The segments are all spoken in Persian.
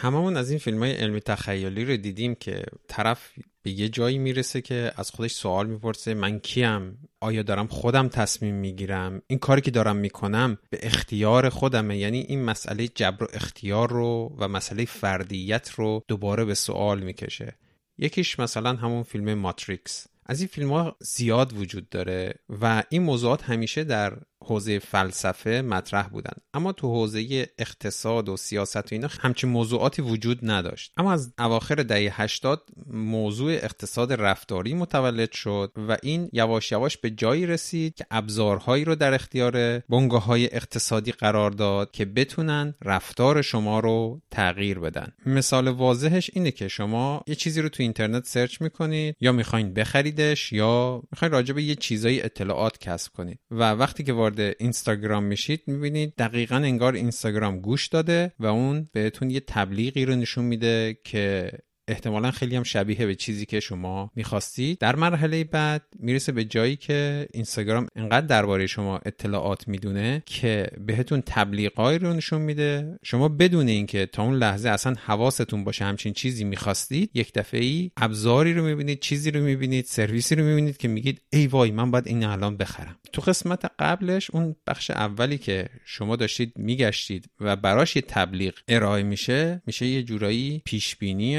هممون از این فیلم های علمی تخیلی رو دیدیم که طرف به یه جایی می‌رسه که از خودش سوال می‌پرسه من کیم؟ آیا دارم خودم تصمیم می‌گیرم؟ این کاری که دارم می‌کنم به اختیار خودمه؟ یعنی این مسئله جبر و اختیار رو و مسئله فردیت رو دوباره به سوال می‌کشه. یکیش مثلا همون فیلم ماتریکس. از این فیلم ها زیاد وجود داره و این موضوعات همیشه در حوزه فلسفه مطرح بودن. اما تو حوزه اقتصاد و سیاست و اینا همچین موضوعاتی وجود نداشت. اما از اواخر دهه 80 موضوع اقتصاد رفتاری متولد شد و این یواش یواش به جایی رسید که ابزارهایی رو در اختیار بنگاه های اقتصادی قرار داد که بتونن رفتار شما رو تغییر بدن. مثال واضحش اینه که شما یه چیزی رو تو اینترنت سرچ می‌کنید یا می‌خواین بخریدش یا می‌خواین راجع به یه چیزایی اطلاعات کسب کنید. و وقتی که وارد اینستاگرام میشید می‌بینید دقیقا انگار اینستاگرام گوش داده و اون بهتون یه تبلیغی رو نشون میده که احتمالا خیلی هم شبیه به چیزی که شما می‌خواستید. در مرحله بعد می‌رسه به جایی که اینستاگرام انقدر درباره شما اطلاعات می‌دونه که بهتون تبلیغایی رو نشون میده. شما بدون اینکه تا اون لحظه اصلا حواستون باشه همچین چیزی می‌خواستید یک دفعه ای ابزاری رو می‌بینید چیزی رو می‌بینید سرویسی رو می‌بینید که میگید ای وای من باید این الان بخرم. تو قسمت قبلش اون بخش اولی که شما داشتید میگشتید و براش یه تبلیغ ارائه میشه میشه یه جورایی پیش بینی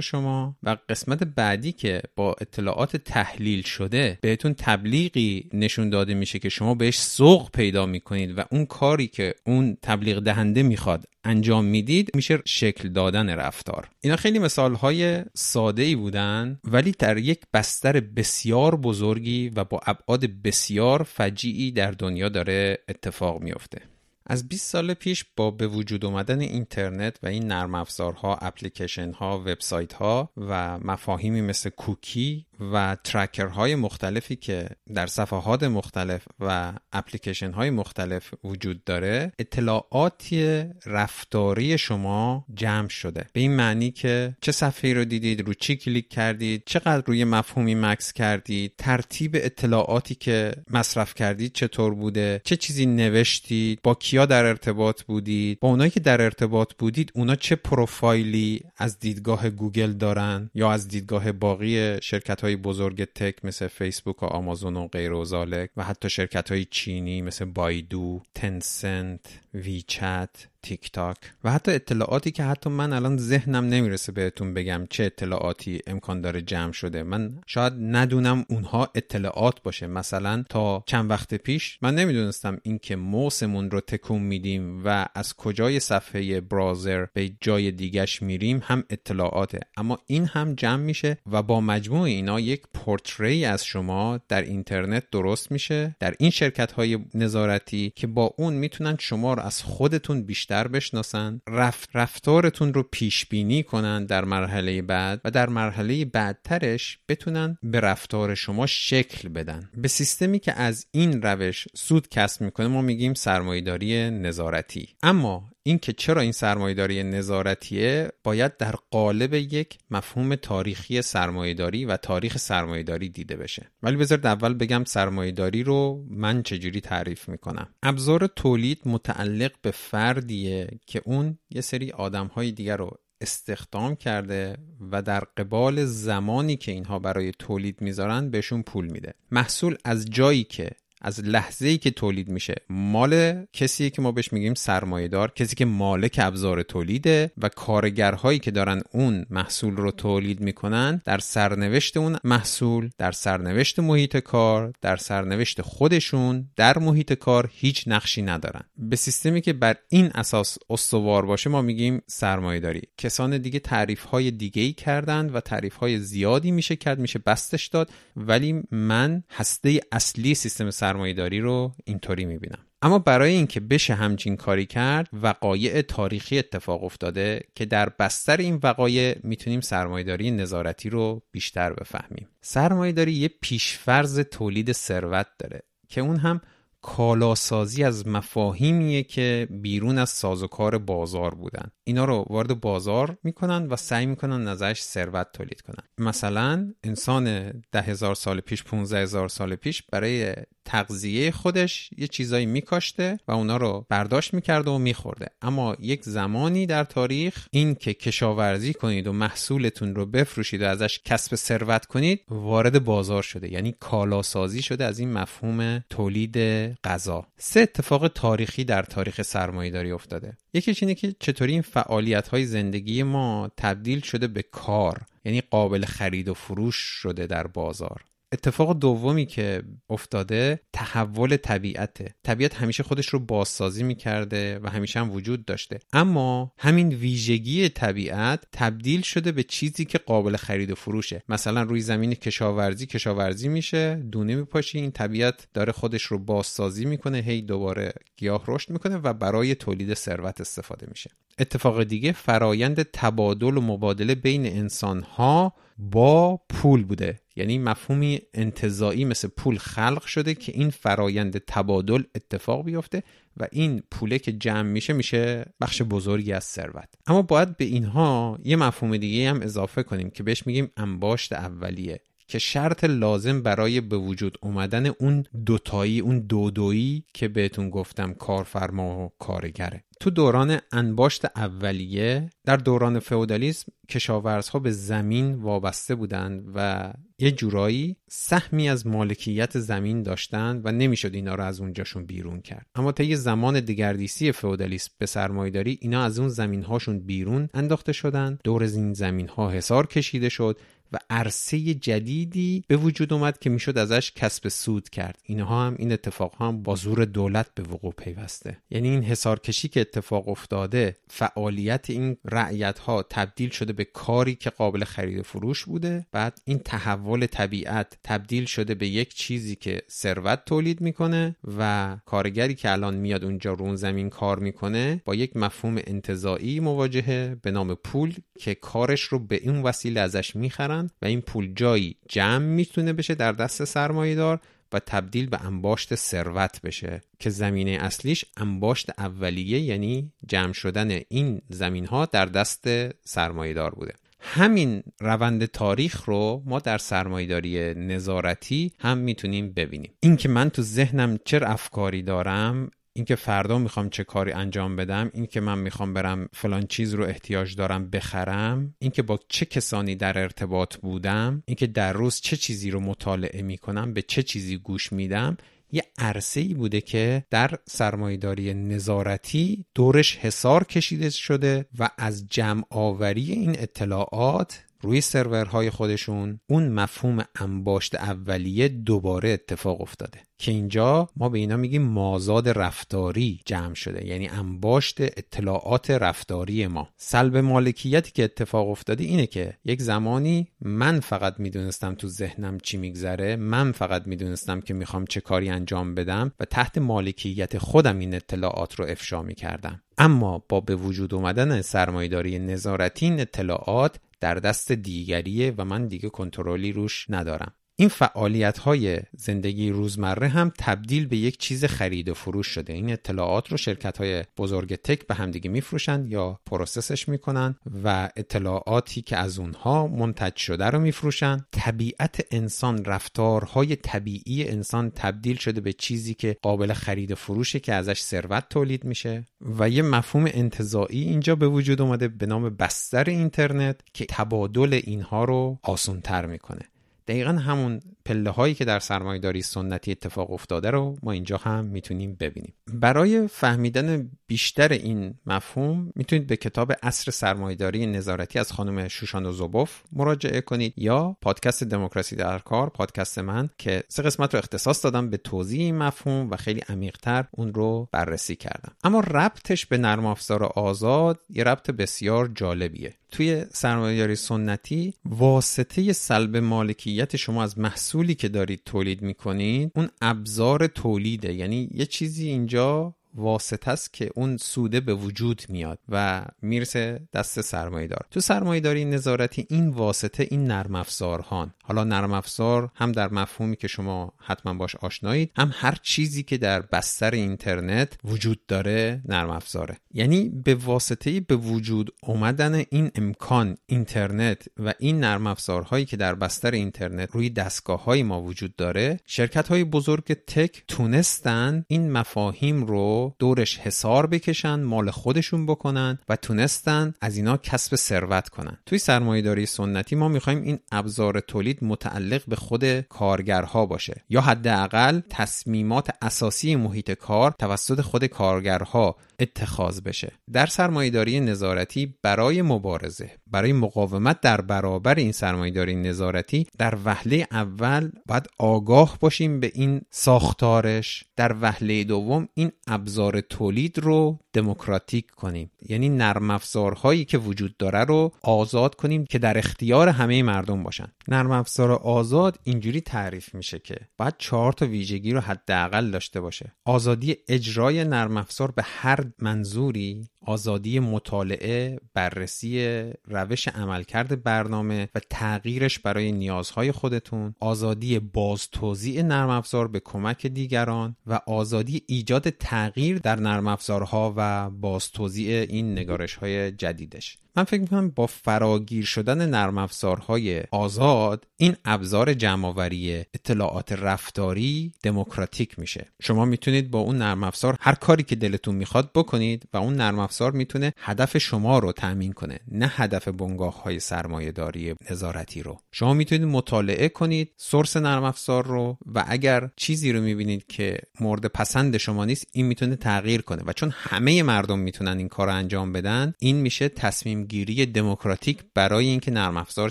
شما. و قسمت بعدی که با اطلاعات تحلیل شده بهتون تبلیغی نشون داده میشه که شما بهش سوق پیدا می‌کنید و اون کاری که اون تبلیغ دهنده می‌خواد انجام می‌دید میشه شکل دادن رفتار. اینا خیلی مثال های ساده ای بودن ولی در یک بستر بسیار بزرگی و با ابعاد بسیار فجیعی در دنیا داره اتفاق میافته. از 20 سال پیش با به وجود اومدن اینترنت و این نرم افزارها، اپلیکیشن ها، وبسایت ها و مفاهیمی مثل کوکی و tracker های مختلفی که در صفحات مختلف و اپلیکیشن های مختلف وجود داره اطلاعات رفتاری شما جمع شده. به این معنی که چه صفحه رو دیدید رو چی کلیک کردید چقدر روی مفهومی مکث کردید ترتیب اطلاعاتی که مصرف کردید چطور بوده چه چیزی نوشتید با کیا در ارتباط بودید با اونایی که در ارتباط بودید اونا چه پروفایلی از دیدگاه گوگل دارن یا از دیدگاه باقی شرکت های بزرگ tech مثل فیسبوک و آمازون و غیر و زالک و حتی شرکت های چینی مثل بایدو، تنسنت، ویچت تیک تاک و حتی اطلاعاتی که حتی من الان ذهنم نمی‌رسه بهتون بگم چه اطلاعاتی امکان داره جمع شده. من شاید ندونم اونها اطلاعات باشه. مثلا تا چند وقت پیش من نمی‌دونستم اینکه موسمون رو تکون میدیم و از کجای صفحه براوزر به جای دیگش میریم هم اطلاعاته. اما این هم جمع میشه و با مجموع اینا یک پورتری از شما در اینترنت درست میشه. در این شرکت های نظارتی که با اون می‌تونن شما رو از خودتون بیشتر بیشتر بشناسن رفت رفتارتون رو پیش بینی کنن در مرحله بعد و در مرحله بعدترش بتونن به رفتار شما شکل بدن. به سیستمی که از این روش سود کسب می‌کنه ما میگیم سرمایهداری نظارتی. اما اینکه چرا این سرمایهداری نظارتیه باید در قالب یک مفهوم تاریخی سرمایهداری و تاریخ سرمایهداری دیده بشه. ولی بذارید اول بگم سرمایهداری رو من چجوری تعریف می‌کنم. ابزار تولید متعلق به فردیه که اون یه سری آدمهای دیگر رو استخدام کرده و در قبال زمانی که اینها برای تولید می‌ذارن بهشون پول میده. محصول از جایی که از لحظه ای که تولید میشه. مال کسی که ما بهش میگیم سرمایهدار کسی که مالک ابزار تولیده و کارگرهایی که دارن اون محصول رو تولید می‌کنن در سرنوشت اون محصول در سرنوشت محیط کار در سرنوشت خودشون در محیط کار هیچ نقشی ندارن. به سیستمی که بر این اساس استوار باشه ما میگیم سرمایهداری. کسان دیگه تعریف های دیگه ای کردن و تعریف های زیادی میشه کرد میشه بستش داد ولی من هسته اصلی سیستم سرمایهداری رو اینطوری می‌بینم. اما برای اینکه بشه همچین کاری کرد وقایع تاریخی اتفاق افتاده که در بستر این وقایع می‌تونیم سرمایهداری نظارتی رو بیشتر بفهمیم. سرمایهداری یه پیشفرز تولید ثروت داره که اون هم کالاسازی از مفاهیمیه که بیرون از سازوکار بازار بودن. اینا رو وارد بازار می‌کنن و سعی می‌کنن ازش ثروت تولید کنن. مثلا انسان ده هزار سال پیش 15 هزار سال پیش برای تغذیه خودش یه چیزایی میکاشته و اونا رو برداشت می‌کرده و میخورده. اما یک زمانی در تاریخ این که کشاورزی کنید و محصولتون رو بفروشید و ازش کسب ثروت کنید وارد بازار شده. یعنی کالاسازی شده از این مفهوم تولید غذا. سه اتفاق تاریخی در تاریخ سرمایهداری افتاده. یکیش اینه که چطوری این فعالیت های زندگی ما تبدیل شده به کار. یعنی قابل خرید و فروش شده در بازار. اتفاق دومی که افتاده تحول طبیعته. طبیعت همیشه خودش رو بازسازی می‌کرده و همیشه هم وجود داشته. اما همین ویژگی طبیعت تبدیل شده به چیزی که قابل خرید و فروشه. مثلا روی زمین کشاورزی کشاورزی میشه دونه میپاشی این طبیعت داره خودش رو بازسازی می‌کنه هی دوباره گیاه رشد می‌کنه و برای تولید ثروت استفاده میشه. اتفاق دیگه فرایند تبادل و مبادله بین انسانها با پول بوده. یعنی مفهومی انتظایی مثل پول خلق شده که این فرایند تبادل اتفاق بیفته و این پوله که جمع میشه میشه بخش بزرگی از ثروت. اما باید به اینها یه مفهوم دیگه هم اضافه کنیم که بهش میگیم انباشت اولیه. که شرط لازم برای به وجود اومدن اون دوتایی اون دودویی که بهتون گفتم کارفرما و کارگره. تو دوران انباشت اولیه در دوران فئودالیسم کشاورزها به زمین وابسته بودند و یه جورایی سهمی از مالکیت زمین داشتند و نمی‌شد اینا رو از اونجاشون بیرون کرد. اما طی زمان دگردیسی فئودالیسم به سرمایهداری اینا از اون زمین هاشون بیرون انداخته شدن. دور از این زمین ها حصار کشیده شد. و عرصه جدیدی به وجود اومد که می‌شد ازش کسب سود کرد. اینها هم این اتفاق هم با زور دولت به وقوع پیوسته. یعنی این حسارکشی که اتفاق افتاده فعالیت این رعیت ها تبدیل شده به کاری که قابل خرید و فروش بوده. بعد این تحول طبیعت تبدیل شده به یک چیزی که ثروت تولید می‌کنه و کارگری که الان میاد اونجا رو اون زمین کار می‌کنه با یک مفهوم انتظایی مواجهه به نام پول که کارش رو به این وسیله ازش می‌خرن و این پول جایی جمع می‌تونه بشه در دست سرمایهدار و تبدیل به انباشت ثروت بشه که زمینه اصلیش انباشت اولیه یعنی جمع شدن این زمین ها در دست سرمایهدار بوده. همین روند تاریخ رو ما در سرمایهداری نظارتی هم می‌تونیم ببینیم. اینکه من تو ذهنم چه افکاری دارم اینکه فردا می‌خوام چه کاری انجام بدم اینکه من می‌خوام برم فلان چیز رو احتیاج دارم بخرم اینکه با چه کسانی در ارتباط بودم اینکه در روز چه چیزی رو مطالعه می‌کنم به چه چیزی گوش میدم یه عرصه ای بوده که در سرمایداری نظارتی دورش حسار کشیده شده و از جمع آوری این اطلاعات روی سرورهای خودشون اون مفهوم انباشت اولیه دوباره اتفاق افتاده که اینجا ما به اینا میگیم مازاد رفتاری جمع شده یعنی انباشت اطلاعات رفتاری ما. سلب مالکیتی که اتفاق افتاده اینه که یک زمانی من فقط می‌دونستم تو ذهنم چی میگذره من فقط می‌دونستم که می‌خوام چه کاری انجام بدم و تحت مالکیت خودم این اطلاعات رو افشا می‌کردم. اما با به وجود اومدن سرمایداری نظارتی اطلاعات در دست دیگریه و من دیگه کنترلی روش ندارم. این فعالیت های زندگی روزمره هم تبدیل به یک چیز خرید و فروش شده. این اطلاعات رو شرکت های بزرگ تک به همدیگه میفروشن یا پروسسش می‌کنن و اطلاعاتی که از اونها منتج شده رو میفروشن طبیعت انسان رفتارهای طبیعی انسان تبدیل شده به چیزی که قابل خرید و فروشه که ازش ثروت تولید میشه. و یه مفهوم انتظایی اینجا به وجود اومده به نام بستر اینترنت که تبادل اینها رو آسونتر می‌کنه. دقیقا همون پله هایی که در سرمایهداری سنتی اتفاق افتاده رو ما اینجا هم می‌تونیم ببینیم. برای فهمیدن بیشتر این مفهوم می‌تونید به کتاب اصر سرمایهداری نظارتی از خانم شوشان زوبوف مراجعه کنید یا پادکست دموکراسی در کار پادکست من که سه قسمت رو اختصاص دادم به توضیح این مفهوم و خیلی عمیقتر اون رو بررسی کردم. اما ربطش به نرم افزار آزاد یه ربط بسیار جالبیه. توی سرمایه‌داری سنتی واسطه سلب مالکیت شما از محصولی که دارید تولید می‌کنید اون ابزار تولیده. یعنی یه چیزی اینجا واسطه است که اون سوده به وجود میاد و می‌رسه دست سرمایه دار تو سرمایه داری نظارتی این واسطه این نرم افزارهان. حالا نرم افزار هم در مفهومی که شما حتما باش آشنایید هم هر چیزی که در بستر اینترنت وجود داره نرم افزاره. یعنی به واسطه به وجود اومدن این امکان اینترنت و این نرم افزارهایی که در بستر اینترنت روی دستگاه های ما وجود داره شرکت های بزرگ تک تونستن این مفاهیم رو دورش حسار بکشن مال خودشون بکنن و تونستن از اینا کسب ثروت کنن. توی سرمایهداری سنتی ما می‌خوایم این ابزار تولید متعلق به خود کارگرها باشه. یا حداقل تصمیمات اساسی محیط کار توسط خود کارگرها اتخاذ بشه. در سرمایهداری نظارتی برای مبارزه برای مقاومت در برابر این سرمایهداری نظارتی در وهله اول باید آگاه باشیم به این ساختارش. در وهله دوم این ابزار تولید رو دموکراتیک کنیم. یعنی نرم افزارهایی که وجود داره رو آزاد کنیم که در اختیار همه مردم باشن. نرم افزار آزاد اینجوری تعریف میشه که باید چهار تا ویژگی رو حداقل داشته باشه. آزادی اجرای نرم افزار به هر منظوری آزادی مطالعه، بررسی روش عملکرد برنامه و تغییرش برای نیازهای خودتون، آزادی باز توزیع نرم افزار به کمک دیگران و آزادی ایجاد تغییر در نرم افزارها و باز توزیع این نگارش های جدیدش. من فکر می‌کنم با فراگیر شدن نرم افزارهای آزاد این ابزار جمعآوری اطلاعات رفتاری دموکراتیک میشه. شما می‌تونید با اون نرم افزار هر کاری که دلتون می‌خواد بکنید و اون نرم افزار می‌تونه هدف شما رو تامین کنه نه هدف بنگاه های سرمایه داری نظارتی رو. شما می‌تونید مطالعه کنید سورس نرم افزار رو و اگر چیزی رو می‌بینید که مورد پسند شما نیست این می‌تونه تغییر کنه. و چون همه مردم می‌تونن این کار رو انجام بدن این میشه تصمیم گیری دموکراتیک برای اینکه نرم افزار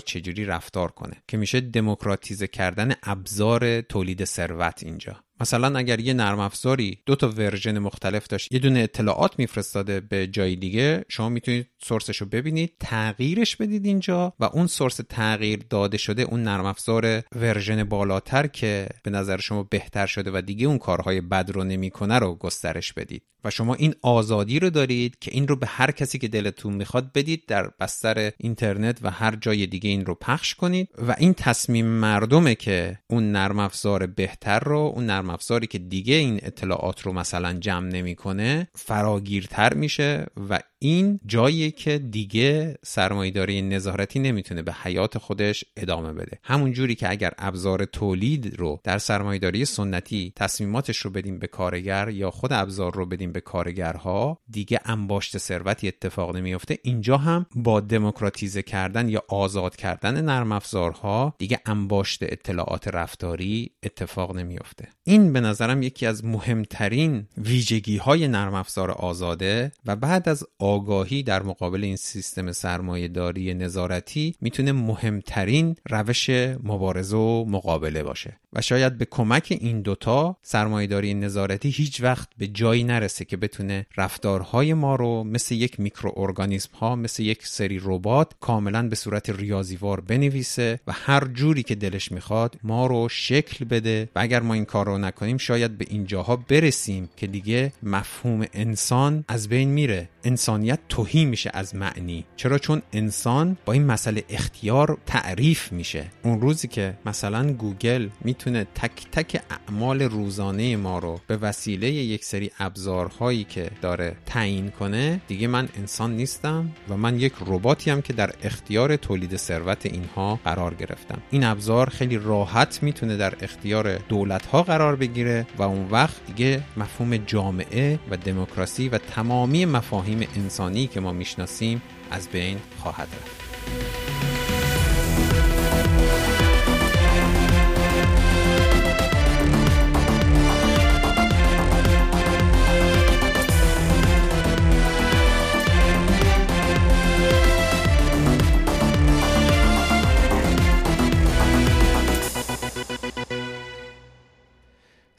چجوری رفتار کنه که میشه دموکراتیزه کردن ابزار تولید ثروت اینجا. مثلا اگر یه نرم افزاری دو تا version مختلف داشت یه دونه اطلاعات میفرستاده به جای دیگه شما می‌تونید source ش رو ببینید تغییرش بدید اینجا و اون source تغییر داده شده اون نرم افزار version بالاتر که به نظر شما بهتر شده و دیگه اون کارهای بد رو نمی‌کنه رو گسترش بدید. و شما این آزادی رو دارید که این رو به هر کسی که دلتون می‌خواد بدید در بستر اینترنت و هر جای دیگه این رو پخش کنید. و این تصمیم مردمه که اون نرم افزار بهتر رو اون نرم افزاری که دیگه این اطلاعات رو مثلا جمع نمی‌کنه فراگیرتر میشه و این جایی که دیگه سرمایهداری نظارتی نمی‌تونه به حیات خودش ادامه بده. همون جوری که اگر ابزار تولید رو در سرمایهداری سنتی تصمیماتش رو بدیم به کارگر یا خود ابزار رو بدیم به کارگرها دیگه انباشت ثروتی اتفاق نمیفته اینجا هم با دموکراتیزه کردن یا آزاد کردن نرم افزارها دیگه انباشت اطلاعات رفتاری اتفاق نمیفته این به نظرم یکی از مهمترین ویژگی های نرم افزار آزاده و بعد از آگاهی در مقابل این سیستم سرمایه داری نظارتی می‌تونه مهمترین روش مبارزه و مقابله باشه. و شاید به کمک این دوتا سرمایهداری نظارتی هیچ وقت به جایی نرسه که بتونه رفتارهای ما رو مثل یک میکروارگانیسم ها مثل یک سری ربات کاملا به صورت ریاضیوار بنویسه و هر جوری که دلش می‌خواد ما رو شکل بده. و اگر ما این کار رو نکنیم شاید به اینجاها برسیم که دیگه مفهوم انسان از بین میره. انسانیت توهی میشه از معنی. چرا؟ چون انسان با این مسئله اختیار تعریف میشه. اون روزی که مثلا گوگل می‌تونه تک تک اعمال روزانه ما رو به وسیله یک سری ابزارهایی که داره تعیین کنه دیگه من انسان نیستم و من یک رباتی هم که در اختیار تولید ثروت اینها قرار گرفتم. این ابزار خیلی راحت می‌تونه در اختیار دولت ها قرار بگیره و اون وقت دیگه مفهوم جامعه و دموکراسی و تمامی مفاهیم انسانی که ما می‌شناسیم از بین خواهد رفت.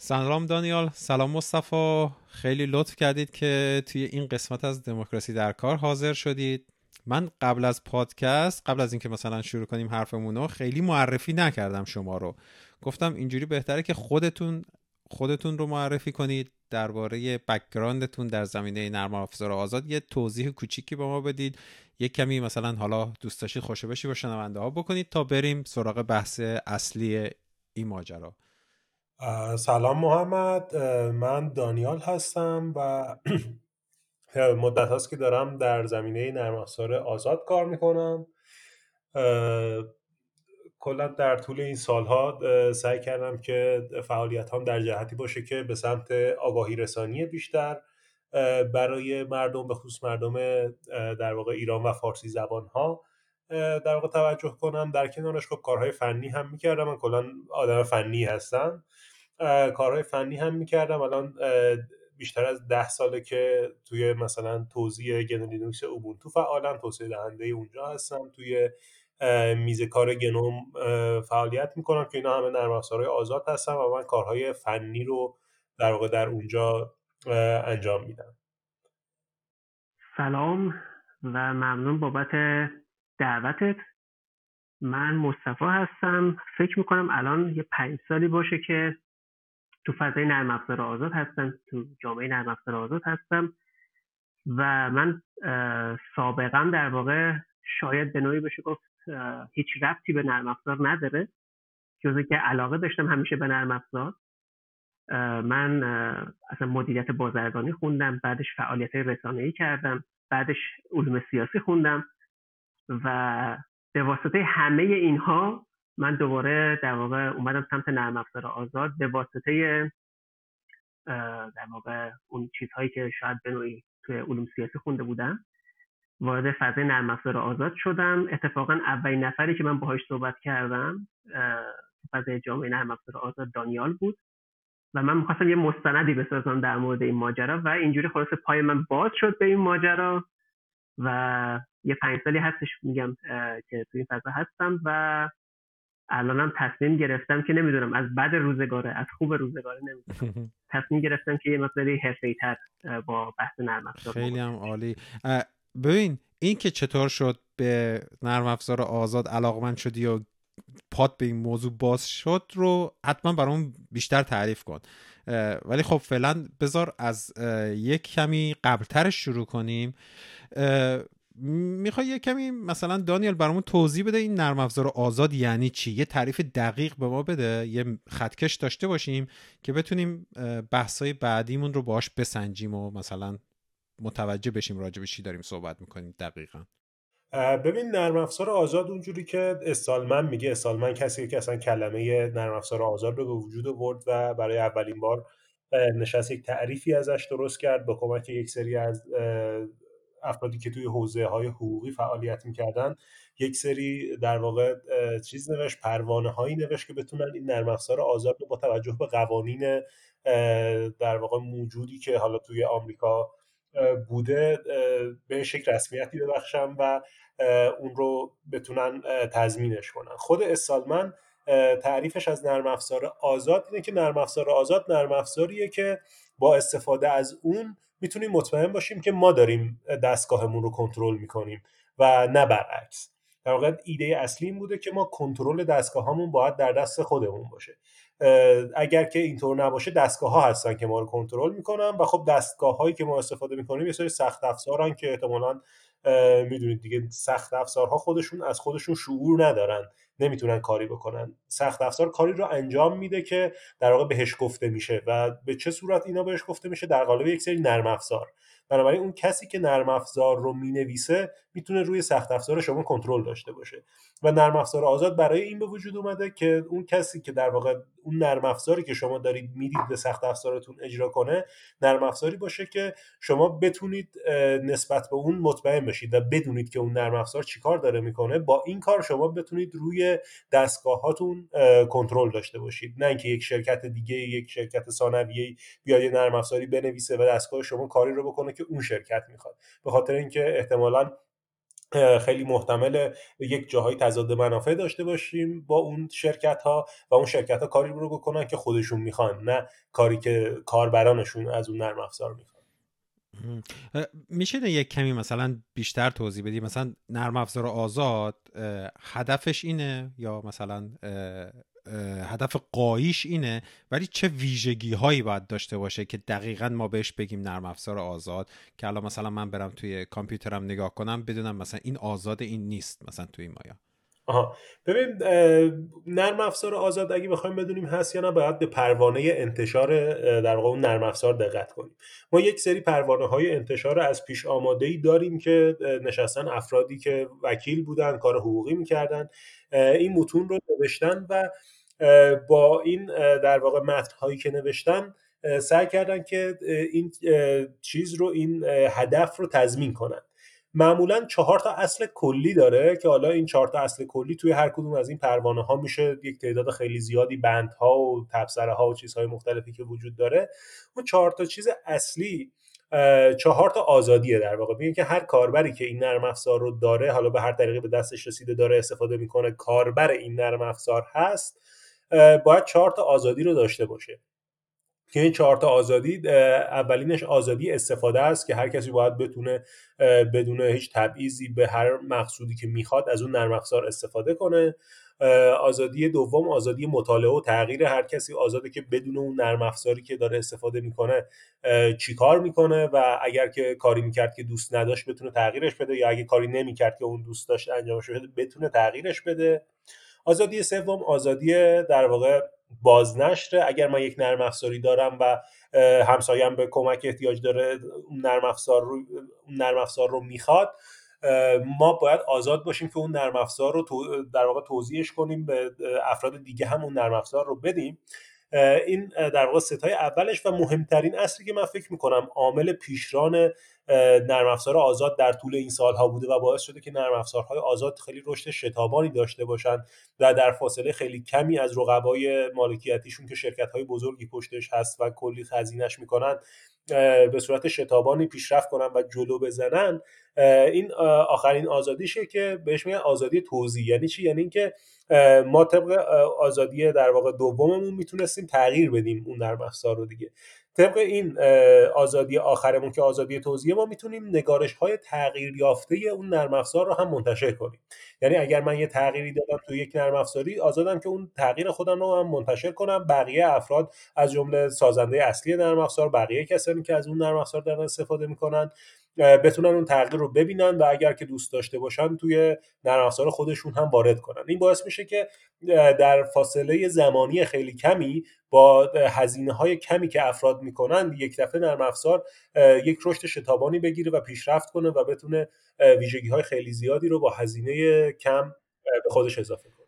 سلام دانیال. سلام مصطفی. خیلی لطف کردید که توی این قسمت از دموکراسی در کار حاضر شدید. من قبل از پادکست قبل از اینکه مثلا شروع کنیم حرفمون رو خیلی معرفی نکردم شما رو. گفتم اینجوری بهتره که خودتون خودتون رو معرفی کنید. درباره بکگراندتون در زمینه نرم افزار آزاد یه توضیح کوچیکی به ما بدید. یه کمی مثلا حالا دوست داشتید خوشو بشی با شنونده ها بکنید تا بریم سراغ بحث اصلی این ماجرا سلام محمد. من دانیال هستم و مدت هاست که دارم در زمینه نرم افزار آزاد کار می‌کنم. کلا در طول این سالها سعی کردم که فعالیت هم در جهتی باشه که به سمت آگاهی رسانی بیشتر برای مردم به خصوص مردم در واقع ایران و فارسی زبان ها در واقع توجه کنم. در کنارش خب کارهای فنی هم می‌کردم. من کلا آدم فنی هستم. کارهای فنی هم می‌کردم. الان بیشتر از ده ساله که توی مثلا توضیح گنو لینوکس اوبونتو فعالم توسعه دهنده اونجا هستم. توی میز کار گنوم فعالیت می‌کنم که اینا همه نرم افزارهای آزاد هستن و من کارهای فنی رو در واقع در اونجا انجام میدم. سلام و ممنون بابت دعوتت. من مصطفی هستم. فکر می‌کنم الان یه پنج سالی باشه که تو فضای نرم افزار آزاد هستم تو جامعه نرم افزار آزاد هستم و من سابقا در واقع شاید به نوعی بشه گفت هیچ ربطی به نرم افزار نداره جز که علاقه داشتم همیشه به نرم افزار. من اصلا مدیریت بازرگانی خوندم بعدش فعالیت رسانه‌ای کردم بعدش علوم سیاسی خوندم و به واسطه همه اینها من دوباره در واقع اومدم سمت نرم افزار آزاد به واسطه در واقع اون چیزهایی که شاید به نوعی توی علوم سیاسی خونده بودم وارد فضای نرم افزار آزاد شدم. اتفاقا اولین نفری که من باهاش صحبت کردم فضای جامعه نرم افزار آزاد دانیال بود و من می‌خواستم یه مستندی بسازم در مورد این ماجرا و اینجوری خلاصه پای من باز شد به این ماجرا و یه پنج سالی هستش میگم که تو این فضا هستم و الانم تصمیم گرفتم که نمی‌دونم از بد روزگاره از خوب روزگاره نمی‌دونم. تصمیم گرفتم که یه مقداری تر با بحث نرم افزار خیلی هم عالی. ببین این که چطور شد به نرم افزار آزاد علاقمند شدی و پات به این موضوع باز شد رو حتما برام بیشتر تعریف کن. ولی خب فعلا بذار از یک کمی قبلترش شروع کنیم. می‌خوای یه کمی مثلا دانیل برامون توضیح بده این نرم افزار آزاد یعنی چی؟ یه تعریف دقیق به ما بده یه خطکش داشته باشیم که بتونیم بحثای بعدیمون رو باش بسنجیم و مثلا متوجه بشیم راجع به چی داریم صحبت می‌کنیم دقیقا. ببین نرم افزار آزاد اونجوری که استالمن میگه استالمن کسی که اصلا کلمه نرم افزار آزاد رو به وجود آورد و برای اولین بار نشست یک تعریفی ازش درست کرد با کمک یک سری از افرادی که توی حوزه های حقوقی فعالیت می‌کردن یک سری در واقع چیز نوشت پروانه هایی نوشت که بتونن این نرم افزار آزاد رو با توجه به قوانین در واقع موجودی که حالا توی آمریکا بوده به شکل رسمیتی ببخشم و اون رو بتونن تضمینش کنن. خود استالمن تعریفش از نرم افزار آزاد اینه که نرم افزار آزاد نرم افزاریه که با استفاده از اون می‌تونیم مطمئن باشیم که ما داریم دستگاهمون رو کنترل می‌کنیم و نه برعکس. در واقع ایده اصلی این بوده که ما کنترل دستگاهامون باید در دست خودمون باشه. اگر که اینطور نباشه دستگاه ها هستن که ما رو کنترل می‌کنن و خب دستگاه هایی که ما استفاده می‌کنیم یه سری سخت افزارن که احتمالا می‌دونید دیگه سخت افزارها خودشون از خودشون شعور ندارن نمی‌تونن کاری بکنن. سخت افزار کاری رو انجام میده که در واقع بهش گفته میشه و به چه صورت اینا بهش گفته میشه در قالب یک سری نرم افزار. بنابراین اون کسی که نرم افزار رو می‌نویسه می‌تونه روی سخت افزار شما کنترل داشته باشه. و نرم افزار آزاد برای این به وجود اومده که اون کسی که در واقع اون نرم افزاری که شما دارید می‌دید به سخت افزارتون اجرا کنه نرم افزاری باشه که شما بتونید نسبت به اون مطمئن بشید و بدونید که اون نرم افزار چیکار داره می‌کنه. با این کار شما بتونید روی دستگاهاتون کنترل داشته باشید. نه اینکه یک شرکت دیگه یک شرکت ثانویه بیاد یه نرم افزاری بنویسه و دستگاه شما کاری رو بکنه که اون شرکت می‌خواد. به خاطر اینکه احتمالا خیلی محتمل یک جاهای تضاد منافع داشته باشیم با اون شرکت ها و اون شرکت ها کاری رو بکنن که خودشون می‌خوان نه کاری که کاربرانشون از اون نرم افزار می‌خوان. میشه یک کمی مثلا بیشتر توضیح بدی؟ مثلا نرم افزار آزاد هدفش اینه یا مثلا هدف قاییش اینه ولی چه ویژگی هایی باید داشته باشه که دقیقا ما بهش بگیم نرم افزار آزاد که الان مثلا من برم توی کامپیوترم نگاه کنم بدونم مثلا این آزاد این نیست مثلا توی مایا. آها. ببین نرم افزار آزاد اگه بخوایم بدونیم هست یا نه باید به پروانه انتشار در واقع اون نرم افزار دقت کنیم. ما یک سری پروانه های انتشار از پیش آماده ای داریم که نشستن افرادی که وکیل بودن کار حقوقی می‌کردن. این متون رو نوشتن و با این در واقع متن هایی که نوشتن سعی کردن که این چیز رو این هدف رو تضمین کنن. معمولا چهار تا اصل کلی داره که حالا این چهار تا اصل کلی توی هر کدوم از این پروانه ها میشه یک تعداد خیلی زیادی بندها و تبصره ها و چیزهای مختلفی که وجود داره. اون چهار تا چیز اصلی چهار تا آزادیه در واقع. میگن که هر کاربری که این نرم افزار رو داره حالا به هر طریقی به دستش رسیده داره استفاده می‌کنه کاربر این نرم افزار هست باید چهار تا آزادی رو داشته باشه. که این چهار تا آزادی اولینش آزادی استفاده است که هر کسی باید بتونه بدون هیچ تبعیضی به هر مقصودی که می‌خواد از اون نرم افزار استفاده کنه. آزادی دوم آزادی مطالعه و تغییر هر کسی آزاده که بدون اون نرم افزاری که داره استفاده می‌کنه چیکار می‌کنه و اگر که کاری می‌کرد که دوست نداشت بتونه تغییرش بده یا اگه کاری نمی‌کرد که اون دوست داشت انجامش بده بتونه تغییرش بده. آزادی سوم آزادی در واقع بازنشر. اگر من یک نرم افزاری دارم و همسایم به کمک احتیاج داره نرم افزار رو نرم افزار رو می‌خواد ما باید آزاد باشیم که اون نرم افزار رو در واقع توضیحش کنیم به افراد دیگه هم اون نرم افزار رو بدیم. این در واقع ستای اولش و مهمترین اصلی که من فکر می‌کنم عامل پیشران نرم افزار آزاد در طول این سالها بوده و باعث شده که نرم افزارهای آزاد خیلی رشد شتابانی داشته باشند و در فاصله خیلی کمی از رقبای مالکیتیشون که شرکت های بزرگی پشتش هست و کلی خزینش می‌کنن به صورت شتابانی پیشرفت کنن و جلو بزنن این آخرین آزادیشه که بهش میگن آزادی توضیح یعنی چی؟ یعنی اینکه ما طبق آزادی در واقع دوممون می‌تونستیم تغییر بدیم اون نرم افزار رو دیگه. طبق این آزادی آخرمون که آزادی توضیح ما می‌تونیم نگارش های تغییر یافته اون نرم افزار رو هم منتشر کنیم. یعنی اگر من یه تغییری دادم تو یک نرم افزاری آزادم که اون تغییر خودم رو هم منتشر کنم. بقیه افراد از جمله سازنده اصلی نرم افزار بقیه کسانی که از اون نرم افزار دارن استفاده می‌کنن. بتونن اون تغییر رو ببینن و اگر که دوست داشته باشن توی نرم افزار خودشون هم وارد کنن. این باعث میشه که در فاصله زمانی خیلی کمی با هزینه های کمی که افراد می‌کنن یک دفعه نرم افزار یک رشد شتابانی بگیره و پیشرفت کنه و بتونه ویژگی های خیلی زیادی رو با هزینه کم به خودش اضافه کنه.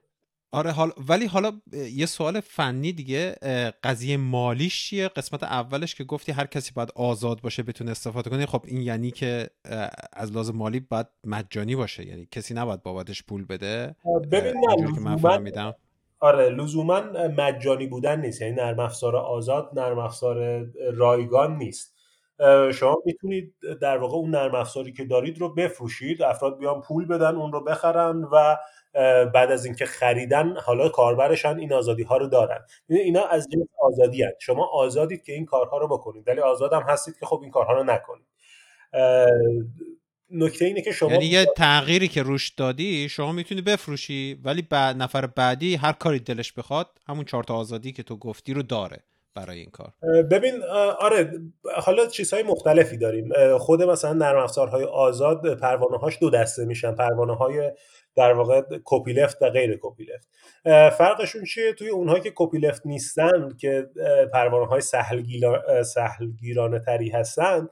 آره حال ولی حالا یه سوال فنی دیگه قضیه مالیش چیه؟ قسمت اولش که گفتی هر کسی باید آزاد باشه بتونه استفاده کنه خب این یعنی که از لازم مالی باید مجانی باشه یعنی کسی نباید بابتش پول بده؟ ببین نه که من فهمیدم. آره لزوما مجانی بودن نیست یعنی نرم افزار آزاد نرم افزار رایگان نیست. شما می‌تونید در واقع اون نرم افزاری که دارید رو بفروشید افراد بیان پول بدن اون رو بخرن و بعد از اینکه خریدن حالا کاربرشان این آزادی ها رو دارن. اینا از جنس آزادی هست. شما آزادید که این کارها رو بکنید. ولی آزاد هم هستید که خب این کارها رو نکنید. نکته اینه که شما یعنی یه تغییری که روش دادی شما می‌تونی بفروشی ولی بعد نفر بعدی هر کاری دلش بخواد همون چهار آزادی که تو گفتی رو داره. برای این کار. ببین آره حالا چیزهای مختلفی داریم. خود مثلا نرم افزارهای آزاد پروانه هاش دو دسته میشن. پروانه های در واقع کپی لفت و غیر کپی لفت فرقشون چیه؟ توی اونهایی که کپی لفت نیستن که پروانه های سهلگیرانه تری هستن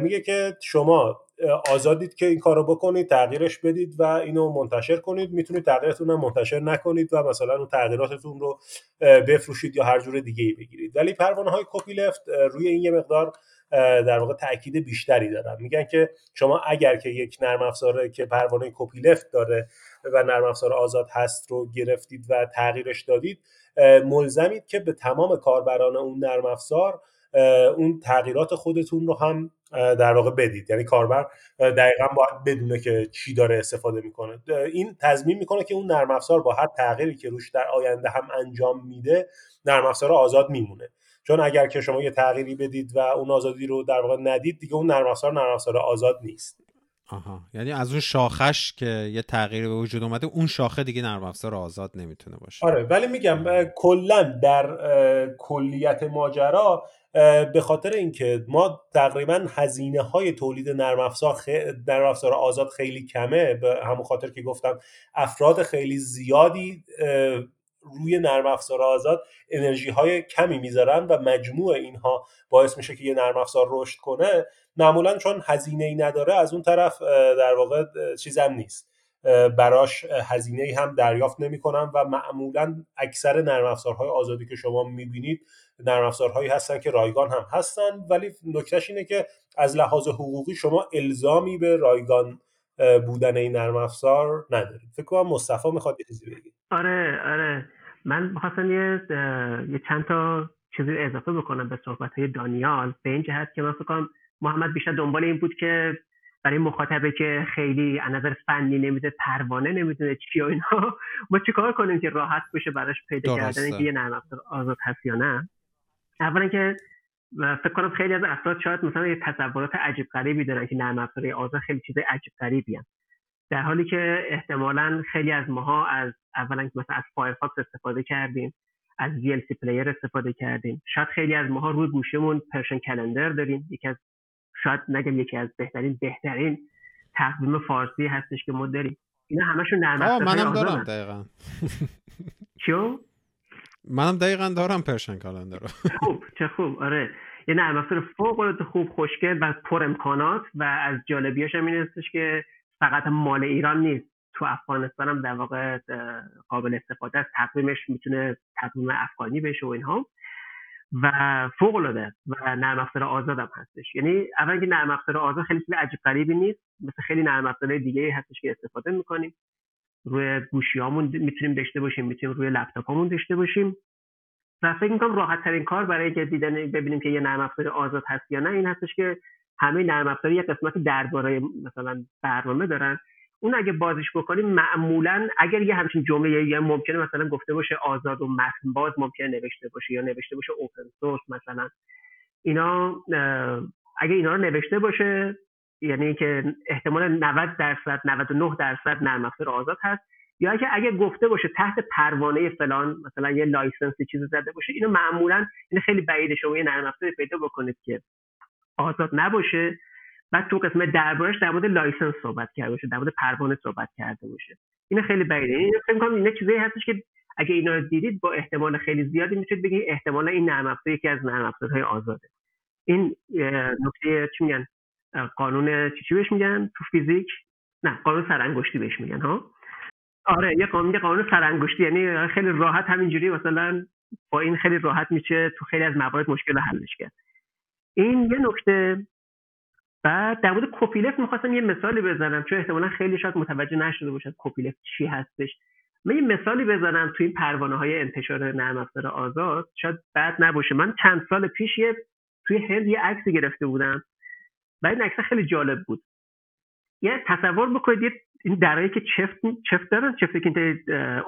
میگه که شما آزادید که این کارو بکنید تغییرش بدید و اینو منتشر کنید. می‌تونید تغییرتون رو منتشر نکنید و مثلا اون تغییراتتون رو بفروشید یا هر جور دیگه ای بگیرید. ولی پروانه های کپی لفت روی این یه مقدار در واقع تاکید بیشتری دارن. میگن که شما اگر که یک نرم افزاره که پروانه کپی لفت داره و نرم افزار آزاد هست رو گرفتید و تغییرش دادید ملزمید که به تمام کاربران اون نرم افزار اون تغییرات خودتون رو هم در واقع بدید. یعنی کاربر دقیقا باید بدونه که چی داره استفاده می‌کنه. این تضمین می‌کنه که اون نرم افزار با هر تغییری که روش در آینده هم انجام میده نرم افزار آزاد میمونه. چون اگر که شما یه تغییری بدید و اون آزادی رو در واقع ندید دیگه اون نرم افزار نرم افزار آزاد نیست. آها. یعنی از اون شاخش که یه تغییری به وجود اومده اون شاخه دیگه نرم افزار آزاد نمی‌تونه باشه. آره ولی میگم کلا در کلیت ماجرا به خاطر اینکه ما تقریبا هزینه های تولید نرم افزار خ... نرم افزار آزاد خیلی کمه به همون خاطر که گفتم افراد خیلی زیادی روی نرم افزار آزاد انرژی های کمی می‌ذارن و مجموع اینها باعث میشه که یه نرم افزار رشد کنه. معمولا چون هزینه ای نداره از اون طرف در واقع چیزم نیست. براش هزینه ای هم دریافت نمی‌کنن و معمولا اکثر نرم افزارهای آزادی که شما می‌بینید نرم افزارهایی هستن که رایگان هم هستن. ولی نکتهش اینه که از لحاظ حقوقی شما الزامی به رایگان بودن این نرم افزار ندارید. فکر کنم مصطفی می‌خواد یه چیزی بگید آره آره. من می‌خواستم یه یه چند تا چیزی اضافه بکنم به صحبت های دانیال. به این جهت که من فکر کنم محمد بیشتر دنبال این بود که برای مخاطبه که خیلی از نظر فنی نمیده پروانه نمی‌دونه چی و اینها ما چیکار کنیم که راحت بشه براش پیدا کردن اینکه یه نرم افزار آزاد هست یا نه. اولا که فکر کنم خیلی از افراد شاید مثلا یه تصورات عجیب غریبی دارن که نرم افزارهای آزاد خیلی چیز عجیب غریبی هم. در حالی که احتمالا خیلی از ماها از اولا مثلا از فایرفاکس استفاده کردیم از VLC player استفاده کردیم. شاید خیلی از ماها روی گوشیمون Persian Calendar داریم. یکی از شاید نگم یکی از بهترین بهترین تقویم فارسی هستش که ما داریم. اینا همشون نرم منم دارم دقیقا. چیو؟ منم دقیقا دارم پرشن کلندر رو. خوب چه خوب آره. یه نرم افزار فوق خوب خوشگل و پر امکانات و از جالبیاش هم این که فقط مال ایران نیست. تو افغانستان هم در واقع قابل استفاده است. تقویمش می‌تونه تقویم افغانی بشه و اینها. و فوق العاده و نرم افزار آزاد هم هستش. یعنی اولا که نرم افزار آزاد خیلی چیز عجیب غریبی نیست. مثل خیلی نرم افزار دیگه هستش که استفاده می‌کنیم. روی گوشیامون می‌تونیم داشته باشیم می‌تونیم روی لپتاپمون داشته باشیم. و فکر می‌کنم راحت ترین کار برای اینکه دیدن ببینیم که یه نرم افزار آزاد هست یا نه این هستش که همه نرم افزار یه قسمتی درباره مثلا برنامه دارن. اون اگه بازش بکنیم معمولا اگر یه همچین جمله یا ممکنه مثلا گفته باشه آزاد و متن باز ممکنه نوشته باشه یا نوشته باشه اوپن سورس مثلا. اینا اگه اینا رو نوشته باشه یعنی که احتمال 90 درصد 99 درصد نرم افزار آزاد هست. یا اگه اگه گفته باشه تحت پروانه فلان مثلا یه license چیزی زده باشه اینو معمولا این خیلی بعیده شما یه نرم افزار پیدا بکنید که آزاد نباشه. بعد تو قسمت دربارش در مورد license صحبت کرده باشه در مورد پروانه صحبت کرده باشه. این خیلی بعیده این فکر کنم اینا چیزایی هستش که اگه اینا دیدید با احتمال خیلی زیادی می‌تونید بگید احتمالا این نرم افزار یکی از نرم افزارهای آزاده. این نکته چی میگن؟ قانون چی بهش میگن؟ تو فیزیک؟ نه قانون سرانگشتی بهش میگن ها؟ آره یه قانون یه قانون سرانگشتی یعنی خیلی راحت همینجوری مثلا با این خیلی راحت میشه تو خیلی از موارد مشکل حلش کرد. این یه نکته. بعد در مورد کپیلفت می‌خواستم یه مثالی بزنم چون احتمالا خیلی شاید متوجه نشده باشد کپیلفت چی هستش. من یه مثالی بزنم توی این پروانه های انتشار نرم افزار آزاد. شاید بد نباشه. من چند سال پیش یه توی هند یه عکسی گرفته بودم. و این عکس خیلی جالب بود. یه تصور بکنید این درایی که چفت چفت دارن چفتی که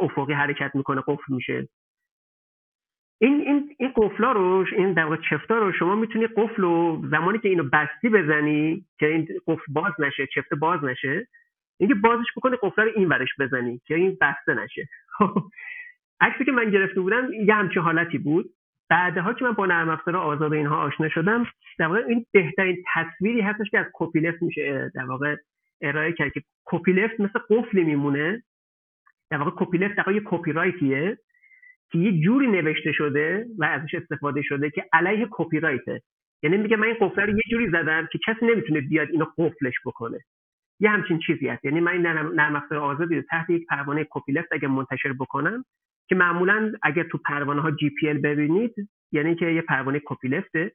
افقی حرکت می‌کنه قفل میشه. این این این قفلا رو این در واقع چفتا رو شما می‌تونی قفل رو زمانی که اینو بستی بزنی که این قفل باز نشه چفت باز نشه اینکه بازش بکنی قفل رو این ورش بزنی که این بسته نشه. عکسی که من گرفته بودم یه همچین حالتی بود. بعدها که من با نرم افزار آزاد اینها آشنا شدم در واقع این بهترین تصویری هستش که از copyleft میشه در واقع ارائه کرد که copyleft مثل قفلی میمونه. در واقع copyleft در واقع یه کپی رایتیه که یه جوری نوشته شده و ازش استفاده شده که علیه کپی رایته یعنی میگه من این قفل رو یه جوری زدم که کسی نمی‌تونه بیاد اینو قفلش بکنه. یه همچین چیزی هست. یعنی من نرم افزار آزادی رو تحت یک پروانه copyleft اگه منتشر بکنم که معمولا اگر تو پروانه ها GPL ببینید یعنی که یه پروانه copyleft ه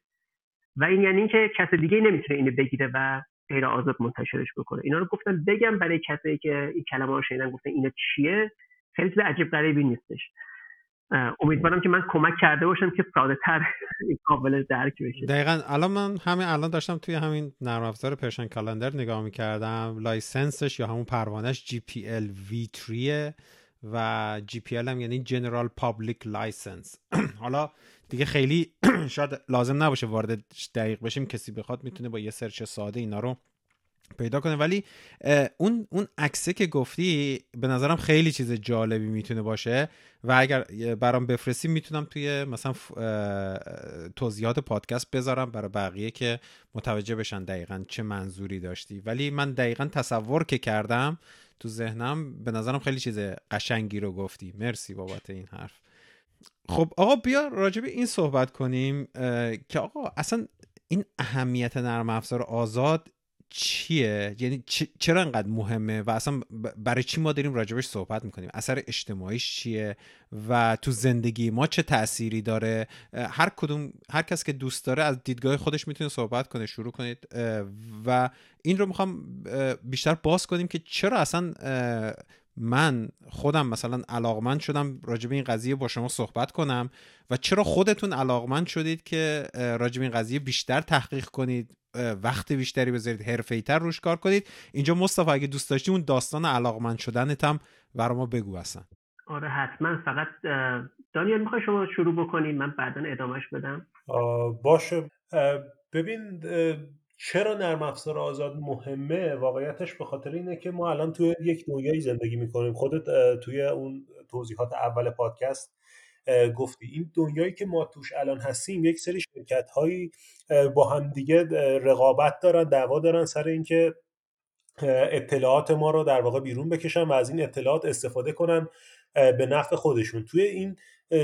و این یعنی که کس دیگه نمی‌تونه اینو بگیره و غیر آزاد منتشرش بکنه. اینا رو گفتم بگم برای کسایی که این کلمه رو شنیدن گفتن اینا چیه؟ خیلی چیز عجیب غریبی نیستش. امیدوارم که من کمک کرده باشم که ساده تر قابل درک بشه. دقیقا الان من همین الان داشتم توی همین نرم افزار Persian Calendar نگاه می‌کردم. license ش یا همون پروانش GPL V3 و GPL هم یعنی General Public License. حالا دیگه خیلی شاید لازم نباشه وارد دقیق بشیم کسی بخواد می‌تونه با یه سرچ ساده اینا رو پیدا کنه. ولی اون اون عکسه که گفتی به نظرم خیلی چیز جالبی می‌تونه باشه و اگر برام بفرستی می‌تونم توی مثلا توضیحات پادکست بذارم برای بقیه که متوجه بشن دقیقا چه منظوری داشتی. ولی من دقیقا تصور که کردم تو ذهنم به نظرم خیلی چیز قشنگی رو گفتی. مرسی بابت این حرف. خب آقا بیا راجب این صحبت کنیم که آقا اصلا این اهمیت نرم افزار آزاد چیه؟ یعنی چرا انقدر مهمه؟ و اصلا برای چی ما داریم راجبش صحبت می‌کنیم؟ اثر اجتماعیش چیه؟ و تو زندگی ما چه تأثیری داره؟ هر کدوم هر کس که دوست داره از دیدگاه خودش می‌تونه صحبت کنه شروع کنید. و این رو می‌خوام بیشتر باز کنیم که چرا اصلا من خودم مثلا علاقمند شدم راجع به این قضیه با شما صحبت کنم و چرا خودتون علاقمند شدید که راجع به این قضیه بیشتر تحقیق کنید وقت بیشتری بذارید حرفه‌ای‌تر روش کار کنید؟ اینجا مصطفی اگه دوست داشتی اون داستان علاقمند شدنت هم برای ما بگو اصلا. آره حتما. فقط دانیال می‌خوای شما شروع بکنید من بعدا ادامهش بدم. باشه. ببین چرا نرم افزار آزاد مهمه؟ واقعیتش به خاطر اینه که ما الان توی یک دنیایی زندگی می‌کنیم. خودت توی اون توضیحات اول پادکست گفتی. این دنیایی که ما توش الان هستیم یک سری شرکت هایی با هم دیگه رقابت دارن دعوا دارن سر اینکه اطلاعات ما رو در واقع بیرون بکشن و از این اطلاعات استفاده کنن به نفع خودشون. توی این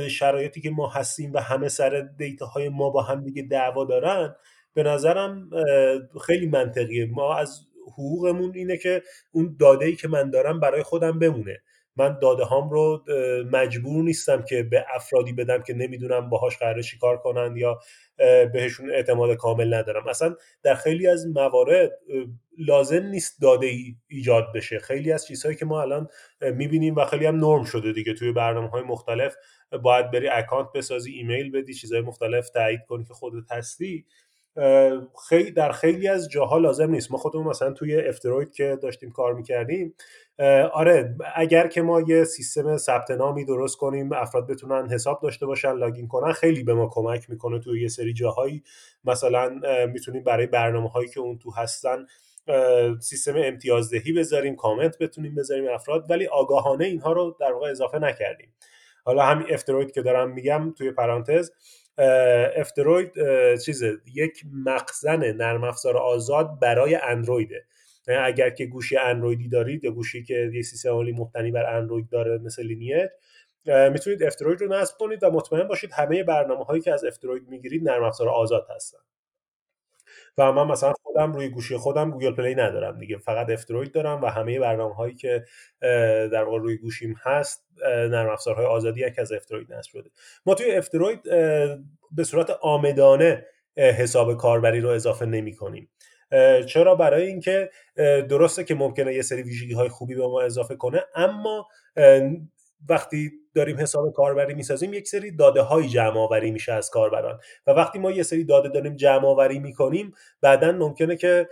شرایطی که ما هستیم و همه سر دیتا های ما با هم دیگه دعوا دارن به نظرم خیلی منطقیه. ما از حقوقمون اینه که اون داده ای که من دارم برای خودم بمونه. من داده هام رو مجبور نیستم که به افرادی بدم که نمی‌دونم باهاش قراره چیکار کنن یا بهشون اعتماد کامل ندارم. اصلا در خیلی از موارد لازم نیست داده ای ایجاد بشه. خیلی از چیزهایی که ما الان می‌بینیم و خیلی هم نرم شده دیگه. توی برنامه های مختلف باید بری account بسازی ایمیل بدی چیزهای مختلف تایید کنی که خودت هستی. خیلی در خیلی از جاها لازم نیست. ما خودمون مثلا توی F-Droid که داشتیم کار می‌کردیم آره اگر که ما یه سیستم ثبت نامی درست کنیم افراد بتونن حساب داشته باشن login کنن خیلی به ما کمک می‌کنه توی یه سری جاهایی. مثلا می‌تونیم برای برنامه هایی که اون تو هستن سیستم امتیازدهی بذاریم کامنت بتونیم بذاریم افراد ولی آگاهانه اینها رو در واقع اضافه نکردیم. حالا همین F-Droid که دارم میگم توی پرانتز F-Droid چیزه یک مخزن نرم افزار آزاد برای اندرویده. یعنی اگر که گوشی اندرویدی دارید یا گوشی که یه سیستم عاملی مبتنی بر اندروید داره مثل Lineage می‌تونید F-Droid رو نصب کنید و مطمئن باشید همه برنامه هایی که از F-Droid می‌گیرید نرم افزار آزاد هستن. و من مثلا خودم روی گوشی خودم Google Play ندارم دیگه. فقط F-Droid دارم و همه برنامه هایی که در واقع روی گوشیم هست نرم افزارهای آزادیه که از F-Droid نصب شده. ما توی F-Droid به صورت عامدانه حساب کاربری رو اضافه نمی کنیم چرا؟ برای اینکه درسته که ممکنه یه سری ویژگی های خوبی به ما اضافه کنه اما وقتی داریم حساب کاربری می‌سازیم یک سری داده های جمع آوری میشه از کاربران. و وقتی ما یه سری داده داریم جمع آوری می‌کنیم بعدا ممکنه که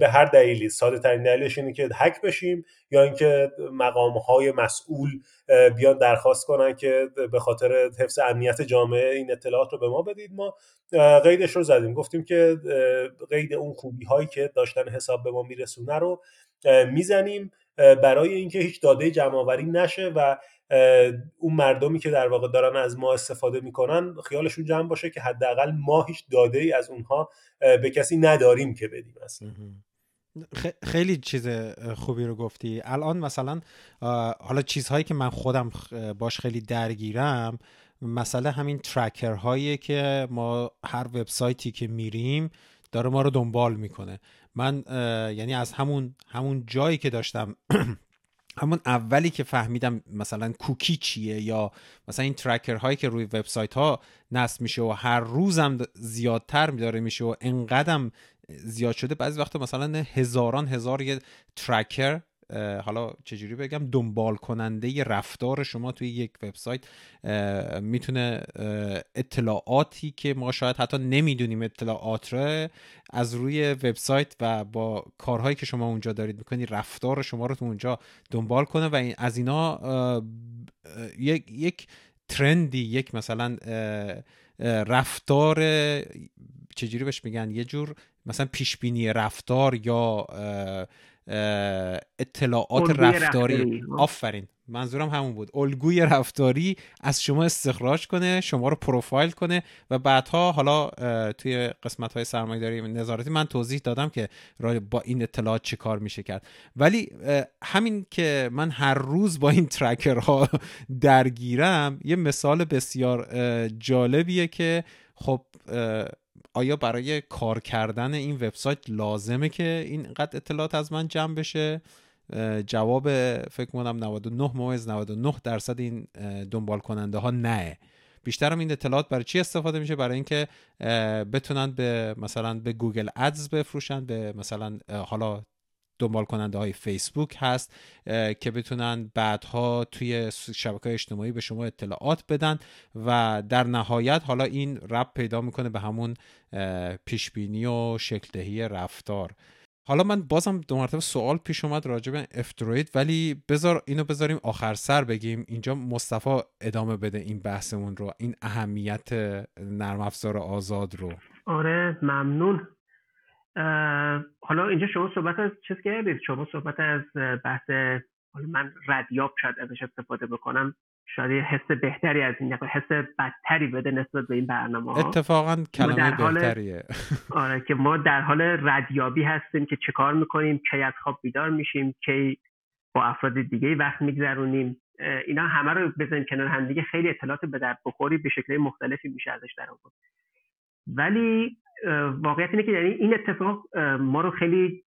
به هر دلیلی ساده ترین دلیلش اینه که هک بشیم یا اینکه مقام های مسئول بیان درخواست کنن که به خاطر حفظ امنیت جامعه این اطلاعات رو به ما بدید. ما قیدش رو زدیم. گفتیم که قید اون خوبی هایی که داشتن حساب به ما میرسونه رو می‌زنیم. برای اینکه هیچ داده جمع آوری نشه و اون مردمی که در واقع دارن از ما استفاده می‌کنن خیالشون جمع باشه که حداقل ما هیچ داده ای از اونها به کسی نداریم که بدیم اصلا. خیلی چیز خوبی رو گفتی. الان مثلا حالا چیزهایی که من خودم باش خیلی درگیرم مسئله همین ترکر هایی که ما هر وبسایتی که میریم داره ما رو دنبال می‌کنه. من یعنی از همون همون جایی که داشتم همون اولی که فهمیدم مثلا کوکی چیه یا مثلا این ترکر هایی که روی وبسایت ها نصب میشه و هر روزم زیادتر داره میشه و انقدرم زیاد شده بعضی وقت مثلا هزاران هزار یه ترکر حالا چجوری بگم دنبال کننده رفتار شما توی یک وبسایت می‌تونه اطلاعاتی که ما شاید حتی نمی‌دونیم اطلاعات رو از روی وبسایت و با کارهایی که شما اونجا دارید می‌کنی رفتار شما رو تو اونجا دنبال کنه و از اینا یک یک ترندی یک مثلا رفتار چجوری بهش میگن یه جور مثلا پیش بینی رفتار یا اطلاعات رفتاری. آفرین. منظورم همون بود. الگوی رفتاری از شما استخراج کنه شما رو پروفایل کنه و بعدها حالا توی قسمت های سرمایه داری نظارتی من توضیح دادم که با این اطلاعات چه کار میشه کرد. ولی همین که من هر روز با این ترکرها درگیرم یه مثال بسیار جالبیه که خب آیا برای کار کردن این وبسایت لازمه که اینقدر اطلاعات از من جمع بشه؟ جواب فکر کنم 99 ممیز 99 درصد این دنبال کننده ها نه. بیشترم این اطلاعات برای چی استفاده میشه؟ برای اینکه بتونن به مثلا به گوگل ادز بفروشن به مثلا حالا دنبال کننده های فیسبوک هست که بتونن بعدها توی شبکه اجتماعی به شما اطلاعات بدن و در نهایت حالا این رب پیدا می‌کنه به همون پیشبینی و شکلدهی رفتار. حالا من بازم دو مرتبه سوال پیش اومد راجع به افتروید ولی بذار اینو بذاریم آخر سر بگیم. اینجا مصطفی ادامه بده این بحثمون رو این اهمیت نرم افزار آزاد رو. آره ممنون. حالا اینجا شما صحبت از چیز کردید. شما صحبت از بحث حالا من ردیاب شاید ازش استفاده بکنم. شاید حس بهتری از این حس بدتری بده نسبت به این برنامه ها. اتفاقا کلمه بهتریه. آره که ما در حال ردیابی هستیم که چه کار می‌کنیم کی از خواب بیدار میشیم کی با افراد دیگه وقت میگذرونیم. اینا همه رو بزنیم کنار هم دیگه. خیلی اطلاعات به درد بخوری به شکل مختلفی میشه ازش در آورد. ولی واقعیت اینه که یعنی این اتفاق ما رو خیلی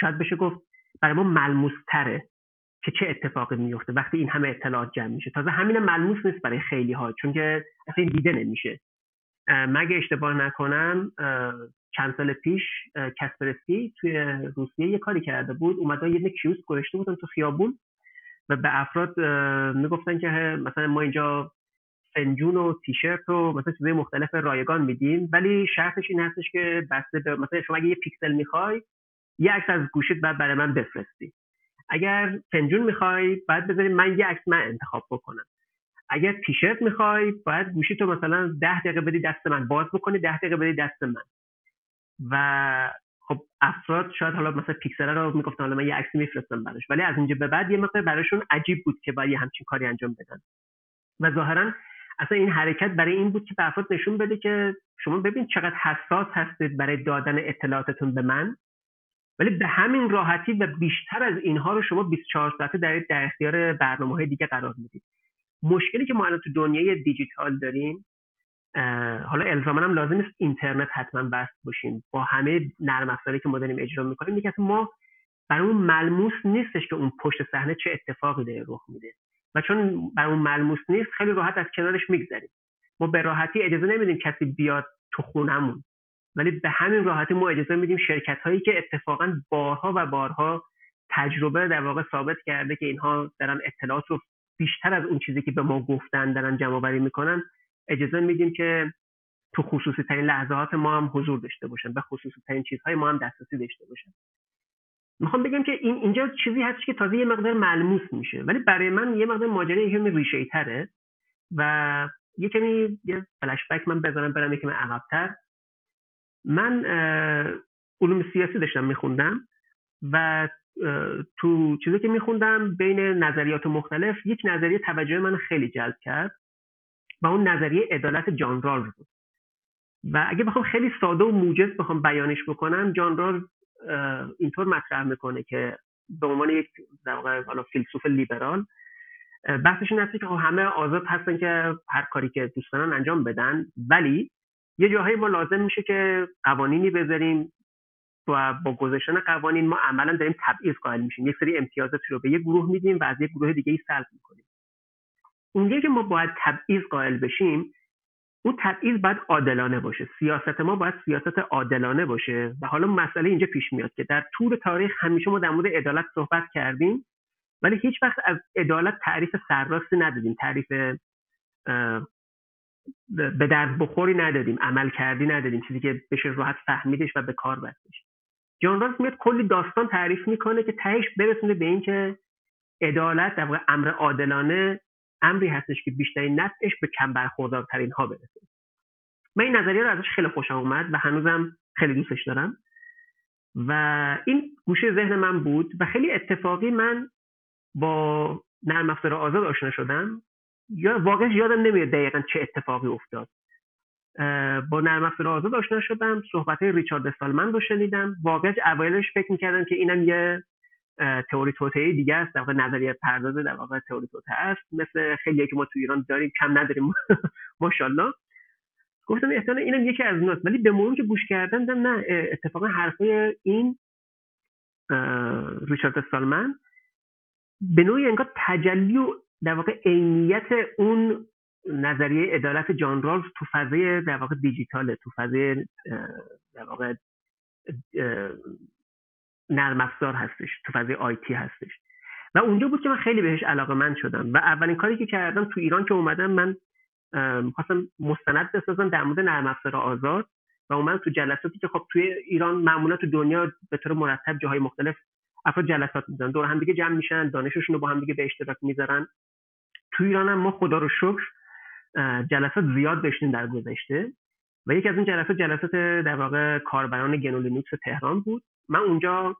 شاید بشه گفت برای ما ملموس تره که چه اتفاقی میفته وقتی این همه اطلاعات جمع میشه. تازه همین ملموس نیست برای خیلی ها چون که اصلا دیده نمیشه. مگه اشتباه نکنم چند سال پیش کسپرسکی توی روسیه یه کاری کرده بود. اومده یه کیوس گذاشته بودن تو خیابون و به افراد می‌گفتن که مثلا ما اینجا فنجون و تیشرت و مثلا چیزای مختلف رایگان میدیم. ولی شرطش این هستش که بسته به مثلا شما اگه یه پیکسل می‌خوای یه عکس از گوشت بعد برای من بفرستی. اگر فنجون می‌خوای باید بذاری من یه عکس من انتخاب بکنم. اگر تیشرت می‌خوای باید گوشی تو مثلا ده دقیقه بدی دست من. باز بکنی ده دقیقه بدی دست من. و خب افراد شاید حالا مثلا پیکسل رو می‌گفتن حالا من یه عکسی میفرستم براش. ولی از اینجا به بعد یه مقدار براشون عجیب بود که باید یه همچین کاری انجام بدن. و ظاهرا اصلا این حرکت برای این بود که به نشون بده که شما ببین چقدر حساس هستید برای دادن اطلاعاتتون به من. ولی به همین راحتی و بیشتر از اینها رو شما 24 ساعته در در اختیار برنامه های دیگه قرار می‌دید. مشکلی که ما الان تو دنیای دیجیتال داریم حالا الزاما هم لازم نیست اینترنت حتما بست باشیم. با همه نرم افزاری که ما داریم اجرا می‌کنیم میگه ما برای ملموس نیستش که اون پشت صحنه چه اتفاقی داره رخ میده. و چون بر اون ملموس نیست خیلی راحت از کنارش میگذریم. ما به راحتی اجازه نمیدیم کسی بیاد تو خونمون. ولی به همین راحتی ما اجازه میدیم شرکت هایی که اتفاقا بارها و بارها تجربه در واقع ثابت کرده که اینها دارن اطلاعات رو بیشتر از اون چیزی که به ما گفتن دارن جمع آوری می‌کنن اجازه میدیم که تو خصوصی ترین لحظات ما هم حضور داشته باشن به خصوصی ترین چیزهای ما هم دسترسی داشته باشن. می‌خوام بگم که این اینجا چیزی هست که تازه یه مقدار ملموس میشه. ولی برای من یه مقدار ماجرا یه ریشه تره و یه کمی یه فلش بک من بزنم برم یکم عقبتر. من علوم سیاسی داشتم میخوندم و تو چیزی که میخوندم بین نظریات مختلف یک نظریه توجه من خیلی جلب کرد و اون نظریه عدالت جان رالز بود. و اگه بخوام خیلی ساده و موجز بخوام بیانش بکنم جان رالز اینطور مطرح می‌کنه که به عنوان یک در واقع فیلسوف لیبرال بحثش این که خب همه آزاد هستن که هر کاری که دوست دارن انجام بدن ولی یه جاهایی ما لازم میشه که قوانینی بذاریم و با گذاشتن قوانین ما عملا داریم تبعیض قائل میشیم. یک سری امتیازات رو به یک گروه میدیم و از یک گروه دیگه ای سلب می‌کنیم. اونجایی که ما باید تبعیض قائل بشیم اون تبعیض باید عادلانه باشه. سیاست ما باید سیاست عادلانه باشه. و حالا مسئله اینجا پیش میاد که در طول تاریخ همیشه ما در مورد عدالت صحبت کردیم ولی هیچ وقت از عدالت تعریف سرراستی ندادیم. تعریف به درد بخوری ندادیم عمل کردی ندادیم. چیزی که بشه راحت فهمیدش و به کار بستش. جان رالز میاد کلی داستان تعریف می‌کنه که تهش برسونه به اینکه عدالت در واقع امر عادلانه امری هستش که بیشترین نفعش به کم برخوردارترین ها برسه. من این نظریه رو ازش خیلی خوشم اومد و هنوزم خیلی دوستش دارم. و این گوشه ذهن من بود و خیلی اتفاقی من با نرم افزار آزاد آشنا شدم. یا واقعا یادم نمیاد دقیقا چه اتفاقی افتاد. با نرم افزار آزاد آشنا شدم صحبت ریچارد سالمن رو شنیدم. واقعا اوایلش فکر می‌کردم که اینم یه تئوری توطئه دیگه است در واقع نظریه پردازه در واقع تئوری توطئه است. مثل خیلی که ما تو ایران داریم کم نداریم. ماشاءالله. گفتم احتمال اینم یکی از اوناست ولی به مرور که گوش کردم دیدم نه اتفاقا حرفای این ریچارد سالمن به نوعی انگار تجلی و در واقع عینیت اون نظریه عدالت جان رالز تو فضای در واقع دیجیتاله تو فضای در واقع نرم افزار هستش تو فضای آیتی هستش. و اونجا بود که من خیلی بهش علاقه من شدم و اولین کاری که کردم تو ایران که اومدم من می‌خواستم مستند بسازم در مورد نرم افزار آزاد و اومدم تو جلساتی که خب توی ایران معمولا تو دنیا به طور مرتب جاهای مختلف افراد جلسات می‌زنن دور هم دیگه جمع میشن دانششون رو با هم دیگه به اشتراک می‌ذارن. تو ایران هم ما خدا رو شکر جلسات زیاد داشتیم در گذشته و یکی از این جلسات جلسات در واقع کاربران گنولینوکس تهران بود. من اونجا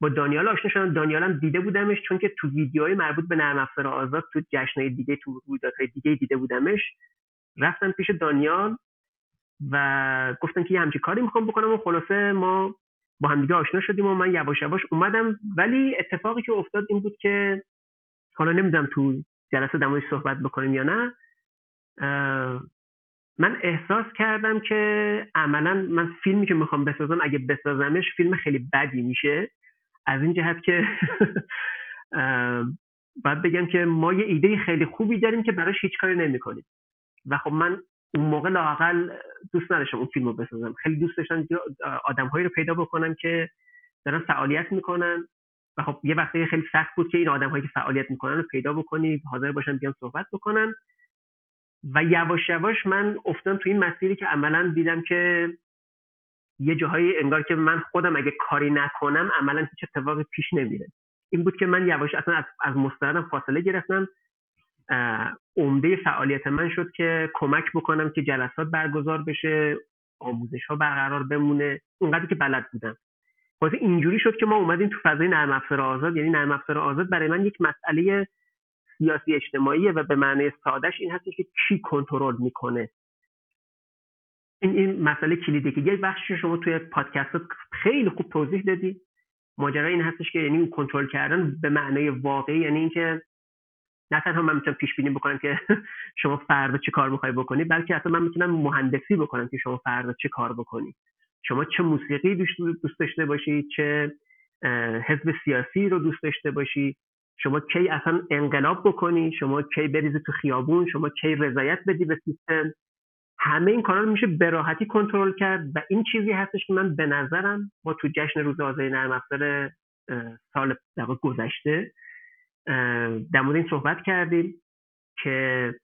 با دانیال آشنا شدم. دانیال دیده بودمش چون که تو ویدیوهای مربوط به نرم افزار آزاد تو جشنهای دیگه تو رویدادهای دیگه دیده بودمش. رفتم پیش دانیال و گفتم که یه همچی کاری می‌خوام بکنم و خلاصه ما با هم دیگه آشنا شدیم و من یواش یواش اومدم. ولی اتفاقی که افتاد این بود که حالا نمی‌دونم تو جلسه دمایش صحبت بکنیم یا نه من احساس کردم که عملا من فیلمی که می‌خوام بسازم اگه بسازمش فیلم خیلی بدی میشه. از این جهت که باید بگم که ما یه ایده خیلی خوبی داریم که براش هیچ کاری نمی‌کنیم. و خب من اون موقع لاقل دوست نداشتم اون فیلم رو بسازم. خیلی دوست داشتم آدمهایی رو پیدا بکنم که دارن فعالیت می‌کنن. و خب یه وقتی خیلی سخت بود که این آدمهایی که فعالیت می‌کنن رو پیدا بکنی حاضر باشن بیان صحبت بکنن. و یواش یواش من افتادم تو این مسیری که عملا دیدم که یه جاهایی انگار که من خودم اگه کاری نکنم عملا هیچ اتفاقی پیش نمیره. این بود که من یواش اصلا از, از مستندم فاصله گرفتم. عمده فعالیت من شد که کمک بکنم که جلسات برگزار بشه آموزش ها برقرار بمونه. اونقدر که بلد بودم. واسه اینجوری شد که ما اومدیم تو فضای نرم افزار آزاد. یعنی نرم افزار آزاد برای من یک مسئله سیاسی اجتماعیه و به معنی سادهش این هستش که کی کنترل می‌کنه. این این مسئله کلیدی که یه بخشی شما توی پادکست خیلی خوب توضیح دادی. ماجرا این هستش که یعنی کنترل کردن به معنای واقعی یعنی اینکه نه تنها من می‌تونم پیش بینی بکنم که شما فردا چه کار می‌خوای بکنی بلکه حتی من می‌تونم مهندسی بکنم که شما فردا چه کار بکنی. شما چه موسیقی دوست داشته باشی چه حزب سیاسی رو دوست داشته باشی. شما کی اصلا انقلاب بکنی شما کی بریزی تو خیابون شما کی رضایت بدی به سیستم. همه این کارا میشه به راحتی کنترل کرد و این چیزی هستش که من به نظرم ما تو جشن روز آزادی نرم افزار سال گذشته در مورد این صحبت کردیم که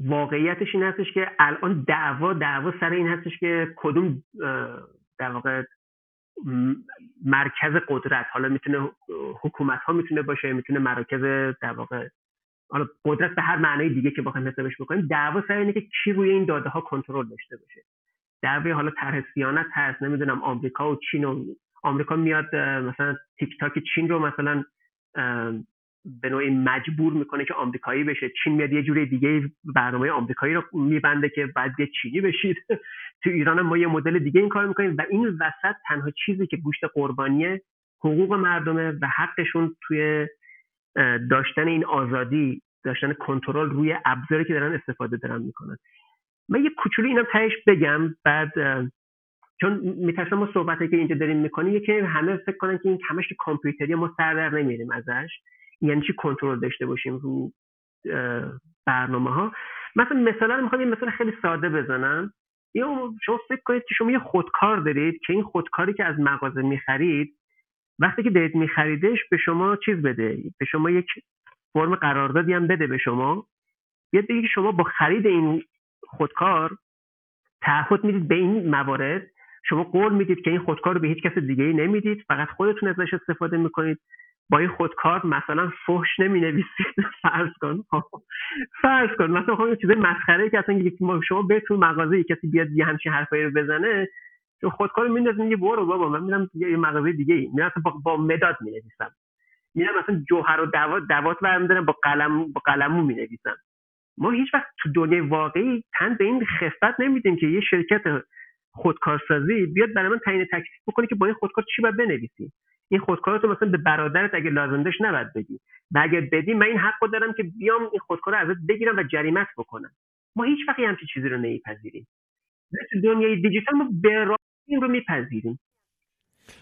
واقعیتش این هستش که الان دعوا دعوا سر این هستش که کدوم در واقع مرکز قدرت. حالا می‌تونه حکومت ها می‌تونه باشه می‌تونه مراکز در واقع حالا قدرت به هر معنای دیگه که بخوایم حسابش بکنیم دعوا سر اینه که کی روی این داده ها کنترل داشته باشه. دعوی حالا طرح سیانت هست نمی‌دونم آمریکا و چین و آمریکا میاد مثلا تیک تاک چین رو مثلا به نوعی مجبور می‌کنه که آمریکایی بشه. چین میاد یه جوری دیگه برنامه آمریکایی رو میبنده که بعد یه چینی بشید. تو ایران ما یه مدل دیگه این کار می‌کنیم و این وسط تنها چیزی که گوشت قربانیه حقوق مردمه و حقشون توی داشتن این آزادی داشتن کنترل روی ابزاری که دارن استفاده دارن می‌کنن. من یه کوچولو اینم تهش بگم بعد چون میترسم ما صحبتی که اینجا داریم می‌کنیم یکی همه فکر کنن که این همش کامپیوتری ما سر در نمیریم ازش. یعنی چی کنترل داشته باشیم رو برنامه ها مثلا مثلا می‌خوام یه مثال خیلی ساده بزنم. یا شما فکر کنید که شما یه خودکار دارید که این خودکاری که از مغازه می‌خرید وقتی که دارید میخریدش به شما چیز بده؟ به شما یک فرم قراردادی هم بده به شما. بیاد بگه که شما با خرید این خودکار تعهد می‌دید به این موارد. شما قول می‌دید که این خودکار رو به هیچ کس دیگه ای نمی‌دید. فقط خودتون ازش استفاده می‌کنید. با این خودکار مثلا فحش نمی نویسید فرض کن. فرض کن. مثلا خب چیز مسخره که اصلا شما بهتون مغازه کسی بیاد یه همچین حرفایی رو بزنه چون خودکار میندازه. میگه برو بابا من میرم یه مغازه دیگه ای میرم با, با مداد می نویسم میرم مثلا جوهر و دوات دوات برمیدارم با قلم با قلمو می نویسم ما هیچ وقت تو دنیای واقعی تن به این خفت نمیدیم که یه شرکت خودکارسازی بیاد برای من تعیین تکلیف بکنه که با این خودکار چی باید بنویسی. این خودکار تو مثلا به برادرت اگه لازم داشت نباید بدی. و اگر بدی من این حق دارم که بیام این خودکار رو ازت بگیرم و جریمت بکنم. ما هیچ وقت همچین چیزی رو نمیپذیریم. تو دنیای دیجیتال ما به این رو میپذیریم.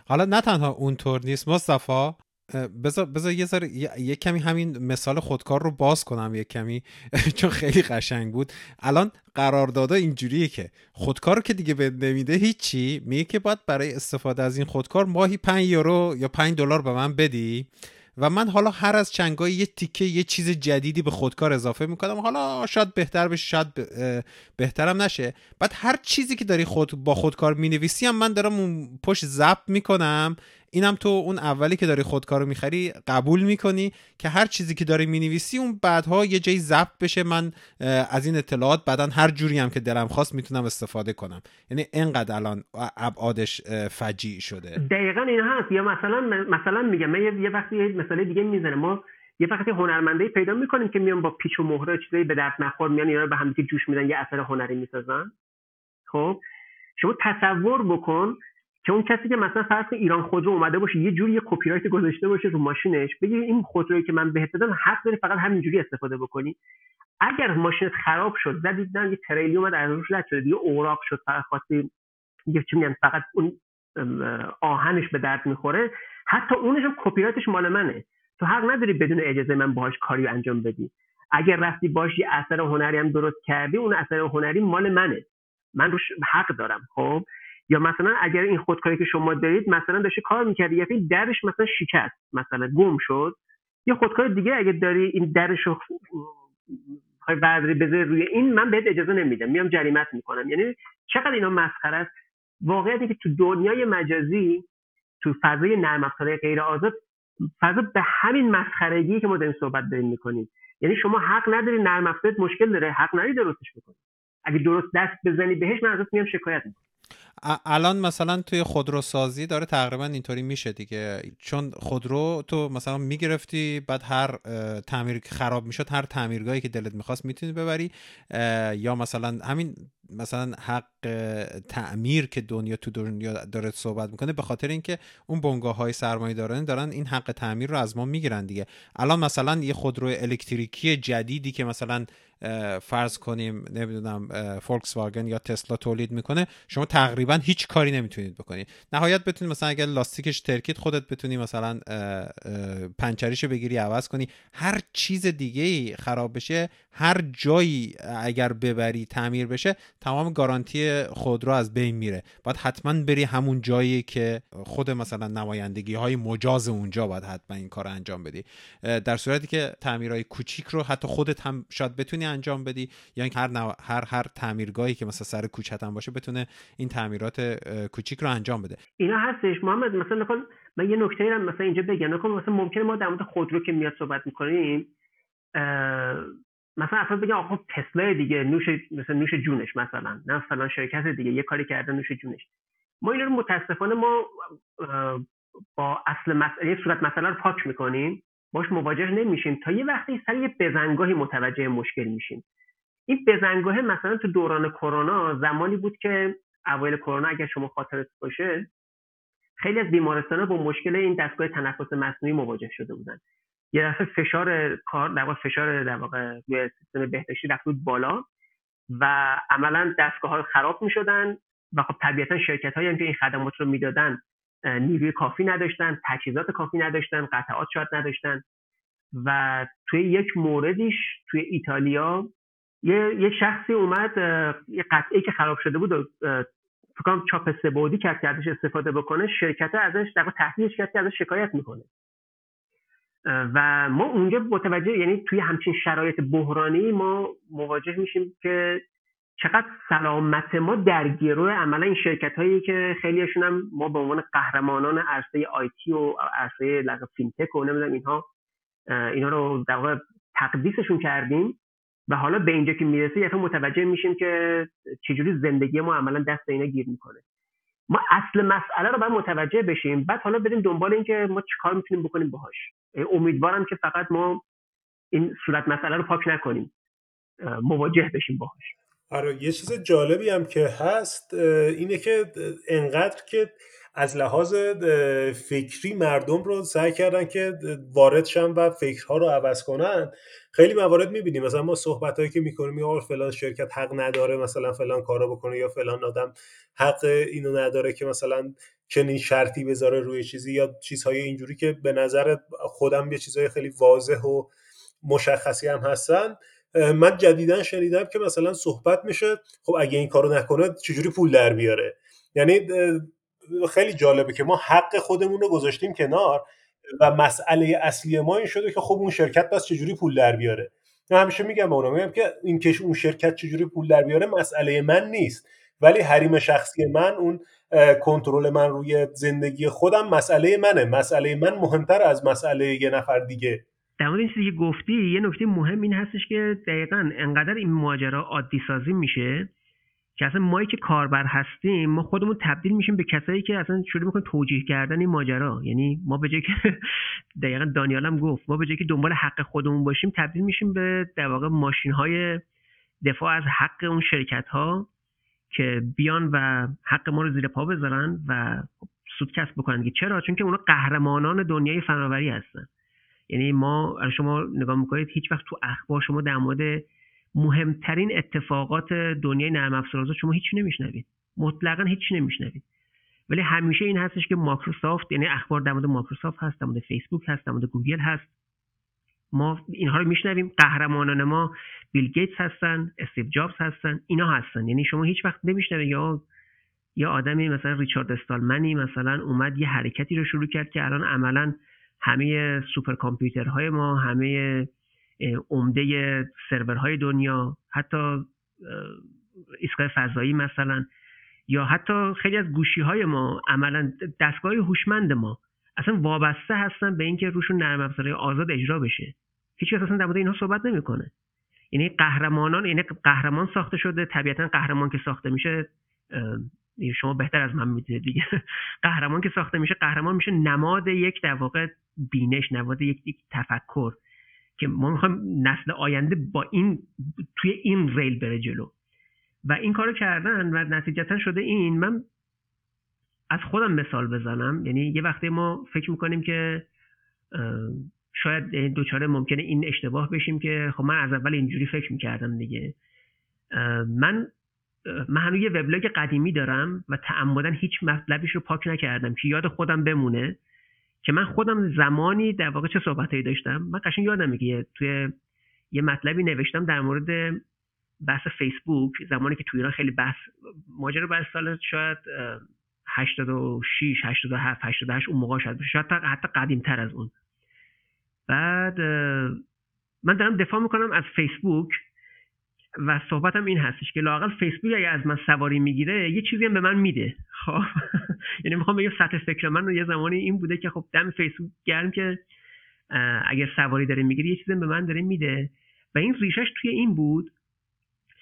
حالا نه تنها اونطور نیست مصطفی بذار بذار یه ذره یه کمی همین مثال خودکار رو باز کنم یه کمی چون خیلی قشنگ بود. الان قراردادا اینجوریه که خودکار رو که دیگه به نمیده هیچی میگه که باید برای استفاده از این خودکار ماهی 5 یورو یا 5 دلار به من بدی. و من حالا هر از چنگای یه تیکه یه چیز جدیدی به خودکار اضافه می‌کنم. حالا شاید بهتر بشه شاید بهترم نشه. بعد هر چیزی که داری خود با خودکار می‌نویسی هم من دارم اون پشت ضبط می‌کنم. اینم تو اون اولی که داری خودکارو می‌خری قبول می‌کنی که هر چیزی که داری می‌نویسی اون بعدها یه جایی ضبط بشه. من از این اطلاعات بعدا هر جوری هم که دلم خواست می‌تونم استفاده کنم. یعنی اینقدر الان ابعادش فجیع شده. دقیقا این هست. یا مثلا مثلا میگم من یه وقتی یه مثال دیگه می‌زنم. ما یه وقتی هنرمنده پیدا می‌کنیم که میان با پیچ و مهره چیزایی به درد نخور میان اینا رو به هم جوش میدن یه اثر هنری می‌سازن. خب؟ شما تصور بکن که اون کسی که مثلا فرض ایران خودرو اومده باشه یه جوری یه کپی رایت گذاشته باشه رو ماشینش بگی این خودرویی که من بهت دادم حق داری فقط همینجوری استفاده بکنی. اگر ماشینت خراب شد زدید نه یه تریلی اومد از روش رد شد یه اوراق شد فقط خواستی یه چی میگن فقط اون آهنش به درد می‌خوره حتی اونش هم کپی رایتش مال منه. تو حق نداری بدون اجازه من باهاش کاری انجام بدی. اگر رفتی باش یه اثر هنری هم درست کردی اون اثر هنری مال منه. من روش حق دارم خب؟ یا مثلا اگر این خودکاری که شما دارید مثلا داشته کار می‌کردی یا این درش مثلا شکست مثلا گم شد. یه خودکار دیگه اگه داری این درش رو برداری بذاری روی این من بهت اجازه نمیدم. میام جریمت می‌کنم. یعنی چقدر اینا مسخره است. واقعیتی که تو دنیای مجازی تو فضای نرم افزارهای غیر آزاد فضا به همین مسخرگی که ما داریم صحبت داریم می‌کنیم. یعنی شما حق نداری نرم افزارت مشکل داره حق نداری درستش بکنی. اگه درست دست بزنی بهش من ازت میام شکایت می‌کنم الان مثلا توی خودروسازی داره تقریبا اینطوری میشه دیگه. چون خودرو تو مثلا می‌گرفتی بعد هر تعمیر خراب می‌شد هر تعمیرگاهی که دلت می‌خواست می‌تونی ببری. یا مثلا همین مثلا حق تعمیر که دنیا تو دنیا داره صحبت می‌کنه به خاطر اینکه اون بنگاه های سرمایه دارن دارن این حق تعمیر رو از ما می‌گیرن دیگه. الان مثلا یه خودرو الکتریکی جدیدی که مثلا فرض کنیم نمی‌دونم فولکس واگن یا تسلا تولید می‌کنه شما تقریبا هیچ کاری نمی‌تونید بکنید نهایت بتونید مثلا اگر لاستیکش ترکید خودت بتونی مثلا پنچریشو بگیری عوض کنی. هر چیز دیگه خراب بشه هر جایی اگر ببری تعمیر بشه تمام گارانتی خودرو از بین میره. باید حتما بری همون جایی که خود مثلا نمایندگی های مجاز اونجا باید حتما این کار انجام بدی. در صورتی که تعمیرهای کوچیک رو حتی خودت هم شاید بتونی انجام بدی یا هر هر هر تعمیرگاهی که مثلا سر کوچت هم باشه بتونه این تعمیرات کوچیک رو انجام بده. اینا هستش. محمد مثلا من یه نکته هم مثلا اینجا بگم. مثلا ممکنه ما در مورد خودرو که میاد صحبت می‌کنیم مثلا افراد بگن آقا تسلا دیگه نوش مثلا نوش جونش مثلا نه فلان شرکت دیگه یه کاری کرده نوش جونش. ما اینا رو متاسفانه ما با اصل مسئله صورت مثلا رو پاک می‌کنیم. باش مواجه نمیشیم. تا یه وقتی سر یه بزنگاهی متوجه مشکل میشیم. این بزنگاه مثلا تو دوران کرونا زمانی بود که اوایل کرونا اگر شما خاطرت باشه خیلی از بیمارستان با مشکل این دستگاه تنفس مصنوعی مواجه شده بودن. یه دفعه فشار کار در فشار در واقع روی سیستم بهداشتی رفت بود بالا و عملا دستگاه ها خراب می شدن و خب طبیعتا شرکت هایی که این خدمات رو می‌دادن نیروی کافی نداشتن تجهیزات کافی نداشتن قطعات شاید نداشتن. و توی یک موردیش توی ایتالیا یه, یه شخصی اومد یه قطعه که خراب شده بود و فکرم چاپ سبودی کرد که ازش استفاده بکنه شرکت ازش در تحلیلش کرد که ازش شکایت می‌کنه. و ما اونجا متوجه یعنی توی همچین شرایط بحرانی ما مواجه میشیم که چقدر سلامت ما در گروه عملا این شرکت هایی که خیلیشون هم ما به عنوان قهرمانان عرصه آیتی و عرصه فینتک و نمی‌دونم اینها اینا رو در واقع تقدیسشون کردیم و حالا به اینجا که می‌رسه یه متوجه میشیم که چجوری زندگی ما عملا دست اینا گیر می‌کنه. ما اصل مسئله رو باید متوجه بشیم. بعد حالا بریم دنبال اینکه ما چیکار می‌تونیم بکنیم باهاش. امیدوارم که فقط ما این صورت مسئله رو پاک نکنیم. مواجه بشیم باهاش. آره یه چیز جالبی هم که هست اینه که انقدر که از لحاظ فکری مردم رو سعی کردن که وارد شن و فکرها رو عوض کنن. خیلی موارد می‌بینیم. مثلا ما صحبت هایی که می‌کنیم یا فلان شرکت حق نداره مثلا فلان کارو بکنه یا فلان آدم حق اینو نداره که مثلا چنین شرطی بذاره روی چیزی یا چیزهای اینجوری که به نظر خودم یه چیزهای خیلی واضح و مشخصی هم هستن. من جدیدا شنیدم که مثلا صحبت میشه خب اگه این کارو نکنه چجوری پول در بیاره؟ یعنی خیلی جالبه که ما حق خودمون رو گذاشتیم کنار و مسئله اصلی ما این شده که خب اون شرکت بس چجوری پول در بیاره؟ من همیشه میگم به اونا میگم که این کش اون شرکت چجوری پول در بیاره مسئله من نیست. ولی حریم شخصی من اون کنترل من روی زندگی خودم مسئله منه. مسئله من مهمتر از مسئله یه نفر دیگه. در مورد این چیزی که گفتی یه نکته مهم این هستش که دقیقا انقدر این ماجرا عادی سازی میشه که اصلا مایی که کاربر هستیم ما خودمون تبدیل میشیم به کسایی که اصلا شروع می‌کنیم توجیه کردن این ماجرا. یعنی ما به جایی که دقیقا دانیالم گفت ما به جایی که دنبال حق خودمون باشیم تبدیل میشیم به در واقع ماشین های دفاع از حق اون شرکت ها که بیان و حق ما رو زیر پا بذارن و سود کسب بکنن. چرا؟ چون که اونا قهرمانان دنیای فناوری هستن. یعنی ما شما نگاه می‌کنید هیچ وقت تو اخبار شما در مورد مهمترین اتفاقات دنیای نرم افزار شما هیچ نمیشنوید. مطلقا هیچ نمیشنوید. ولی همیشه این هستش که مایکروسافت یعنی اخبار در مورد مایکروسافت هست در مورد فیسبوک هست در مورد گوگل هست. ما اینها رو میشنویم. قهرمانان ما بیل گیتس هستن استیو جابز هستن اینا هستن. یعنی شما هیچ وقت نمیشنوید یا یا آدمی مثلا ریچارد استالمنی مثلا اومد یه حرکتی رو شروع کرد که الان عملا همه سوپر کامپیوترهای ما همه عمده سرورهای دنیا حتی ایستگاه فضایی مثلا یا حتی خیلی از گوشی های ما عملا دستگاه هوشمند ما اصلا وابسته هستن به اینکه روشون نرم افزارهای آزاد اجرا بشه. هیچ کس اصلا در مورد اینها صحبت نمی‌کنه. یعنی قهرمانان یعنی قهرمان ساخته شده طبیعتا قهرمان که ساخته میشه شما بهتر از من می‌دونید دیگه. قهرمان که ساخته میشه قهرمان میشه نماد یک در واقع بینش نماد یک, یک تفکر که ما می‌خوایم نسل آینده با این توی این ریل بره جلو. و این کارو کردن و نتیجتا شده این. من از خودم مثال بزنم. یعنی یه وقتی ما فکر می‌کنیم که شاید دوچاره ممکنه این اشتباه بشیم که خب من از اول اینجوری فکر می‌کردم دیگه. من من یه وبلاگ قدیمی دارم و تعمدن هیچ مطلبیش رو پاک نکردم که یاد خودم بمونه. که من خودم زمانی در واقع چه صحبتهایی داشتم من قشنگ یادم میگه توی یه مطلبی نوشتم در مورد بحث فیسبوک زمانی که توی ایران خیلی بحث ماجرا بحث سال شاید 86 87 88 اون موقع شاید شاید حتی قدیم تر از اون. بعد من دارم دفاع می‌کنم از فیسبوک. و صحبتم این هستش که لاقل فیسبوک اگه از من سواری می‌گیره یه چیزی هم به من میده. خب؟ یعنی می‌خوام بگم سطح فکر من یه زمانی این بوده که خب دم فیسبوک گرم که اگر سواری داره می‌گیره یه چیزی به من داره میده. و این ریشش توی این بود.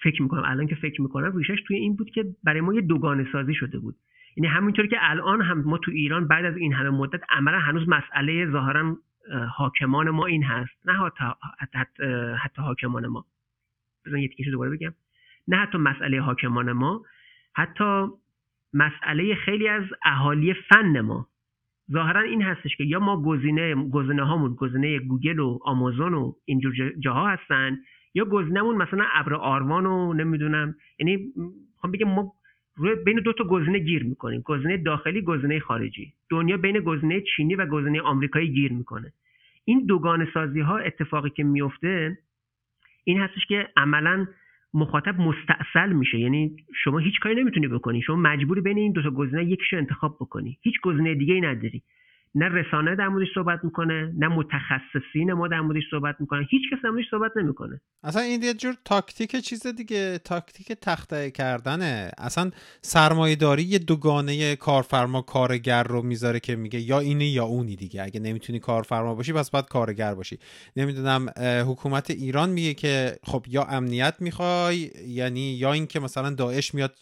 فکر می‌کنم الان که فکر می‌کنم ریشش توی این بود که برای ما یه دوگانه سازی شده بود. یعنی همینطور که الان هم ما تو ایران بعد از این همه مدت عملا هنوز مسئله ظاهرا حاکمان ما این هست. نه حتی, حتی, حتی حاکمان ما. بزن یه دوباره بگم. نه حتی مسئله حاکمان ما حتی مسئله خیلی از اهالی فن ما. ظاهرا این هستش که یا ما گزینه گزینه هامون گزینه گوگل و آمازون و اینجور جاها هستن یا گزینهمون مثلا ابر آروان و نمی‌دونم. یعنی می‌خوام بگم ما روی بین دو تا گزینه گیر می‌کنیم. گزینه داخلی گزینه خارجی. دنیا بین گزینه چینی و گزینه آمریکایی گیر می‌کنه. این دوگانه سازی ها اتفاقی که میفته این هستش که عملا مخاطب مستاصل میشه. یعنی شما هیچ کاری نمی‌تونی بکنی. شما مجبوری بین این دو تا گزینه یکیشو انتخاب بکنی. هیچ گزینه دیگه ای نداری. نه رسانه در موردش صحبت می‌کنه نه متخصصین ما در موردش صحبت می‌کنن. هیچ کس در موردش صحبت نمی‌کنه. اصلا این یه جور تاکتیک چیز دیگه تاکتیک تخته کردنه. اصلا سرمایهداری یه دوگانه کارفرما کارگر رو می‌ذاره که میگه یا اینی یا اونی دیگه. اگه نمی‌تونی کارفرما باشی پس باید کارگر باشی. نمی‌دونم حکومت ایران میگه که خب یا امنیت می‌خوای یعنی یا اینکه مثلا داعش میاد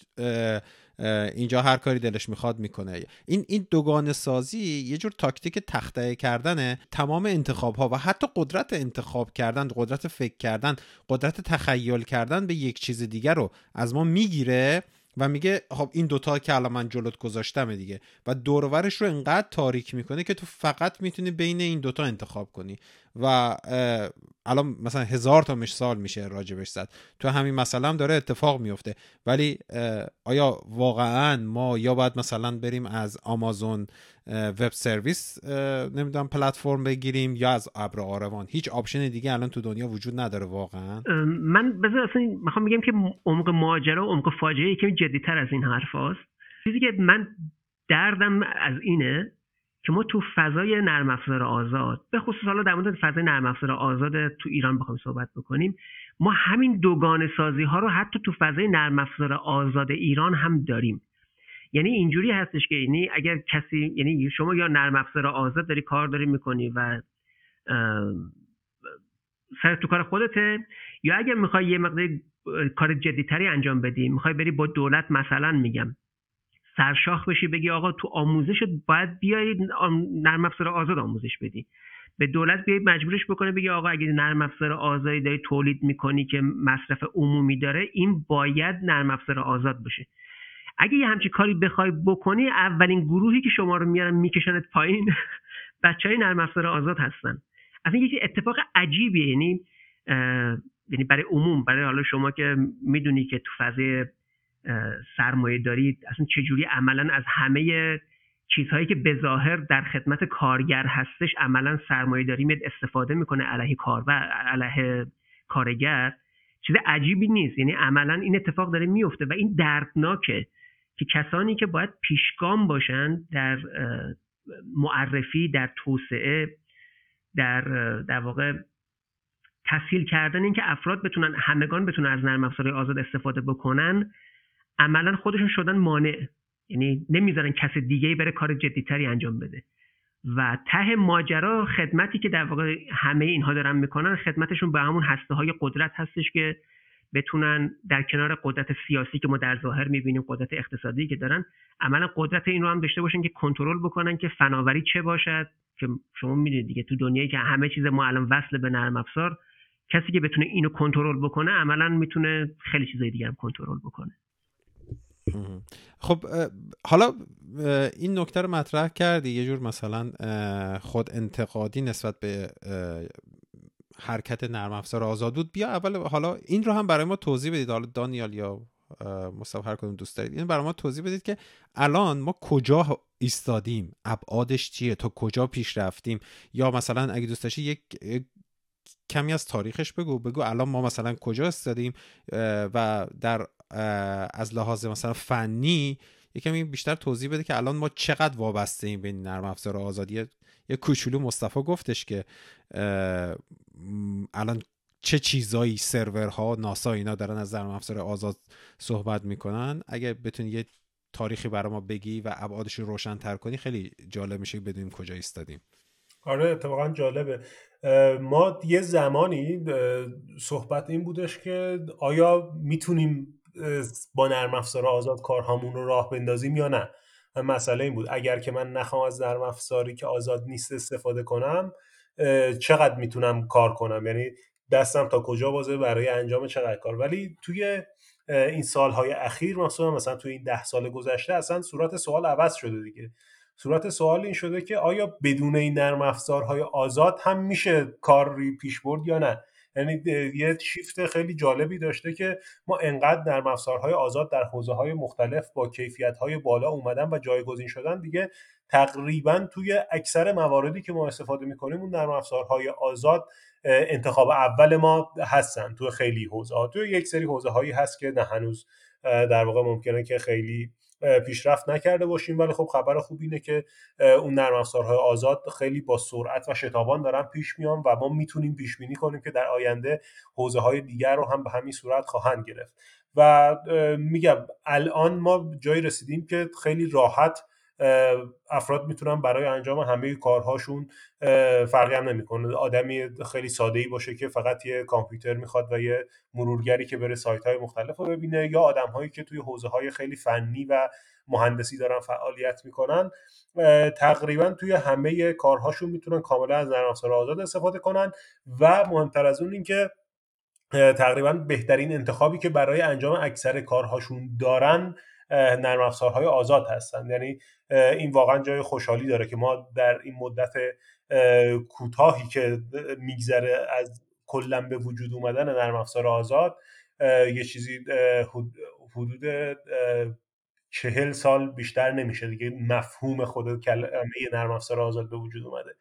اینجا هر کاری دلش می‌خواد می‌کنه. این این دوگان سازی یه جور تاکتیک تخته کردنه تمام انتخاب ها و حتی قدرت انتخاب کردن قدرت فکر کردن قدرت تخیل کردن به یک چیز دیگر رو از ما می‌گیره. و میگه خب این دوتا که الان من جلوت گذاشتم دیگه. و دورورش رو انقدر تاریک می‌کنه که تو فقط می‌تونی بین این دوتا انتخاب کنی. و الان مثلا هزار تا مثال میشه راجبش زد. تو همین مثلا داره اتفاق میفته ولی آیا واقعا ما یا باید مثلا بریم از Amazon Web Service نمی‌دونم پلتفرم بگیریم یا از ابر آروان. هیچ option دیگه الان تو دنیا وجود نداره واقعا. من بذار اصلا می‌خوام بگم که عمق ماجرا و عمق فاجعه یکمی جدیتر از این حرف هاست. چیزی که من دردم از اینه که ما تو فضای نرم افزار آزاد به خصوص حالا در مورد فضای نرم افزار آزاد تو ایران بخوایم صحبت بکنیم ما همین دوگانه سازی ها رو حتی تو فضای نرم افزار آزاد ایران هم داریم. یعنی اینجوری هستش که یعنی اگر کسی یعنی شما یا نرم افزار آزاد داری کار داری می‌کنی و سر تو کار خودته یا اگر می‌خوای یه مقدار کار جدیتری انجام بدی می‌خوای بری با دولت مثلا میگم سرشاخ بشی بگی آقا تو آموزش باید بیای نرم افزار آزاد آموزش بدی. به دولت بیای مجبورش بکنه بگی آقا اگه نرم افزار آزادی داری تولید می‌کنی که مصرف عمومی داره این باید نرم افزار آزاد باشه. اگه یه همچی کاری بخوای بکنی اولین گروهی که شما رو میارن میکشنت پایین بچه های نرم افزار آزاد هستن. این یکی اتفاق عجیبیه یعنی یعنی برای عموم برای حالا شما که می‌دونی که تو فضای سرمایه دارید اصلا چجوری عملا از همه چیزهایی که به ظاهر در خدمت کارگر هستش عملا سرمایه داری میاد استفاده می‌کنه علیه کار و علیه کارگر. چیز عجیبی نیست یعنی عملا این اتفاق داره میفته و این دردناکه. که کسانی که باید پیشگام باشن در معرفی در توسعه در در واقع تسهیل کردن اینکه افراد بتونن همگان بتونن از نرم افزارهای آزاد استفاده بکنن عملا خودشون شدن مانع. یعنی نمی‌ذارن کس دیگه بره کار جدیتری انجام بده. و ته ماجرا خدمتی که در واقع همه اینها دارن می‌کنن خدمتشون به همون هسته های قدرت هستش که بتونن در کنار قدرت سیاسی که ما در ظاهر می‌بینیم قدرت اقتصادی که دارن عملا قدرت این رو هم داشته باشن که کنترل بکنن که فناوری چه باشد. که شما می‌دونید دیگه تو دنیایی که همه چیز ما الان وصل به نرم افزار کسی که بتونه اینو کنترل بکنه عملا می‌تونه خیلی چیزای دیگه هم کنترل بکنه. خب حالا این نکته رو مطرح کردی. یه جور مثلا خود انتقادی نسبت به حرکت نرم افزار آزاد بود. بیا اول حالا این رو هم برای ما توضیح بدید. حالا دانیال یا مصطفی هر کدوم دوست دارید. این برای ما توضیح بدید که الان ما کجا ایستادیم؟ ابعادش چیه؟ تا کجا پیش رفتیم؟ یا مثلا اگه دوست داشتی یک کمی از تاریخش بگو. بگو الان ما مثلا کجا استادیم و در از لحاظ مثلا فنی یکمی بیشتر توضیح بده که الان ما چقدر وابسته ایم به نرم افزار آزادی یه کوچولو مصطفی گفتش که الان چه چیزایی سرورها ناسا اینا دارن از نرم افزار آزاد صحبت می‌کنن؟ اگه بتونی یه تاریخی برای ما بگی و ابعادش رو روشن تر کنی خیلی جالب میشه بدونیم کجا ایستادیم. آره اتفاقا جالبه. ما یه زمانی صحبت این بودش که آیا می‌تونیم با نرم افزار آزاد کارهامون رو راه بندازیم یا نه؟ مسئله این بود. اگر که من نخوام از نرم افزاری که آزاد نیست استفاده کنم چقدر می‌تونم کار کنم؟ یعنی دستم تا کجا بازه برای انجام چقدر کار؟ ولی توی این سالهای اخیر مثلا مثلا توی این ده سال گذشته اصلا صورت سوال عوض شده دیگه. صورت سوال این شده که آیا بدون این نرم افزارهای آزاد هم میشه کاری پیش برد یا نه؟ یعنی یه شیفت خیلی جالبی داشته که ما انقدر نرم افزارهای آزاد در حوزه های مختلف با کیفیت های بالا اومدن و جایگزین شدن دیگه تقریبا توی اکثر مواردی که ما استفاده می‌کنیم اون نرم افزارهای آزاد انتخاب اول ما هستن تو خیلی حوزه ها تو یک سری حوزه هایی هست که نه هنوز در واقع ممکنه که خیلی پیشرفت نکرده باشیم. ولی خب خبر خوب اینه که اون نرم افزارهای آزاد خیلی با سرعت و شتابان دارن پیش میان و ما می‌تونیم پیش بینی کنیم که در آینده حوزه های دیگر رو هم به همین صورت خواهند گرفت. و میگم الان ما جایی رسیدیم که خیلی راحت افراد می‌تونن برای انجام همه کارهاشون فرقی هم نمی‌کنه. آدمی خیلی ساده ای باشه که فقط یه کامپیوتر می‌خواد و یه مرورگری که بره سایت های مختلف رو ببینه یا آدم هایی که توی حوزه های خیلی فنی و مهندسی دارن فعالیت می‌کنن. تقریبا توی همه کارهاشون می‌تونن کاملا از نرم افزار آزاد استفاده کنن. و مهمتر از اون اینکه تقریبا بهترین انتخابی که برای انجام اکثر کارهاشون دارن نرم افزارهای آزاد هستن. یعنی این واقعا جای خوشحالی داره که ما در این مدت کوتاهی که میگذره از کلا به وجود اومدن نرم افزار آزاد یه چیزی حدود چهل سال بیشتر نمیشه دیگه. مفهوم خود کلمه نرم افزار آزاد به وجود اومده.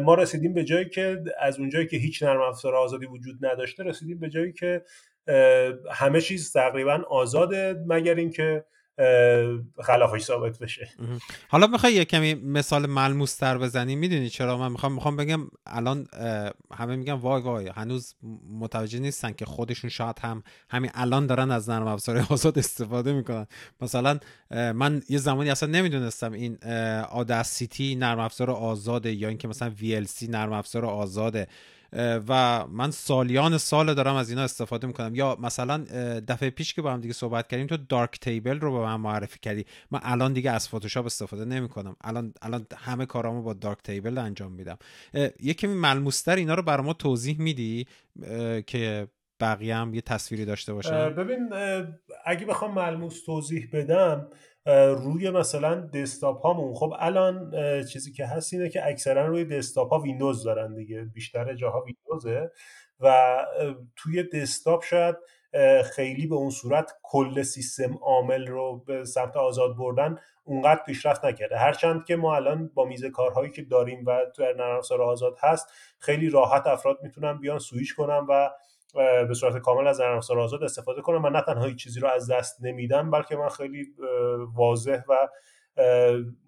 ما رسیدیم به جایی که از اونجایی که هیچ نرم افزار آزادی وجود نداشته رسیدیم به جایی که همه چیز تقریبا آزاده مگر اینکه خلافش ثابت بشه. حالا می‌خوای یه کمی مثال ملموس تر بزنی؟ می‌دونی چرا؟ من می‌خوام می‌خوام بگم الان همه میگن وای وای هنوز متوجه نیستن که خودشون شاید هم همین الان دارن از نرم افزار آزاد استفاده می‌کنن. مثلا من یه زمانی اصلا نمی‌دونستم این سیتی نرم افزار آزاده یا اینکه مثلا VLC نرم افزار آزاده. و من سالیان سال دارم از اینا استفاده می‌کنم. یا مثلا دفعه پیش که با هم دیگه صحبت کردیم تو دارک تیبل رو به من معرفی کردی. من الان دیگه از فتوشاپ استفاده نمی‌کنم. الان الان همه کارامو با دارک تیبل انجام میدم. یکی ملموستر اینا رو برای ما توضیح میدی؟ که بقیه هم یه تصویری داشته باشه ببین اگه بخوام ملموس توضیح بدم روی مثلا دسکتاپ هامون. خب الان چیزی که هست اینه که اکثرا روی دسکتاپ ها ویندوز دارن دیگه. بیشتر جاها ویندوزه. و توی دسکتاپ شاید خیلی به اون صورت کل سیستم عامل رو به سمت آزاد بردن اونقدر پیشرفت نکرده. هرچند که ما الان با میز کارهایی که داریم و تو نرم آزاد هست خیلی راحت افراد می‌تونن بیان سویچ کنن و به صورت کامل از نرم افزار آزاد استفاده کنم من نه تنها هیچ چیزی رو از دست نمیدم بلکه من خیلی واضح و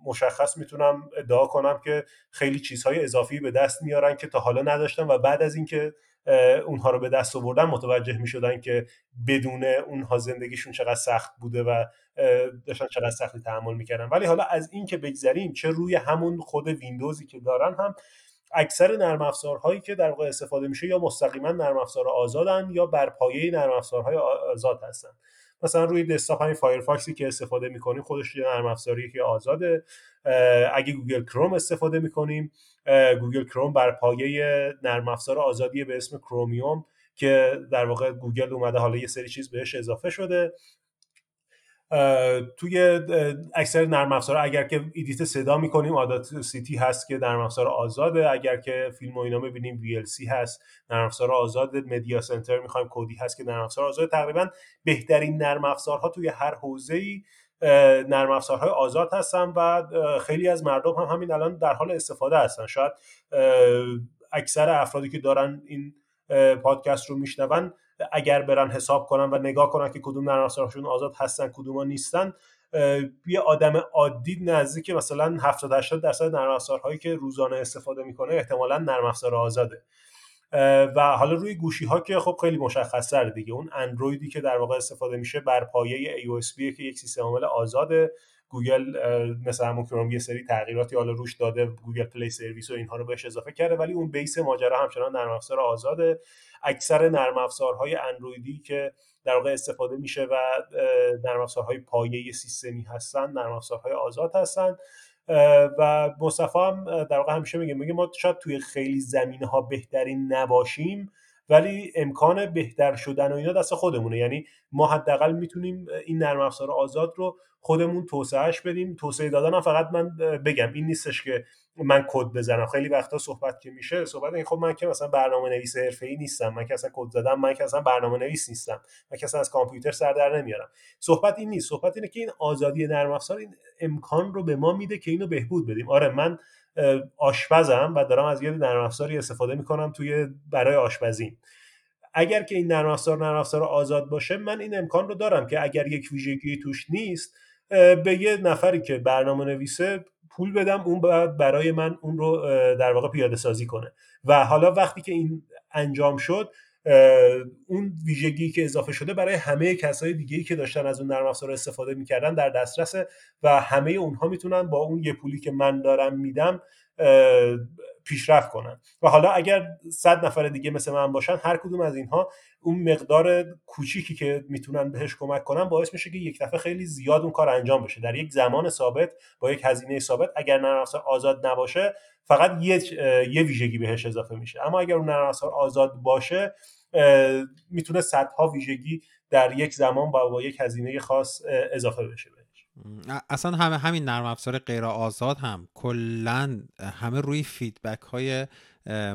مشخص می‌تونم ادعا کنم که خیلی چیزهای اضافی به دست میارن که تا حالا نداشتم و بعد از اینکه اونها رو به دست آوردن متوجه می‌شدن که بدون اونها زندگیشون چقدر سخت بوده و داشتن چقدر سختی تحمل می‌کردن. ولی حالا از این که بگذریم چه روی همون خود ویندوزی که دارن هم اکثر نرم افزارهایی که در واقع استفاده میشه یا مستقیما نرم افزار آزادن یا بر پایه نرم افزارهای آزاد هستن. مثلا روی دسکتاپ همین فایرفاکسی که استفاده می‌کنیم خودش یه نرم افزاریه که آزاده. اگه گوگل کروم استفاده می‌کنیم گوگل کروم بر پایه نرم افزار آزادی به اسم کرومیوم که در واقع گوگل اومده حالا یه سری چیز بهش اضافه شده. توی اکثر نرم افزار اگر که edit صدا می‌کنیم Audacity هست که نرم افزار آزاده. اگر که فیلم و اینا ببینیم VLC هست نرم افزار آزاد media center می‌خوایم Kodi هست که نرم افزار آزاد تقریبا بهترین نرم افزارها توی هر حوزه ای نرم افزارهای آزاد هستن و خیلی از مردم هم همین الان در حال استفاده هستن. شاید اکثر افرادی که دارن این پادکست رو میشنون اگر برن حساب کنن و نگاه کنن که کدوم نرم آزاد هستن کدوم نیستن یه آدم عادی نزدیک مثلا 70 80 درصد نرم افزارهایی که روزانه استفاده می‌کنه احتمالا نرم افزار آزاده. و حالا روی گوشی ها که خب خیلی مشخص دیگه. اون اندرویدی که در واقع استفاده میشه بر پایه iOS که یک سیستم عامل آزاده. گوگل مثلا همون کروم یه سری تغییراتی حالا روش داده Google Play Service و اینها رو بهش اضافه کرده ولی اون base ماجرا همچنان نرم افزار آزاده. اکثر نرم افزارهای اندرویدی که در واقع استفاده میشه و نرم افزارهای پایه سیستمی هستن نرم افزارهای آزاد هستن. و مصطفی هم در واقع همیشه میگه میگه ما شاید توی خیلی زمینه ها بهترین نباشیم. ولی امکان بهتر شدن و اینا دست خودمونه. یعنی ما حداقل می‌تونیم این نرم افزار آزاد رو خودمون توسعهش بدیم. توسعه دادن هم فقط من بگم این نیستش که من کد بزنم. خیلی وقتا صحبت که میشه صحبت این خب من که مثلا برنامه نویس ای نیستم. من که اصلا کد زدم من که اصلا برنامه نویس نیستم. من که اصلا از کامپیوتر سر در نمیارم. صحبت این نیست. صحبت اینه که این آزادی نرم افزار این امکان رو به ما میده که اینو بهبود بدیم. آره من آشپزم و دارم از یه نرم افزاری استفاده می‌کنم توی برای آشپزی. اگر که این نرم افزار نرم افزار آزاد باشه من این امکان رو دارم که اگر یک ویژگی توش نیست به یه نفری که برنامه نویسه پول بدم اون باید برای من اون رو در واقع پیاده سازی کنه. و حالا وقتی که این انجام شد اون ویژگی که اضافه شده برای همه کسای دیگه که داشتن از اون نرم افزار استفاده می‌کردن در دسترسه و همه اونها می‌تونن با اون یه پولی که من دارم میدم پیشرفت کنن. و حالا اگر صد نفر دیگه مثل من باشن هر کدوم از اینها اون مقدار کوچیکی که می‌تونن بهش کمک کنن باعث میشه که یک دفعه خیلی زیاد اون کار انجام بشه. در یک زمان ثابت با یک هزینه ثابت اگر نرم آزاد نباشه فقط یه یه ویژگی بهش اضافه میشه. اما اگر اون نرم افزار آزاد باشه می‌تونه صدها ویژگی در یک زمان با, با یک هزینه خاص اضافه بشه اصلا همه همین نرم افزار غیر آزاد هم کلا همه روی feedback های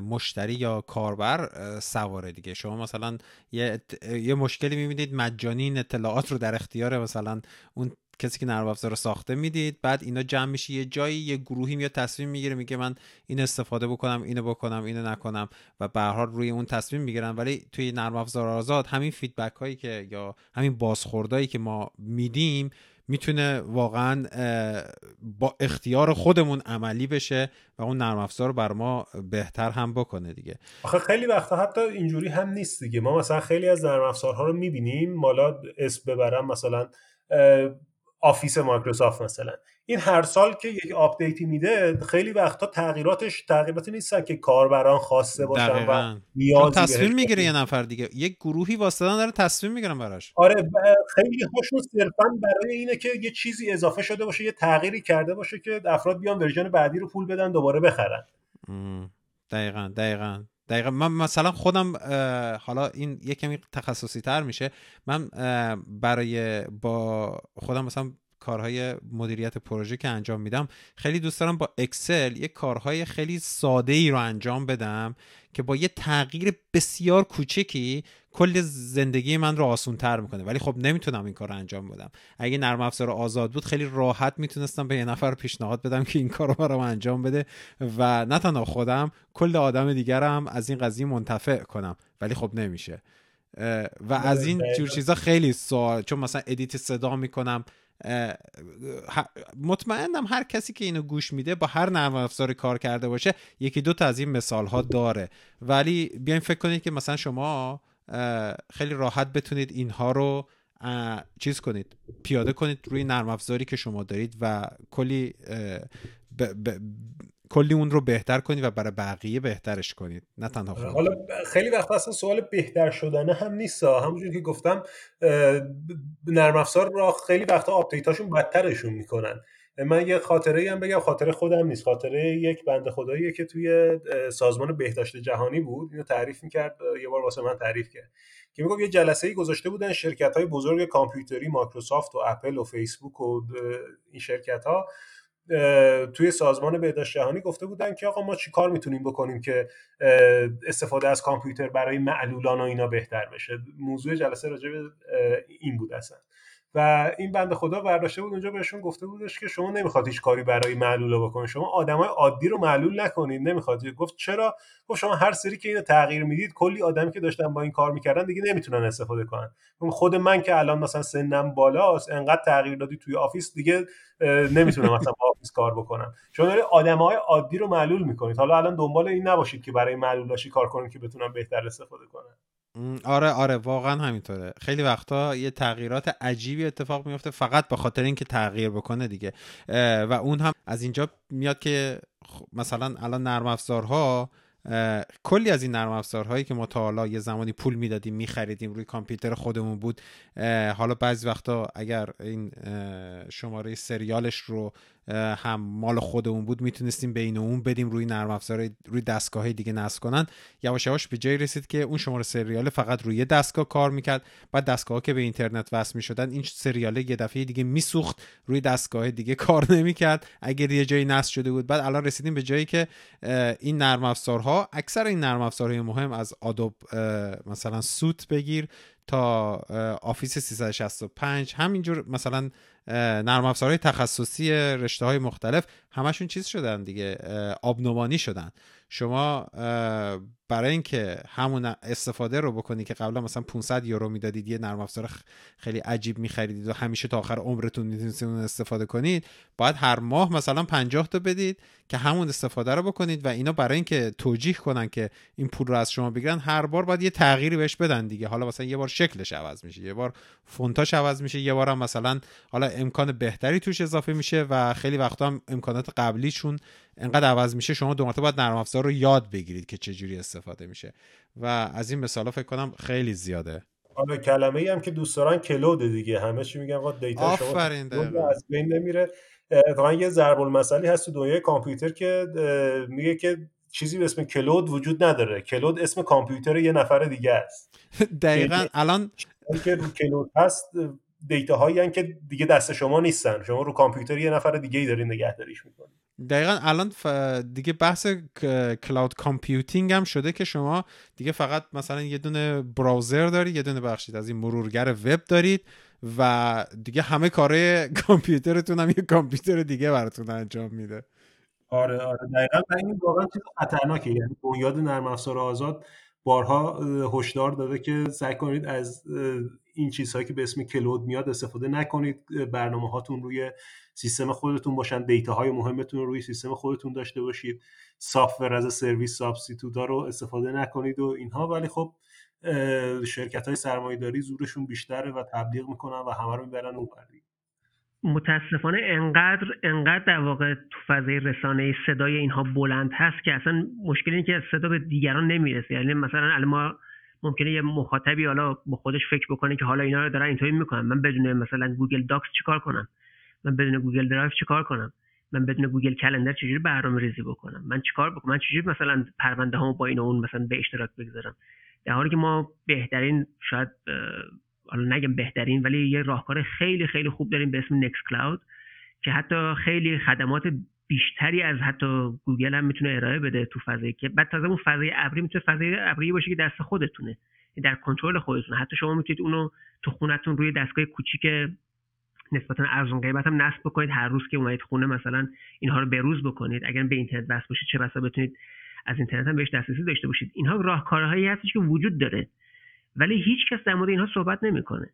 مشتری یا کاربر سواره دیگه. شما مثلا یه, یه مشکلی می‌بینید مجانی این اطلاعات رو در اختیار مثلا اون کسی که نرم افزار رو ساخته می‌دید بعد اینا جمع میشه یه جایی یه گروهی میاد تصمیم می‌گیره میگه من این استفاده بکنم اینو بکنم اینو نکنم و به حال روی اون تصمیم می‌گیرن. ولی توی نرم افزار آزاد همین feedback هایی که یا همین بازخوردهایی که ما میدیم می‌تونه واقعا با اختیار خودمون عملی بشه و اون نرم افزار رو بر ما بهتر هم بکنه دیگه. آخه خیلی وقتا حتی اینجوری هم نیست دیگه. ما مثلا خیلی از نرم افزارها رو می‌بینیم حالا اسم ببرم مثلا آفیس مایکروسافت مثلا. این هر سال که یک update ی میده خیلی وقتا تغییراتش تغییراتی نیستن که کاربران خواسته باشن و نیازی تصمیم می‌گیره یه نفر دیگه. یک گروهی واسطه داره تصمیم می‌گیرن براش. آره خیلی هاشون صرفا برای اینه که یه چیزی اضافه شده باشه یه تغییری کرده باشه که افراد بیان ورژن بعدی رو پول بدن دوباره بخرن. دقیقا دقیقا. دقیقا من مثلا خودم حالا این یه کمی تخصصی تر میشه. من برای با خودم مثلا کارهای مدیریت پروژه که انجام میدم خیلی دوست دارم با اکسل یه کارهای خیلی ساده ای رو انجام بدم که با یه تغییر بسیار کوچکی کل زندگی من رو آسون تر می‌کنه. ولی خب نمی‌تونم این کار رو انجام بدم. اگه نرم افزار آزاد بود خیلی راحت می‌تونستم به یه نفر پیشنهاد بدم که این کار رو برام انجام بده و نه تنها خودم کل آدم دیگرم از این قضیه منتفع کنم. ولی خب نمیشه. و از این جور چیزا خیلی سوال چون مثلا ادیت صدا می‌کنم. مطمئنم هر کسی که اینو گوش میده با هر نرم افزاری کار کرده باشه یکی دو تا از این مثال ها داره. ولی بیاین فکر کنید که مثلا شما خیلی راحت بتونید اینها رو چیز کنید پیاده کنید روی نرم افزاری که شما دارید و کلی کلی اون رو بهتر کنید و برای بقیه بهترش کنید نه تنها خود حالا خیلی وقت اصلا سوال بهتر شدنه هم نیست همونجوری که گفتم نرم افزار را خیلی وقتا آپدیتاشون بدترشون می‌کنن. من یه خاطره هم بگم خاطره خودم نیست. خاطره یک بنده خداییه که توی سازمان بهداشت جهانی بود. اینو تعریف می‌کرد یه بار واسه من تعریف کرد. که می‌گفت یه جلسه ای گذاشته بودن شرکت های بزرگ کامپیوتری مایکروسافت و اپل و فیسبوک و این شرکت ها توی سازمان بهداشت جهانی گفته بودن که آقا ما چی کار می‌تونیم بکنیم که استفاده از کامپیوتر برای معلولان و اینا بهتر بشه. موضوع جلسه راجع به این بود اصلا. و این بنده خدا برداشته بود اونجا بهشون گفته بودش که شما نمی‌خواد هیچ کاری برای معلول بکنید شما آدمای عادی رو معلول نکنید. نمی‌خواد. گفت چرا؟ گفت شما هر سری که اینو تغییر می‌دید کلی آدمی که داشتن با این کار می‌کردن دیگه نمی‌تونن استفاده کنن. خود من که الان مثلا سنم بالاست انقدر تغییر دادی توی آفیس دیگه نمی‌تونم مثلا با آفیس کار بکنم. شما دارید آدمای عادی رو معلول می‌کنید. حالا الان دنبال این نباشید که برای معلولاشی کار کنید که بتونن بهتر استفاده کنن. آره آره واقعا همینطوره. خیلی وقتا یه تغییرات عجیبی اتفاق میفته فقط به خاطر اینکه تغییر بکنه دیگه. و اون هم از اینجا میاد که مثلا الان نرم افزارها کلی از این نرم افزارهایی که ما تا حالا یه زمانی پول می‌دادیم میخریدیم روی کامپیوتر خودمون بود حالا بعضی وقتا اگر این شماره سریالش رو هم مال خودمون بود می‌تونستیم بین اون بدیم روی نرم افزار روی دستگاه دیگه نصب کنن. یواش یواش به جایی رسید که اون شماره سریال فقط روی دستگاه کار می‌کرد. بعد دستگاه که به اینترنت وصل می‌شدن این سریال یه دفعه دیگه میسوخت روی دستگاه دیگه کار نمی‌کرد. اگر یه جایی نصب شده بود. بعد الان رسیدیم به جایی که این نرم افزارها اکثر این نرم افزارهای مهم از Adobe مثلا suite بگیر تا آفیس 365 همینجور مثلا نرم افزارهای تخصصی رشته های مختلف همشون چیز شدن دیگه آبنومانی شدن. شما برای اینکه همون استفاده رو بکنی که قبلا مثلا 500 یورو می‌دادید یه نرم افزار خیلی عجیب میخریدید و همیشه تا آخر عمرتون می‌تونید اون استفاده کنید باید هر ماه مثلا 50 تا بدید که همون استفاده رو بکنید و اینا برای اینکه توجیه کنن که این پول رو از شما بگیرن هر بار باید یه تغییری بهش بدن دیگه. حالا مثلا یه بار شکلش عوض میشه یه بار فونتاش عوض میشه یه بار هم مثلا حالا امکان بهتری توش اضافه میشه و خیلی وقتا هم امکانات قبلیشون انقدر عوض میشه شما دو مرتبه باید نرم افزار رو یاد بگیرید که چه جوری استفاده میشه. و از این مثالا فکر کنم خیلی زیاده. آره کلمه ای هم که دوست دارن کلود دیگه. همه چی میگن آقا دیتا شما از بین نمیره. اتفاقا یه ضرب المثلی هست تو دنیای کامپیوتر که میگه که چیزی به اسم کلود وجود نداره. کلود اسم کامپیوتر یه نفر دیگه است. دقیقا. یعنی الان که رو cloud هست data هایی که دیگه دست شما نیستن. شما رو کامپیوتر یه نفر دیگه ای دارین نگهداریش می‌کنید دقیقا الان دیگه بحث cloud computing هم شده که شما دیگه فقط مثلا یه دونه browser دارید یه دونه ببخشید. از این مرورگر وب دارید و دیگه همه کاره کامپیوترتون هم یه کامپیوتر دیگه براتون انجام میده. آره آره. دقیقا این واقعا چیز خطرناکه. یعنی بنیاد نرم افزار آزاد بارها هشدار داده که سعی کنید از این چیزهایی که به اسم cloud میاد استفاده نکنید. برنامه هاتون روی سیستم خودتون باشن. data های مهمتون رو روی سیستم خودتون داشته باشید. software as service substitute رو استفاده نکنید و اینها. ولی خب شرکت های سرمایه داری زورشون بیشتره و تبلیغ می‌کنن و همه رو می‌برن اون متاسفانه انقدر انقدر در واقع تو فضای رسانه صدای اینها بلند هست که اصلا مشکل اینه که صدا به دیگران نمی‌رسه. یعنی مثلا الان ما ممکنه یه مخاطبی حالا با خودش فکر بکنه که حالا اینا رو دارن اینطوری می‌کنن. من بدون مثلا Google Docs چیکار کنم؟ من بدون Google Drive چیکار کنم؟ من بدون Google Calendar چجوری برنامه ریزی بکنم؟ من چیکار بکنم؟ من چجوری مثلا پرونده هامو با این و اون مثلا به اشتراک بگذارم؟ در حالی که ما بهترین شاید حالا نگم بهترین ولی یه راهکار خیلی خیلی خوب داریم به اسم Nextcloud که حتی خیلی خدمات بیشتری از حتی گوگل هم می‌تونه ارائه بده تو فضایی که بعد تازه اون فضای ابری می‌تونه فضای ابری باشه که دست خودتونه. در کنترل خودتونه. حتی شما می‌تونید اونو تو خونتون روی دستگاه کوچیک نسبتا ارزون قیمت هم نصب بکنید. هر روز که اومدید خونه مثلا اینها رو بروز بکنید. اگر به اینترنت وصل باشید چه بسا بتونید از اینترنت هم بهش دسترسی داشته باشید. اینها راهکارهایی هستش که وجود داره. ولی هیچ کس در مورد اینها صحبت نمی‌کنه.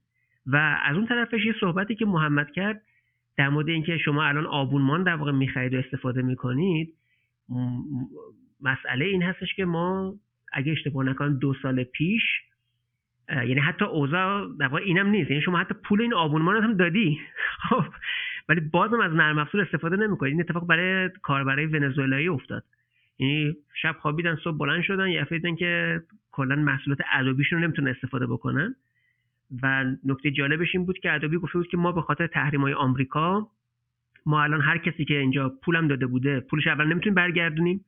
و از اون طرفش یه صحبتی که محمد کرد در مورد اینکه شما الان آبونمان در واقع می‌خرید و استفاده می‌کنید مسئله این هستش که ما اگه اشتباه نکنم دو سال پیش یعنی حتی اوضاع در واقع اینم نیست. یعنی شما حتی پول این آبونمان هم دادی. خب ولی بازم از نرم افزار استفاده نمی‌کنید. این اتفاق برای کاربرای ونزوئلایی افتاد. یعنی شب خوابیدن صبح بلند شدن دیدن که کلا محصولات ادوبیشون نمی‌تونن استفاده بکنن. و نکته جالبش این بود که ادوبی گفته بود که ما به خاطر تحریم های آمریکا ما الان هر کسی که اینجا پولم داده بوده پولش اول نمی‌تونیم برگردونیم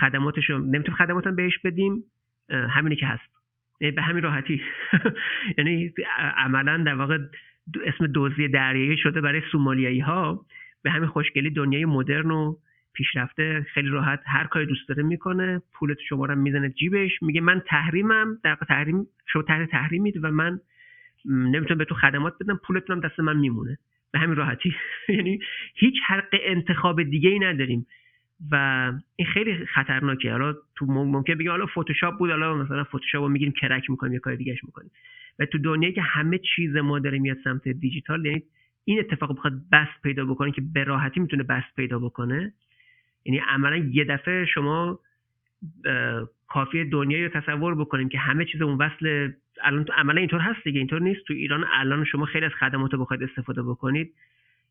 خدماتش رو نمی‌تونیم خدماتم بهش بدیم همینی که هست. به همین راحتی. یعنی عملا در واقع اسم دوزی دریایی شده برای سومالیایی ها به همین خوشگلی دنیای مدرن و پیشرفته خیلی راحت هر کاری دوست داره می‌کنه. پولت شما رو می‌زنه جیبش. میگه من تحریمم در تحریم شما تحت تحریمید و من نمی‌تونم به تو خدمات بدم پولتونم دست من میمونه. به همین راحتی. یعنی هیچ حق انتخاب دیگه ای نداریم. و این خیلی خطرناکه. حالا تو ممکن بگیم حالا فتوشاپ بود حالا مثلا فتوشاپ رو می‌گیریم کرک می‌کنیم یه کار دیگهش می‌کنیم. و تو دنیایی که همه چیز ما داره میاد سمت دیجیتال یعنی این اتفاق بخواد بست پیدا بکنه که به راحتی می‌تونه بست پیدا بکنه. یعنی عملا یه دفعه شما کافی دنیایی رو تصور بکنیم که همه چیز اون وصل الان تو عملا اینطور هست دیگه اینطور نیست. تو ایران الان شما خیلی از خدمات رو بخواید استفاده بکنید.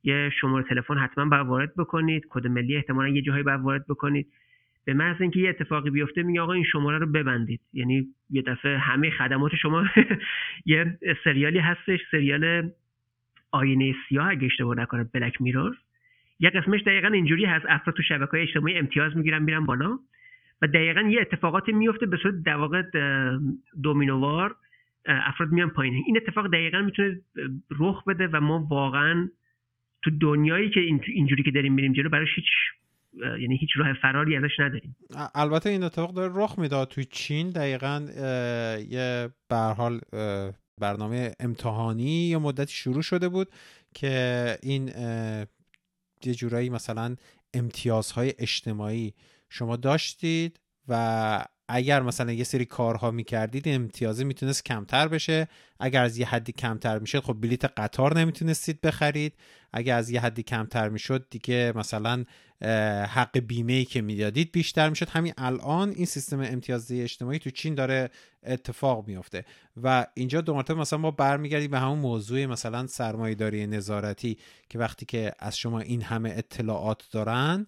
یه شماره تلفن حتما باید وارد بکنید. کد ملی احتمالا یه جاهایی باید وارد بکنید. به محض اینکه یه اتفاقی بیفته میگه آقا این شماره رو ببندید. یعنی یه دفعه همه خدمات شما یه سریالی هستش. سریال آینه سیاه اگه اشتباه نکنم بلک میرور یه قسمش دقیقا اینجوری هست. افراد تو شبکه های اجتماعی امتیاز می‌گیرن میرن بالا. و دقیقا یه اتفاقاتی میفته به صورت در واقع دومینووار افراد میان پایین. این اتفاق دقیقا می‌تونه رخ بده و ما واقعا تو دنیایی که اینجوری که داریم میریم جلو براش هیچ یعنی هیچ راه فراری ازش نداریم. البته این اتفاق داره رخ می‌داد توی چین دقیقا یه حال برنامه امتحانی یا مدتی شروع شده بود که این یه جورایی مثلا امتیازهای اجتماعی شما داشتید و اگر مثلا یه سری کارها می‌کردید امتیازی می‌تونست کمتر بشه. اگر از یه حدی کمتر می‌شد خب بلیت قطار نمی‌تونستید بخرید. اگر از یه حدی کمتر می‌شد دیگه مثلا حق بیمه که می‌دادید بیشتر می‌شد. همین الان این سیستم امتیازی اجتماعی تو چین داره اتفاق میافته. و اینجا دو مرتبه مثلا ما برمیگردیم به همون موضوع مثلا سرمایهداری نظارتی که وقتی که از شما این همه اطلاعات دارن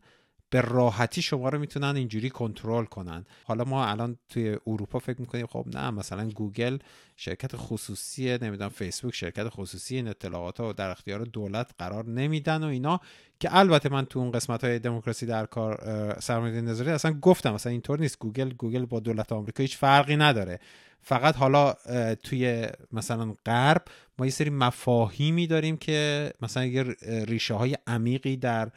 به راحتی شما رو می‌تونن اینجوری کنترل کنن. حالا ما الان توی اروپا فکر می‌کنیم خب نه مثلا گوگل شرکت خصوصی نمی‌دونم فیسبوک شرکت خصوصی این اطلاعات در اختیار دولت قرار نمیدن و اینا. که البته من تو اون قسمت های دموکراسی در کار سرمایه نظارتی اصلا گفتم مثلا اینطور نیست. گوگل گوگل با دولت آمریکا هیچ فرقی نداره. فقط حالا توی مثلا غرب ما یه سری مفاهیمی داریم که مثلا یه ریشه های عمیقی در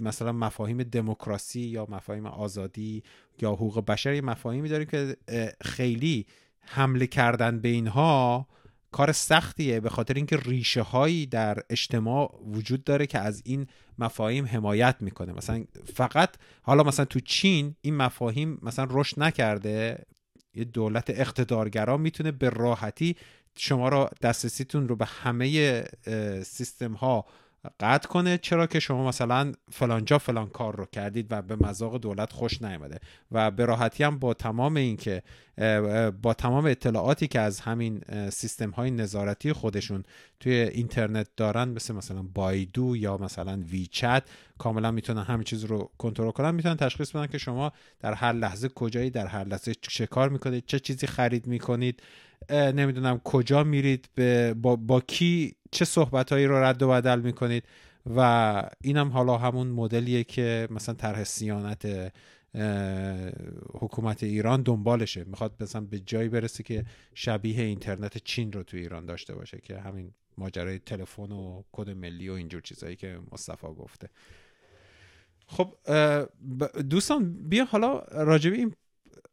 مثلا مفاهیم دموکراسی یا مفاهیم آزادی یا حقوق بشر مفاهیمی داریم که خیلی حمله کردن به اینها کار سختیه به خاطر اینکه ریشه هایی در اجتماع وجود داره که از این مفاهیم حمایت می‌کنه. مثلا فقط حالا مثلا تو چین این مفاهیم مثلا رشد نکرده یه دولت اقتدارگرا می‌تونه به راحتی شما را دسترسیتون رو به همه سیستم ها قطع کنه. چرا که شما مثلا فلانجا فلان کار رو کردید و به مذاق دولت خوش نیامده. و به راحتی هم با تمام این که با تمام اطلاعاتی که از همین سیستم های نظارتی خودشون توی اینترنت دارن مثل مثلا بایدو یا مثلا ویچت کاملا می‌تونن همین چیز رو کنترل کنن. می‌تونن تشخیص بدن که شما در هر لحظه کجایی در هر لحظه چه کار می‌کنید چه چیزی خرید می‌کنید. نمی‌دونم کجا میرید با, با کی چه صحبتهایی رو رد و بدل می‌کنید و اینم حالا همون مدلیه که مثلا طرح سیانت حکومت ایران دنبالشه. می‌خواد مثلا به جایی برسه که شبیه اینترنت چین رو تو ایران داشته باشه که همین ماجرای تلفن و کد ملی و اینجور چیزایی که مصطفی گفته. خب دوستان بیا حالا راجب این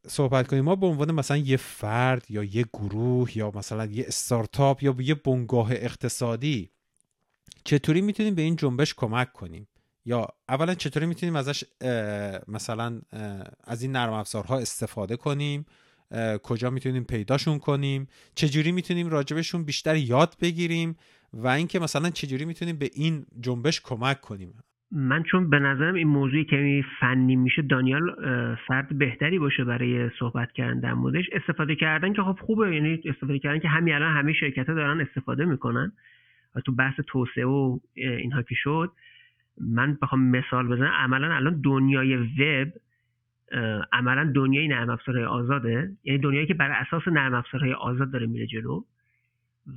صحبت کنیم ما به عنوان مثلا یه فرد یا یه گروه یا مثلا یه استارتاپ یا یه بنگاه اقتصادی چطوری می‌تونیم به این جنبش کمک کنیم؟ یا اولا چطوری می‌تونیم ازش مثلا از این نرم افزارها استفاده کنیم؟ کجا می‌تونیم پیداشون کنیم؟ چجوری می‌تونیم راجبشون بیشتر یاد بگیریم؟ و اینکه مثلا چجوری می‌تونیم به این جنبش کمک کنیم؟ من چون به نظرم این موضوعی که فنی میشه دانیال فرد بهتری باشه برای صحبت کردن در موردش استفاده کردن که خب خوبه. یعنی استفاده کردن که همین الان همه شرکت ها دارن استفاده می‌کنن. و تو بحث توسعه و اینها که شد من بخوام مثال بزنم. عملا الان دنیای وب عملا دنیای نرم افزارهای آزاده. یعنی دنیایی که بر اساس نرم افزارهای آزاد داره میره جلو.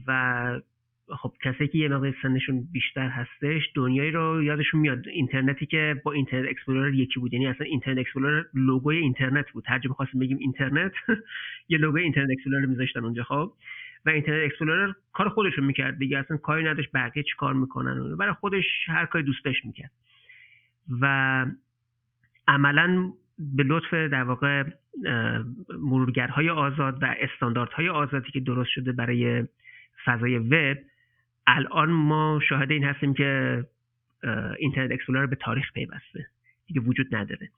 و خب کسی که یه مقدار سنشون بیشتر هستش دنیایی رو یادشون میاد. اینترنتی که با اینترنت اکسپلورر یکی بود. یعنی اصلا اینترنت اکسپلورر لوگوی اینترنت بود. هر جا می‌خواستیم بگیم اینترنت یه لوگوی اینترنت اکسپلورر میذاشتن اونجا خب. و اینترنت اکسپلورر کار خودش رو می‌کرد دیگه. اصلا کاری نداشت بقیه چی کار می‌کنن. برای خودش هر کاری دوستش می‌کرد. و عملا به لطف در واقع مرورگرهای آزاد و استانداردهای آزادی که درست شده برای فضای وب الان ما شاهد این هستیم که Internet Explorer به تاریخ پیوسته. دیگه وجود نداره.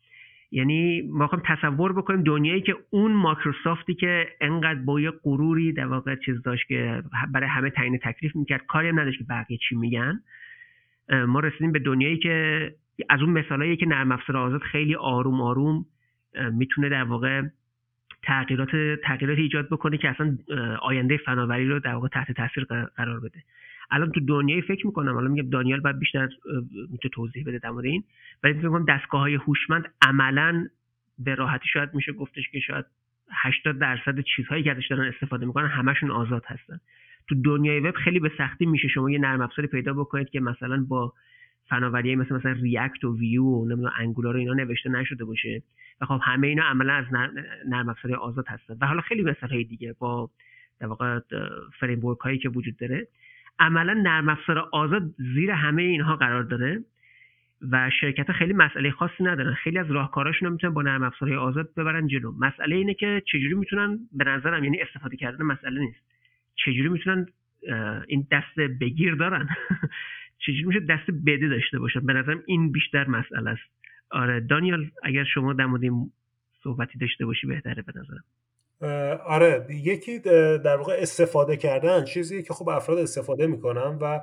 یعنی ما خواهیم تصور بکنیم دنیایی که اون مایکروسافتی که انقدر با یه غروری در واقع چیز داشت که برای همه تعیین تکلیف می‌کرد کاری هم نداشت که بقیه چی میگن. ما رسیدیم به دنیایی که از اون مثالایی که نرم افزار آزاد خیلی آروم آروم می‌تونه در واقع تغییرات تغییرات ایجاد بکنه که اصلا آینده فناوری رو در واقع تحت تاثیر قرار بده. الان تو دنیای فکر می‌کنم الان میگم دانیال باید بیشتر می‌تونه توضیح بده در مورد این. ولی فکر می‌کنم دستگاه های هوشمند عملا به راحتی شاید میشه گفتش که شاید 80 درصد چیزهایی که ازش دارن استفاده می‌کنن همشون آزاد هستن. تو دنیای وب خیلی به سختی میشه شما یه نرم افزاری پیدا بکنید که مثلا با فناوری مثل مثلا ریاکت و ویو و نمی‌دونم انگولار و اینا نوشته نشده باشه. و خب همه اینا عملا از نرم افزاری آزاد هستن. و حالا خیلی مثال دیگه با در واقع فریم هایی که وجود داره. عملا نرم افزار آزاد زیر همه اینها قرار داره و شرکت خیلی مسئله خاصی ندارن. خیلی از راهکاراشون می‌تونن با نرم افزارهای آزاد ببرن جلو. مسئله اینه که چجوری می‌تونن به نظرم یعنی استفاده کردن مسئله نیست. چجوری می‌تونن این دست بگیر دارن؟ چجوری میشه دست بده داشته باشن؟ به نظرم این بیشتر مسئله است. آره دانیال اگر شما در مورد صحبتی داشته باشی بهتره به نظرم. آره یکی در واقع استفاده کردن چیزی که خب افراد استفاده می‌کنن و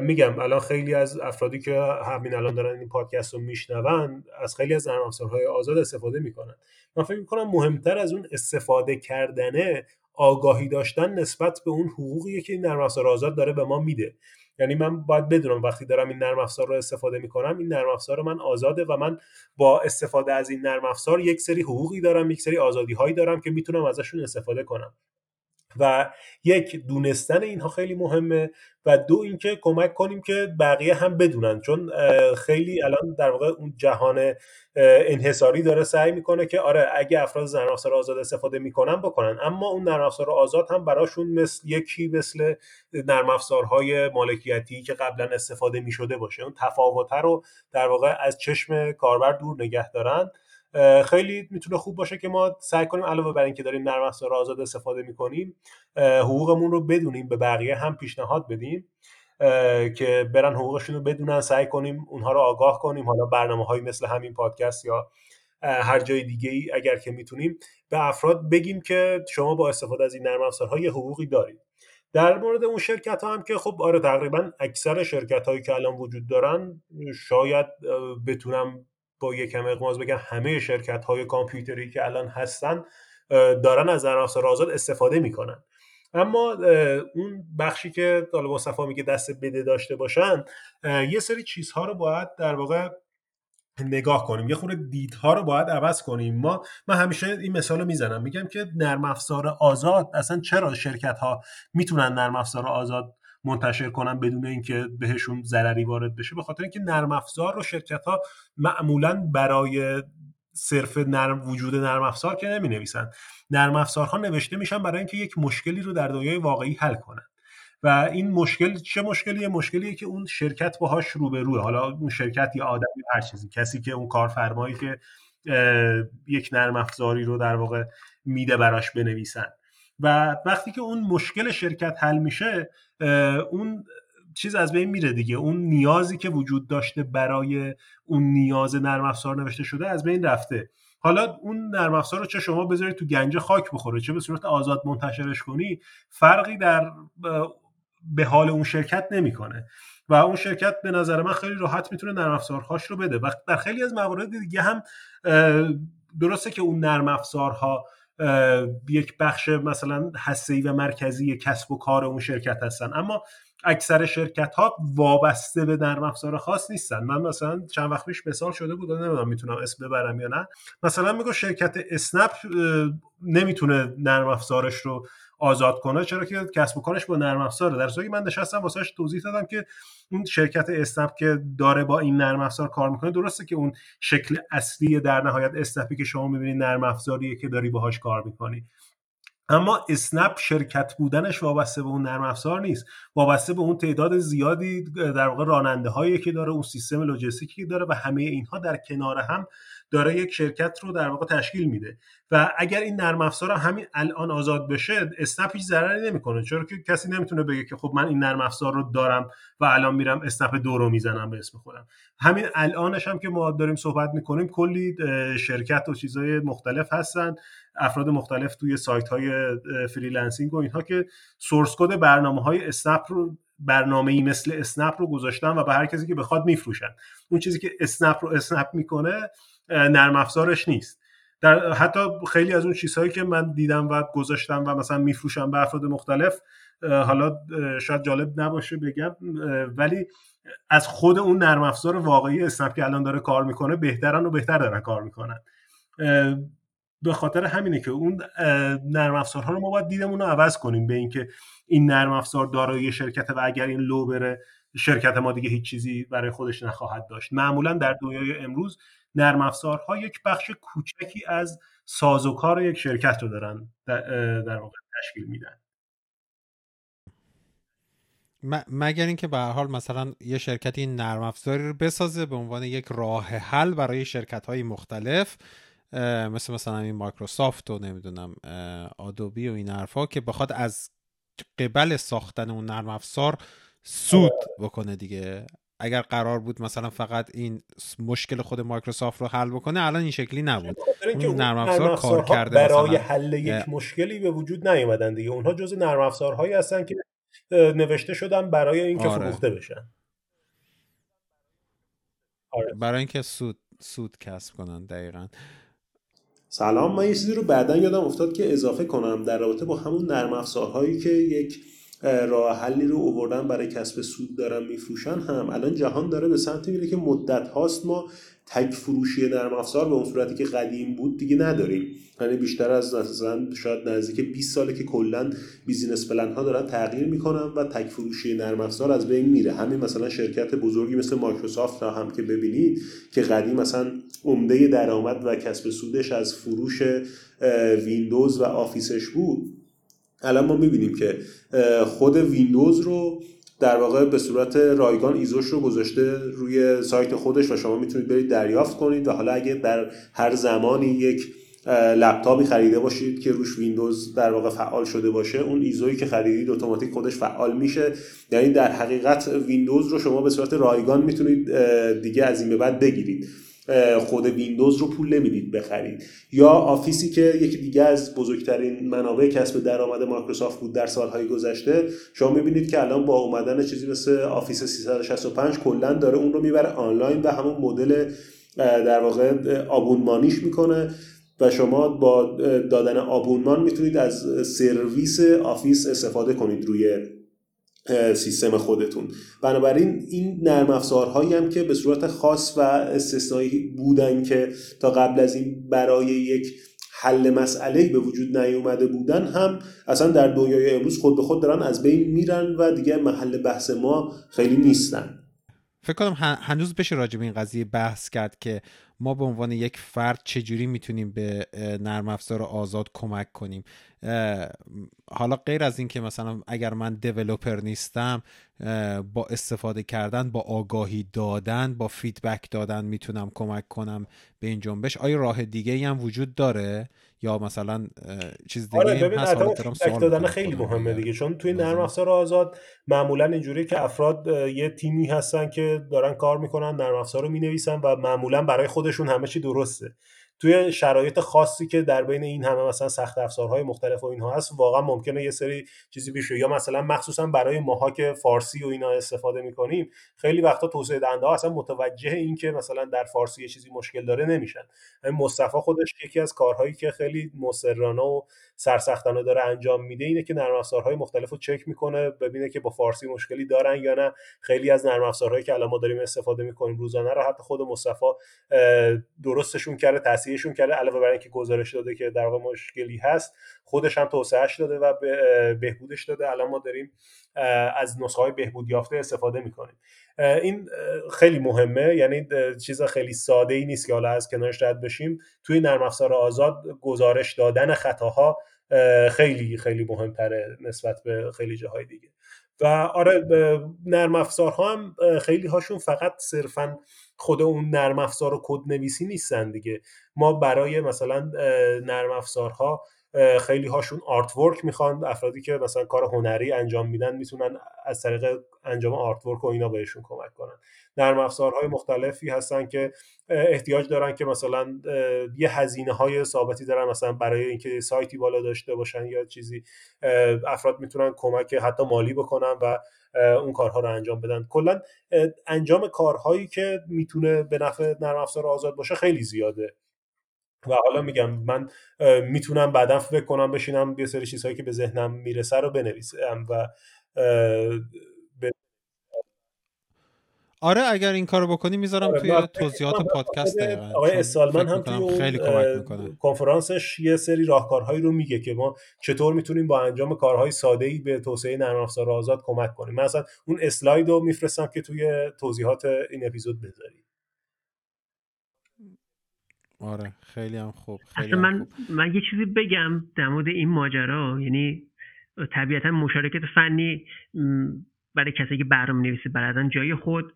میگم الان خیلی از افرادی که همین الان دارن این پادکست رو میشنون از خیلی از نرم افزارهای آزاد استفاده می‌کنن. من فکر می‌کنم مهمتر از اون استفاده کردنه آگاهی داشتن نسبت به اون حقوقی که این نرم افزار آزاد داره به ما میده. یعنی من باید بدونم وقتی دارم این نرم افزار رو استفاده می‌کنم این نرم افزار من آزاده و من با استفاده از این نرم افزار یک سری حقوقی دارم یک سری آزادی هایی دارم که می‌تونم ازشون استفاده کنم. و یک دونستن اینها خیلی مهمه و دو اینکه کمک کنیم که بقیه هم بدونن. چون خیلی الان در واقع اون جهان انحصاری داره سعی می‌کنه که آره اگه افراد افزار آزاد استفاده می‌کنن بکنن. اما اون نرم آزاد هم براشون مثل یکی مثل نرم افزارهای مالکیتی که قبلا استفاده می‌شده باشه. اون تفاوت رو در واقع از چشم کاربر دور نگه دارن. خیلی می‌تونه خوب باشه که ما سعی کنیم علاوه بر اینکه داریم نرم افزار آزاد استفاده می‌کنیم حقوقمون رو بدونیم به بقیه هم پیشنهاد بدیم که برن حقوقشون رو بدونن سعی کنیم اونها رو آگاه کنیم. حالا برنامه های مثل همین پادکست یا هر جای دیگه ای اگر که می‌تونیم به افراد بگیم که شما با استفاده از این نرم افزارها یه حقوقی دارید. در مورد اون شرکت ها هم که خب آره تقریبا اکثر شرکت هایی که الان وجود دارن شاید بتونم با یکم اقماز بگم همه شرکت های کامپیوتری که الان هستن دارن از افزار آزاد استفاده می‌کنن. اما اون بخشی که طالب مصطفی میگه دست بده داشته باشن یه سری چیزها رو باید در واقع نگاه کنیم. یه خورده دیدها رو باید عوض کنیم. ما من همیشه این مثال رو می‌زنم. میگم که نرم افزار آزاد اصلا چرا شرکت ها می‌تونن نرم افزار آزاد منتشر کنن بدون اینکه بهشون ضرری وارد بشه به خاطر اینکه نرم افزار رو شرکت ها معمولا برای صرف نرم وجود نرم افزار که نمی نویسن نرم افزارها نوشته میشن برای اینکه یک مشکلی رو در دنیای واقعی حل کنن. و این مشکل چه مشکلیه؟ مشکلیه که اون شرکت باهاش روبروه. حالا اون شرکت یا آدمی هر چیزی کسی که اون کارفرمایی که یک نرم افزاری رو در واقع میده براش بنویسن. و وقتی که اون مشکل شرکت حل میشه اون چیز از بین میره دیگه. اون نیازی که وجود داشته برای اون نیاز نرم افزار نوشته شده از بین رفته. حالا اون نرم افزار رو چه شما بذارید تو گنج خاک بخوره چه به صورت آزاد منتشرش کنی فرقی در به حال اون شرکت نمی‌کنه. و اون شرکت به نظر من خیلی راحت می‌تونه نرم افزارهاش رو بده. و در خیلی از موارد دیگه هم درسته که اون نرم افزارها یک بخش مثلا هسته و مرکزی کسب و کار اون شرکت هستن. اما اکثر شرکت ها وابسته به نرم افزار خاص نیستن. من مثلا چند وقت پیش مثال شده بود نمی‌دونم می‌تونم اسم ببرم یا نه. مثلا میگو شرکت اسنپ نمی‌تونه نرم افزارش رو آزاد کنه چرا که کسب و کارش با نرم افزاره. در صورتی من نشستم واسهش توضیح دادم که اون شرکت اسنپ که داره با این نرم افزار کار می‌کنه درسته که اون شکل اصلی در نهایت اسنپی که شما می‌بینید نرم افزاریه که داری باهاش کار می‌کنی. اما اسنپ شرکت بودنش وابسته به اون نرم افزار نیست. وابسته به اون تعداد زیادی در واقع راننده هایی که داره اون سیستم لوجستیکی که داره و همه اینها در کنار هم داره یک شرکت رو در واقع تشکیل میده. و اگر این نرم افزار همین الان آزاد بشه اسنپ هیچ ضرری نمی‌کنه. چرا که کسی نمی‌تونه بگه که خب من این نرم افزار رو دارم و الان میرم اسنپ دو رو می‌زنم به اسم خودم. همین الانش هم که ما داریم صحبت می‌کنیم کلی شرکت و چیزهای مختلف هستن. افراد مختلف توی سایت های freelancing و اینها که source code برنامه های اسنپ رو برنامه ای مثل اسنپ رو گذاشتن و به هر کسی که بخواد میفروشن. اون چیزی که اسنپ رو اسنپ می‌کنه نرم افزارش نیست. در حتی خیلی از اون چیزهایی که من دیدم و گذاشتم و مثلا میفروشم به افراد مختلف حالا شاید جالب نباشه بگم ولی از خود اون نرم افزار واقعی اسنپ که الان داره کار می‌کنه بهترن و بهتر دارن کار می‌کنن. به خاطر همینه که اون نرم افزارها رو ما باید دیدمون رو عوض کنیم به اینکه این نرم افزار دارای شرکت و اگر این لو بره شرکت ما دیگه هیچ چیزی برای خودش نخواهد داشت. معمولا در دنیای امروز نرم افزارها یک بخش کوچکی از سازوکار یک شرکت رو دارن در واقع تشکیل میدن. مگر اینکه به هر حال مثلا یه شرکتی نرم افزاری رو بسازه به عنوان یک راه حل برای شرکت های مختلف مثل مثلا این مایکروسافت و نمی‌دونم آدوبی و این حرفا که بخواد از قبل ساختن اون نرم افزار سود بکنه دیگه. اگر قرار بود مثلا فقط این مشکل خود مایکروسافت رو حل بکنه الان این شکلی نبود. اون نرم افزار کار کرده برای حل یک مشکلی به وجود نیومدن دیگه. اونها جز نرم افزارهایی هستن که نوشته شدن برای اینکه آره. فروخته بشن. آره. برای اینکه سود سود کسب کنن دقیقا. سلام من یه چیزی رو بعدا یادم افتاد که اضافه کنم در رابطه با همون نرم افزارهایی که یک راه حلی رو اووردن برای کسب سود دارن میفروشن هم. الان جهان داره به سمت میره که مدت هاست ما تک فروشی نرم افزار به اون صورتی که قدیم بود دیگه نداریم. یعنی بیشتر از مثلا شاید نزدیک 20 ساله که کلا business plan ها دارن تغییر می‌کنن و تک فروشی نرم افزار از بین میره. همین مثلا شرکت بزرگی مثل مایکروسافت را هم که ببینید که قدیم مثلا عمده درآمد و کسب سودش از فروش ویندوز و آفیسش بود. الان ما می‌بینیم که خود ویندوز رو در واقع به صورت رایگان ISO ش رو گذاشته روی سایت خودش و شما می‌تونید برید دریافت کنید و حالا اگه در هر زمانی یک لپتاپی خریده باشید که روش ویندوز در واقع فعال شده باشه اون ISO یی که خریدید اتوماتیک خودش فعال میشه. یعنی در حقیقت ویندوز رو شما به صورت رایگان می‌تونید دیگه از این به بعد بگیرید. خود ویندوز رو پول نمی‌دید بخرید. یا آفیسی که یکی دیگه از بزرگترین منابع کسب درآمد مایکروسافت بود در سالهای گذشته شما می‌بینید که الان با اومدن چیزی مثل Office 365 کلا داره اون رو می‌بره آنلاین و همون مدل در واقع آبونمانیش می‌کنه و شما با دادن آبونمان می‌تونید از سرویس آفیس استفاده کنید روی سیستم خودتون. بنابراین این نرم افزارهایی هم که به صورت خاص و استثنایی بودن که تا قبل از این برای یک حل مسئله به وجود نیومده بودن هم اصلا در دنیای امروز خود به خود دارن از بین میرن و دیگه محل بحث ما خیلی نیستن. فکر کنم هنوز بشه راجع به این قضیه بحث کرد که ما به عنوان یک فرد چجوری می‌تونیم به نرم افزار آزاد کمک کنیم. حالا غیر از اینکه مثلا اگر من دیولوپر نیستم با استفاده کردن با آگاهی دادن با فیدبک دادن می‌تونم کمک کنم به این جنبش. آیا راه دیگه هم وجود داره؟ یا مثلا چیز دیگه آره ببین هست دادن خیلی مهمه دیگه. چون توی نرم افزار آزاد معمولا اینجوری که افراد یه تیمی هستن که دارن کار می‌کنن نرم افزار رو می‌نویسن و معمولا برای خودشون همه چی درسته. توی شرایط خاصی که در بین این همه مثلا سخت افزارهای مختلف و اینها هست واقعا ممکنه یه سری چیزی بشه یا مثلا مخصوصا برای ماها که فارسی و اینا استفاده می‌کنیم خیلی وقتا توسعه دهنده ها اصلا متوجه این که مثلا در فارسی یه چیزی مشکل داره نمیشن. مصطفی خودش یکی از کارهایی که خیلی مسررانه و سرسختانه داره انجام میده اینه که نرم افزارهای مختلف چک می‌کنه ببینه که با فارسی مشکلی دارن یا نه. خیلی از نرم افزارهایی که الان ما داریم استفاده می‌کنیم روزانه رو حتی خود مصطفی درستشون کرده توصیهشون کرده علاوه بر اینکه گزارش داده که در واقع مشکلی هست خودش هم توسعهش داده و بهبودش داده. الان ما داریم از نسخه های بهبود یافته استفاده می‌کنیم. این خیلی مهمه. یعنی چیز خیلی ساده ای نیست که حالا از کنارش رد بشیم. توی نرم افزار آزاد گزارش دادن خطاها خیلی خیلی مهمتره نسبت به خیلی جاهای دیگه. و آره نرم افزارها هم خیلی هاشون فقط صرفا خود اون نرم افزار و کد نویسی نیستن دیگه. ما برای مثلا نرم افزارها خیلی هاشون آرت ورک می‌خوان افرادی که مثلا کار هنری انجام میدن می‌تونن از طریق انجام آرت ورک و اینا بهشون کمک کنن. نرم افزارهای مختلفی هستن که احتیاج دارن که مثلا یه هزینه های ثابتی دارن مثلا برای اینکه سایتی بالا داشته باشن یا چیزی. افراد می‌تونن کمک حتی مالی بکنن و اون کارها رو انجام بدن. کلا انجام کارهایی که می‌تونه به نفع نرم افزار آزاد باشه خیلی زیاده. و حالا میگم من می‌تونم بعدا فکر کنم بشینم یه سری چیزهایی که به ذهنم می‌رسه رو بنویسم و آره اگر این کارو بکنی می‌ذارم آره توی توضیحات پادکست آقای استالمن هم توی خیلی کمک کنفرانسش یه سری راهکارهایی رو میگه که ما چطور می‌تونیم با انجام کارهای ساده ای به توسعه نرم افزار آزاد کمک کنیم. مثلا اون اسلاید رو میفرستم که توی توضیحات این اپیزود بذاریم. آره خیلی هم خوب خیلی من من یه چیزی بگم در مورد این ماجرا یعنی طبیعتا مشارکت فنی برای کسی که برنامه نویسی بلدن جای خود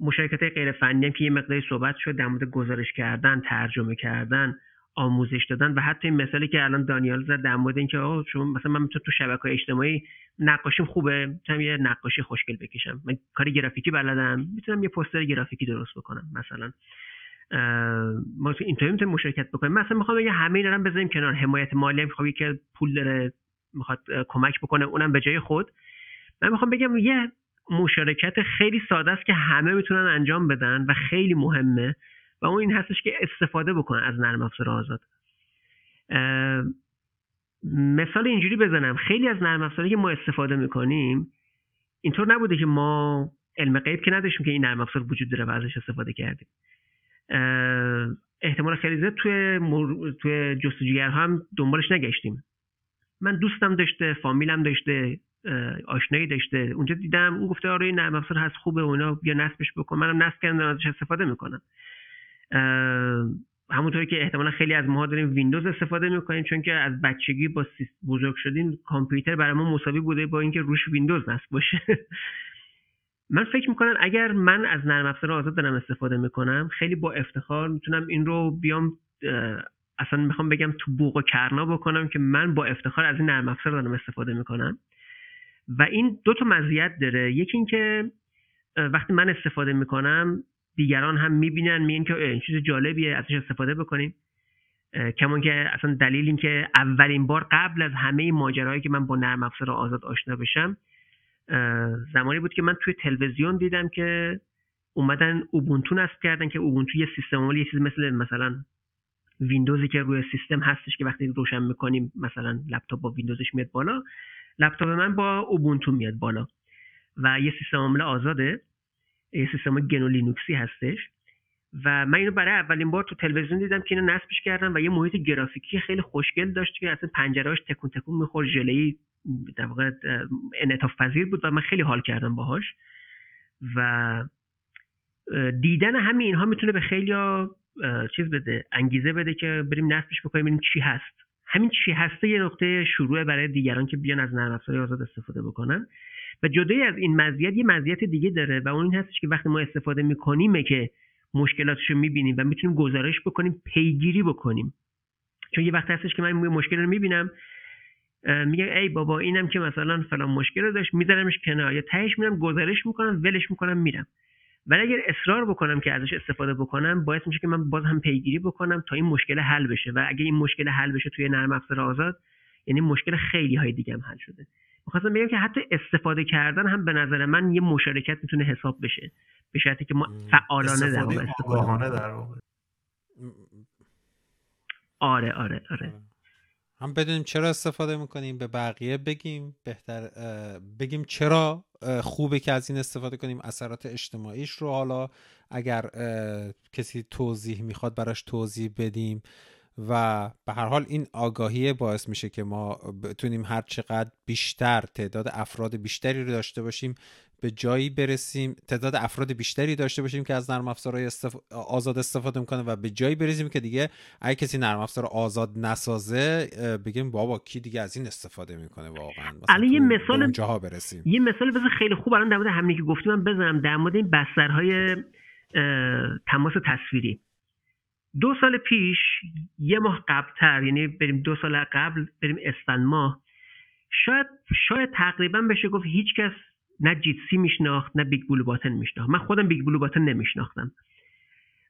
مشارکت غیر فنی هم که یه مقداری صحبت شد در مورد گزارش کردن ترجمه کردن آموزش دادن و حتی این مثالی که الان دانیال زد در مورد اینکه آقا شما مثلا من می‌تونم تو شبکه اجتماعی نقاشیم خوبه می‌تونم یه نقاشی خوشگل بکشم. من کار گرافیکی بلدم می‌تونم یه پوستر گرافیکی درست بکنم مثلا. ما اینطوری می‌تونیم مشارکت بکنیم. مثلا می‌خوام بگم همه رو بذاریم کنار. حمایت مالی هم خب که پول داره می‌خواد کمک بکنه اونم به جای خود. من می‌خوام بگم یه مشارکت خیلی ساده است که همه می‌تونن انجام بدن و خیلی مهمه و اون این هستش که استفاده بکنن از نرم افزار آزاد. مثال اینجوری بزنم. خیلی از نرم افزاری که ما استفاده می‌کنیم اینطور نبوده که ما علم غیب که نداشتیم که این نرم افزار وجود داره و ازش استفاده کردیم. احتمال خیلی زیاد توی مر... توی جستجوگرها هم دنبالش نگشتیم. من دوستم داشته فامیلم داشته آشنایی داشته. اونجا دیدم اون گفته آره این نرم افزار هست خوبه اونا بیا نصبش بکن. منم نصب کردم ازش استفاده می‌کنم. همونطوری که احتمالا خیلی از ماها داریم ویندوز استفاده می‌کنیم چون که از بچگی با بزرگ شدیم کامپیوتر برای ما مساوی بوده با اینکه روش ویندوز نصب باشه. من فکر می‌کنم اگر من از نرم افزار آزاد دارم استفاده می‌کنم خیلی با افتخار می‌تونم این رو بیام اصلا می‌خوام بگم تو بوق و کرنا بکنم که من با افتخار از این نرم افزار دارم استفاده می‌کنم. و این دو تا مزیت داره. یکی اینکه وقتی من استفاده می‌کنم دیگران هم می‌بینن میگن که این چیز جالبیه ازش استفاده بکنیم. کمان که اصلا دلیل این که اولین بار قبل از همه ماجرایی که من با نرم افزار آزاد آشنا بشم زمانی بود که من توی تلویزیون دیدم که اومدن اوبونتو نصب کردن که اوبونتو یه سیستم عامل یه چیز مثل مثلا ویندوزی که روی سیستم هستش که وقتی روشن می‌کنیم مثلا لپتاپ با ویندوزش میاد بالا لپتاپ من با اوبونتو میاد بالا. و یه سیستم عامل آزاده یه سیستم گنو لینوکسی هستش. و من اینو برای اولین بار تو تلویزیون دیدم که اینو نصبش کردم و یه محیط گرافیکی خیلی خوشگل داشت که اصلا پنجرهاش تکون تکون می‌خورد ژله‌ای در واقع انعطاف پذیر بود و من خیلی حال کردم باهاش. و دیدن همین اینها می‌تونه به خیلی چیز بده انگیزه بده که بریم نصبش بکنیم ببینیم چی هست. همین چی هسته یه نقطه شروع برای دیگران که بیان از نرم افزار آزاد استفاده بکنن. و جدای از این مزیت یه مزیت دیگه داره و اون این هستش که وقتی ما استفاده می‌کنیم که مشکلاتش رو می‌بینیم و می‌تونیم گزارش بکنیم پیگیری بکنیم. چون یه وقت هستش که من مشکل رو می‌بینم میگه ای بابا اینم که مثلا فلان مشکل رو داشت میذارمش کنار. یا تهش میرم گزارش می‌کنم ولش می‌کنم میرم. ولی اگر اصرار بکنم که ازش استفاده بکنم باعث میشه که من باز هم پیگیری بکنم تا این مشکل حل بشه. و اگر این مشکل حل بشه توی نرم افزار آزاد یعنی مشکل خیلی های دیگه هم حل شده. می‌خواستم بگم که حتی استفاده کردن هم به نظر من یه مشارکت می‌تونه حساب بشه. به شرطی که ما فعالانه در واقع استفاده در واقع. آره آره. آره. هم بدونیم چرا استفاده می‌کنیم به بقیه بگیم بهتر بگیم چرا خوبه که از این استفاده کنیم اثرات اجتماعیش رو حالا اگر کسی توضیح می‌خواد براش توضیح بدیم. و به هر حال این آگاهی باعث میشه که ما بتونیم هر چقدر بیشتر تعداد افراد بیشتری رو داشته باشیم به جایی برسیم تعداد افراد بیشتری داشته باشیم که از نرم افزارهای استف... آزاد استفاده می‌کنه و به جایی برسیم که دیگه اگه کسی نرم افزار آزاد نسازه بگیم بابا کی دیگه از این استفاده می‌کنه واقعا؟ الان یه مثال بزنیم. یه مثال بذار خیلی خوب الان در مورد همینی که گفتیم من بزنم در مورد این بسترهای تماس تصویری. دو سال پیش یه ماه قبلتر یعنی بریم دو سال قبل بریم اسفند ماه شاید شاید تقریبا بشه گفت هیچ کس نه Jitsi میشناخت نه BigBlueButton میشناخت. من خودم BigBlueButton نمیشناختم.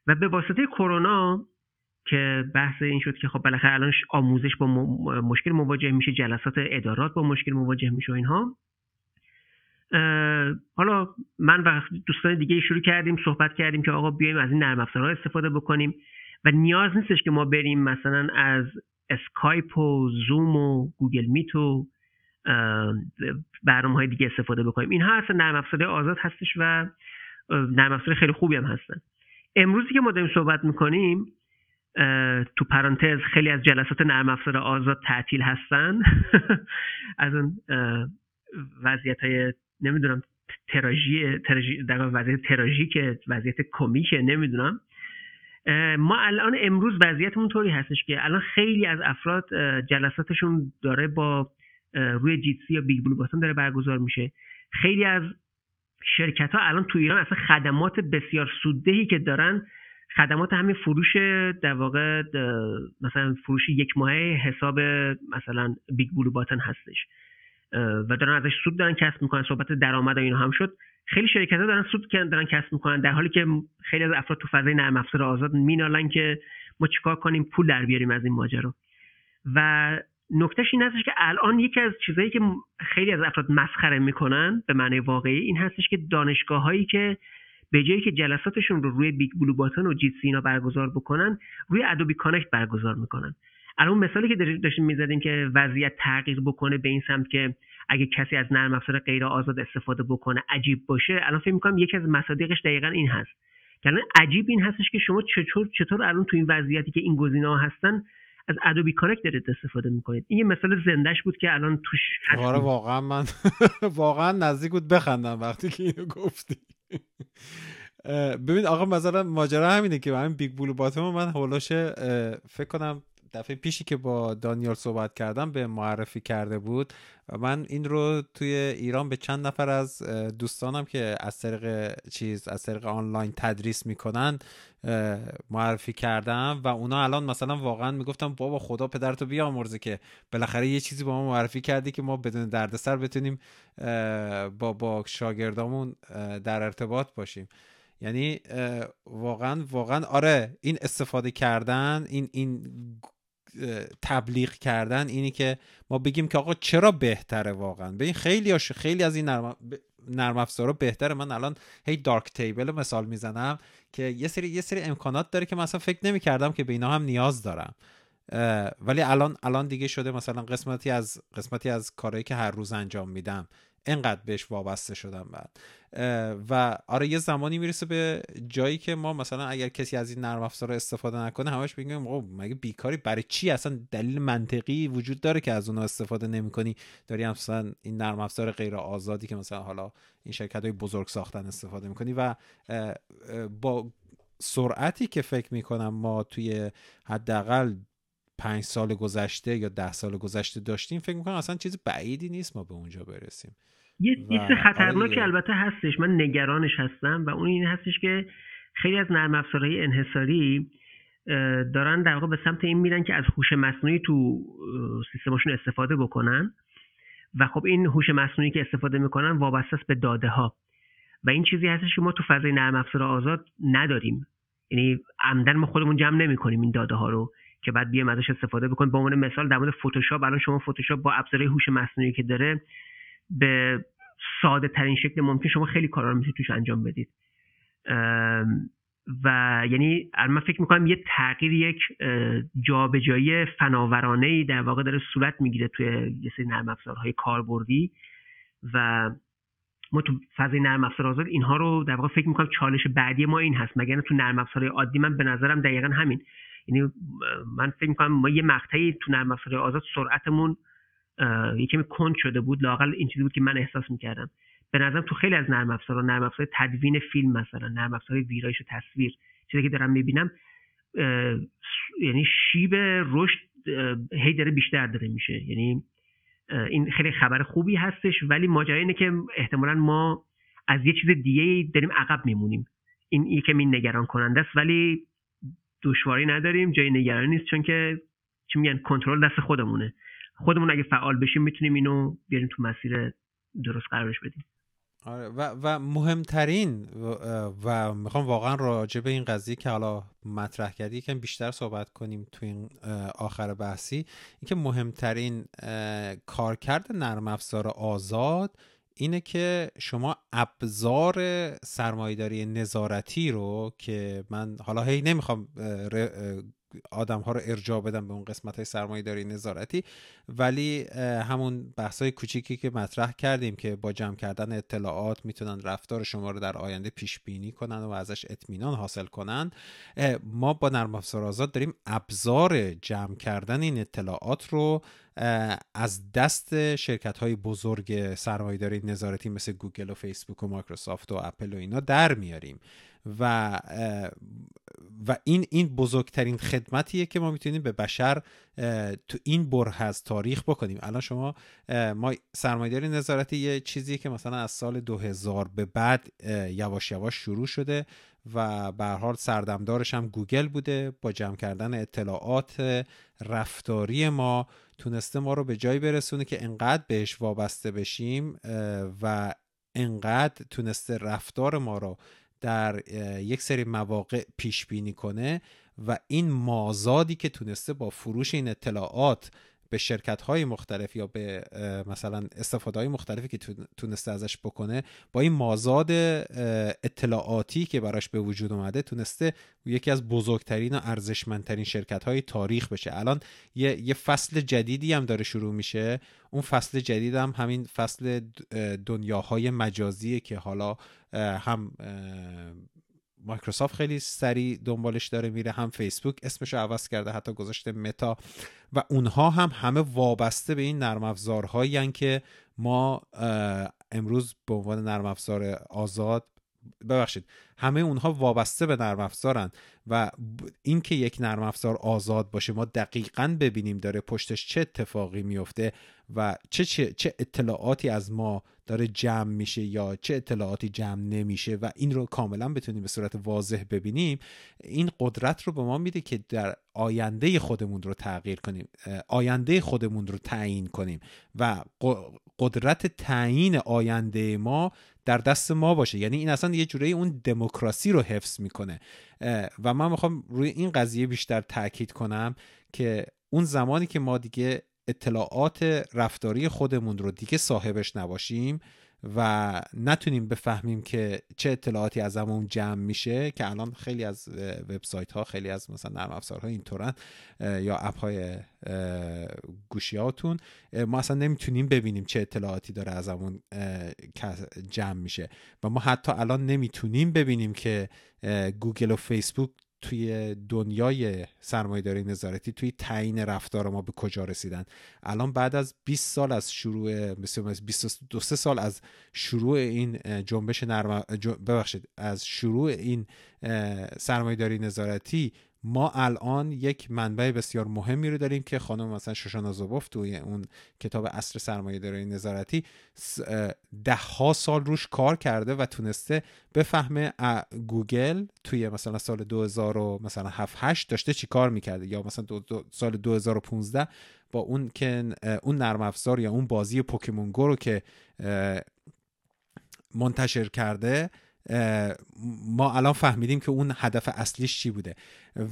و به واسطه کرونا که بحث این شد که خب بالاخره الان آموزش با مشکل مواجه میشه جلسات ادارات با مشکل مواجه میشه و اینها. حالا من و دوستان دیگه شروع کردیم صحبت کردیم که آقا بیایم از این نرم افزارها استفاده بکنیم. و نیاز نیستش که ما بریم مثلا از اسکایپ و زوم و Google Meet و برنامه های دیگه استفاده بکنیم. اینها اصلا نرم افزار آزاد هستش و نرم افزار خیلی خوبی هم هستن. امروزی که ما داریم صحبت می‌کنیم تو پرانتز خیلی از جلسات نرم افزار آزاد تعطیل هستن. از اون وضعیت های نمی‌دونم تراژی در وضعیت تراژیک وضعیت کمیک نمی‌دونم. ما الان امروز وضعیتمون طوری هستش که الان خیلی از افراد جلساتشون داره با روی Jitsi یا BigBlueButton داره برگزار میشه. خیلی از شرکت ها الان تو ایران اصلا خدمات بسیار سوددهی که دارن خدمات همین فروش در واقع مثلا فروش یک ماهه حساب مثلا BigBlueButton هستش. و دارن ازش سود دارن کسب می‌کنن صحبت درآمد و اینا هم شد. خیلی شرکت ها دارن سود دارن کسب می‌کنن در حالی که خیلی از افراد تو فضای نرم افزار آزاد مینالن که ما چیکار کنیم پول در بیاریم از این ماجرا. و نکتهش این هستش که الان یکی از چیزهایی که خیلی از افراد مسخره می‌کنن به معنی واقعی این هستش که دانشگاه هایی که به جایی که جلساتشون رو روی BigBlueButton و Jitsi اینا برگزار بکنن روی Adobe Connect برگزار می‌کنن. الان مثالی که داشتیم می‌زدیم که وضعیت تغییر بکنه به این سمت که اگه کسی از نرم افزار غیر آزاد استفاده بکنه عجیب باشه. الان فکر می‌کنم یکی از مصادیقش دقیقا این هست. که الان عجیب این هستش که شما چطور چطور الان تو این وضعیتی که این گزینه ها هستن از Adobe Connect دارید استفاده می‌کنید. این یه مثال زندهش بود که الان توش آره واقعا من واقعا نزدیک بود بخندم وقتی که اینو گفتی. ببین آقا مثلا ماجرا همینه که من BigBlueButton من اولش فکر کنم دفعه پیشی که با دانیال صحبت کردم به معرفی کرده بود. من این رو توی ایران به چند نفر از دوستانم که از طریق چیز از طریق آنلاین تدریس می‌کنن معرفی کردم و اونا الان مثلا واقعا می‌گفتم بابا خدا پدرتو بیامرزه که بالاخره یه چیزی با ما معرفی کردی که ما بدون دردسر بتونیم با با شاگردامون در ارتباط باشیم. یعنی واقعا واقعا آره این استفاده کردن این این تبلیغ کردن اینی که ما بگیم که آقا چرا بهتره واقعا؟ به این خیلی خیلی از این نرم نرم افزارا بهتره. من الان هی دارک تیبل مثال می‌زنم که یه سری یه سری امکانات داره که مثلا فکر نمی کردم که به اینا هم نیاز دارم. ولی الان الان دیگه شده مثلا قسمتی از قسمتی از کارهایی که هر روز انجام میدم. انقدر بهش وابسته شدم بعد. و آره یه زمانی می‌رسه به جایی که ما مثلا اگر کسی از این نرم افزار استفاده نکنه همش بگیم خب مگه بیکاری برای چی اصلا دلیل منطقی وجود داره که از اونها استفاده نمی‌کنی؟ داری مثلا این نرم افزار غیر آزادی که مثلا حالا این شرکت های بزرگ ساختن استفاده می‌کنی و با سرعتی که فکر می‌کنم ما توی حداقل پنج سال گذشته یا ده سال گذشته داشتیم فکر می‌کنم اصلا چیز بعیدی نیست ما به اونجا برسیم. یه چیز خطرناکی البته هستش من نگرانش هستم و اون این هستش که خیلی از نرم افزارهای انحصاری دارن در واقع به سمت این میرن که از هوش مصنوعی تو سیستمشون استفاده بکنن و خب این هوش مصنوعی که استفاده می‌کنن وابسته است به داده ها و این چیزی هستش که ما تو فضای نرم افزار آزاد نداریم. یعنی عمدن ما خودمون جمع نمی‌کنیم این داده ها رو. که بعد بیایم ازش استفاده بکنیم به عنوان مثال در مورد فتوشاپ الان شما فتوشاپ با ابزارهای هوش مصنوعی که داره به ساده ترین شکل ممکن شما خیلی کارا رو می‌تونید توش انجام بدید. و یعنی من فکر می‌کنم یه تغییر یک جابجایی فناورانه ای در واقع داره صورت می‌گیره توی یه سری نرم افزارهای کاربردی. و ما تو فضای نرم افزار آزاد اینها رو در واقع فکر می‌کنم چالش بعدی ما این هست. مگر تو نرم افزارهای عادی من به نظرم دقیقا همین. یعنی من فکر می‌کنم ما یه مقطعی تو نرم افزارهای آزاد سرعتمون یه کمی کند شده بود. لاقل این چیزی بود که من احساس می‌کردم. به نظرم تو خیلی از نرم افزارها نرم افزار تدوین فیلم مثلا نرم افزار ویرایش و تصویر چیزی که دارم می‌بینم یعنی شیب رشد هی داره بیشتر داره میشه. یعنی این خیلی خبر خوبی هستش ولی ماجرا اینه که احتمالا ما از یه چیز دیگه داریم عقب میمونیم. این یکم این نگران کننده است ولی دشواری نداریم جای نگرانی نیست چون که چی میگن کنترل دست خودمونه. خودمون اگه فعال بشیم می‌تونیم اینو بیاریم تو مسیر درست قرارش بدیم. آره و, و مهمترین و, می‌خوام واقعا راجع به این قضیه که حالا مطرح کردی یکم بیشتر صحبت کنیم تو این آخر بحثی. اینکه مهمترین کارکرد نرم افزار آزاد اینه که شما ابزار سرمایداری نظارتی رو که من حالا هی نمی‌خوام آدم ها رو ارجاع بدم به اون قسمت های سرمایه داری نظارتی ولی همون بحث های کوچیکی که مطرح کردیم که با جمع کردن اطلاعات می‌تونن رفتار شما رو در آینده پیش بینی کنن و ازش اطمینان حاصل کنن ما با نرم افزار آزاد داریم ابزار جمع کردن این اطلاعات رو از دست شرکت های بزرگ سرمایه‌داری نظارتی مثل گوگل و فیسبوک و مایکروسافت و اپل و اینا در میاریم. و و این این بزرگترین خدمتیه که ما می‌تونیم به بشر تو این بره از تاریخ بکنیم. الان شما ما سرمایه‌داری نظارتی یه چیزی که مثلا از سال 2000 به بعد یواش یواش شروع شده و به حال سردمدارش هم گوگل بوده با جمع کردن اطلاعات رفتاری ما تونسته ما رو به جایی برسونه که انقدر بهش وابسته بشیم و انقدر تونسته رفتار ما رو در یک سری مواقع پیش بینی کنه و این مازادی که تونسته با فروش این اطلاعات به شرکت های مختلف یا به مثلا استفاده های مختلفی که تونسته ازش بکنه با این مازاد اطلاعاتی که براش به وجود اومده تونسته یکی از بزرگترین و ارزشمندترین شرکت های تاریخ بشه. الان یه،, یه فصل جدیدی هم داره شروع میشه. اون فصل جدید هم همین فصل دنیاهای مجازیه که حالا هم مایکروسافت خیلی سریع دنبالش داره میره هم فیسبوک اسمش رو عوض کرده حتی گذاشته متا. و اونها هم همه وابسته به این نرم افزارهایی که ما امروز به عنوان نرم افزار آزاد ببخشید همه اونها وابسته به نرم افزارن و اینکه یک نرم افزار آزاد باشه ما دقیقا ببینیم داره پشتش چه اتفاقی میفته و چه, چه, چه اطلاعاتی از ما داره جمع میشه یا چه اطلاعاتی جمع نمیشه و این رو کاملا بتونیم به صورت واضح ببینیم. این قدرت رو به ما میده که در آینده خودمون رو تغییر کنیم آینده خودمون رو تعیین کنیم و قدرت تعیین آینده ما در دست ما باشه. یعنی این اصلا یه جوری اون دموکراسی رو حفظ می‌کنه. و من می‌خوام روی این قضیه بیشتر تاکید کنم که اون زمانی که ما دیگه اطلاعات رفتاری خودمون رو دیگه صاحبش نباشیم و نتونیم بفهمیم که چه اطلاعاتی از همون جمع میشه که الان خیلی از وبسایت ها خیلی از مثلا نرم افزارها اینطورن یا اپ های گوشی هاتون ما اصلا نمی‌تونیم ببینیم چه اطلاعاتی داره از همون جمع میشه. و ما حتی الان نمی‌تونیم ببینیم که گوگل و فیسبوک توی دنیای سرمایه‌داری نظارتی توی تعیین رفتار ما به کجا رسیدن. الان بعد از 20 سال از شروع 22 سال از شروع این جنبش نرم ببخشید از شروع این سرمایه‌داری نظارتی ما الان یک منبع بسیار مهمی رو داریم که خانم مثلا شوشانا زوبوف توی اون کتاب اصر سرمایه داری نظارتی ده ها سال روش کار کرده و تونسته بفهمه گوگل توی مثلا سال 2000 مثلا 7 8 داشته چی کار می‌کرده؟ یا مثلا دو دو سال 2015 با اون که اون نرم افزار یا اون بازی پوکیمون گو رو که منتشر کرده ما الان فهمیدیم که اون هدف اصلیش چی بوده.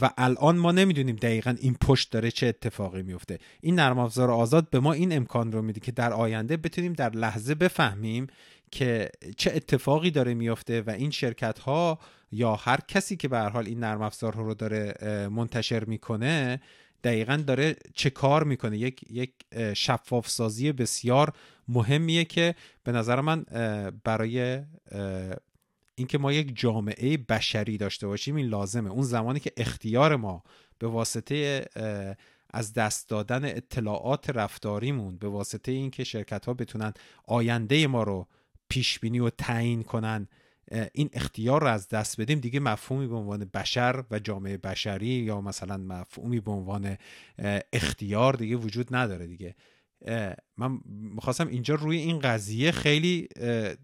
و الان ما نمی‌دونیم دقیقا این پشت داره چه اتفاقی میفته این نرم افزار آزاد به ما این امکان رو میده که در آینده بتونیم در لحظه بفهمیم که چه اتفاقی داره میفته و این شرکت ها یا هر کسی که به هر حال این نرم افزار رو داره منتشر می‌کنه دقیقا داره چه کار می‌کنه. یک یک شفاف سازی بسیار مهمیه که به نظر من برای اینکه ما یک جامعه بشری داشته باشیم این لازمه. اون زمانی که اختیار ما به واسطه از دست دادن اطلاعات رفتاریمون به واسطه اینکه شرکت ها بتونن آینده ما رو پیش بینی و تعیین کنن این اختیار رو از دست بدیم. دیگه مفهومی به عنوان بشر و جامعه بشری یا مثلا مفهومی به عنوان اختیار دیگه وجود نداره دیگه. من می‌خواستم اینجا روی این قضیه خیلی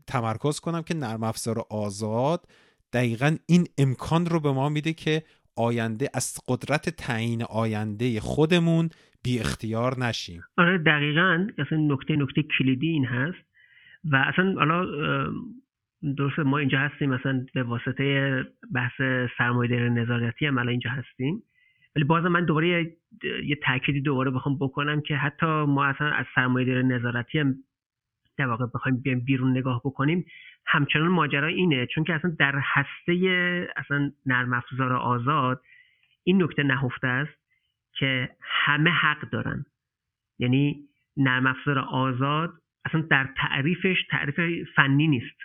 تمرکز کنم که نرم افزار آزاد دقیقا این امکان رو به ما میده که آینده از قدرت تعیین آینده خودمون بی اختیار نشیم. آره دقیقا. اصلا نکته نکته کلیدی این هست. و اصلا حالا درسته ما اینجا هستیم مثلا به واسطه بحث سرمایه‌داری نظارتی هم الان اینجا هستیم. ولی باز من دوباره یه, یه تأکیدی دوباره بخوام بکنم که حتی ما اصلا از سرمایه‌داری نظارتی هم در واقع بخوایم بیایم بیرون نگاه بکنیم همچنان ماجرا اینه. چون که اصلا در هسته اصلا نرم افزار آزاد این نکته نهفته است که همه حق دارن. یعنی نرم افزار آزاد اصلا در تعریفش تعریف فنی نیست.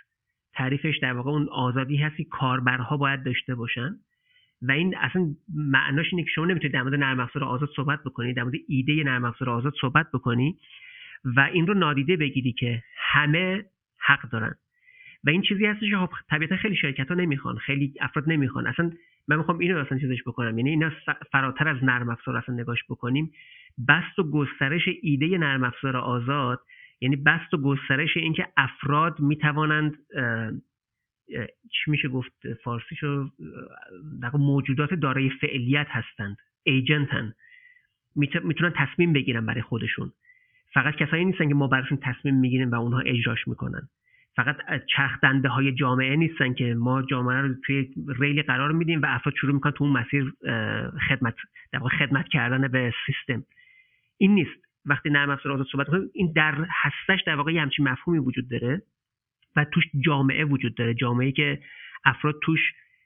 تعریفش در واقع اون آزادی هستی کاربرها باید داشته باشن. و این اصلا معناش اینه که شما نمی‌تونید در مورد نرم افزار آزاد صحبت بکنی در مورد ایده نرم افزار آزاد صحبت بکنی و این رو نادیده بگیری که همه حق دارن. و این چیزی هستش که خب طبیعتا خیلی شرکت ها نمی‌خوان خیلی افراد نمی‌خوان. اصلا من می‌خوام اینو اصلا چیزش بکنم. یعنی اینا فراتر از نرم افزار اصلا نگاش بکنیم. بست و گسترش ایده نرم افزار آزاد یعنی بست و گسترش اینکه افراد می‌توانند چی میشه گفت فارسیشو در موجودات دارای فعلیت هستند ایجنتن. می‌تونن تصمیم بگیرن برای خودشون. فقط کسایی نیستن که ما براشون تصمیم می‌گیریم و اونها اجراش می‌کنن. فقط چرخ دنده های جامعه نیستن که ما جامعه رو توی ریلی قرار میدیم و افراد شروع می‌کنن تو اون مسیر خدمت در خدمت کردن به سیستم. این نیست. وقتی نرم افزار آزاد صحبت کنیم این در هستش در واقع همچین مفهومی وجود داره. و توش جامعه وجود داره. جامعه که افراد توش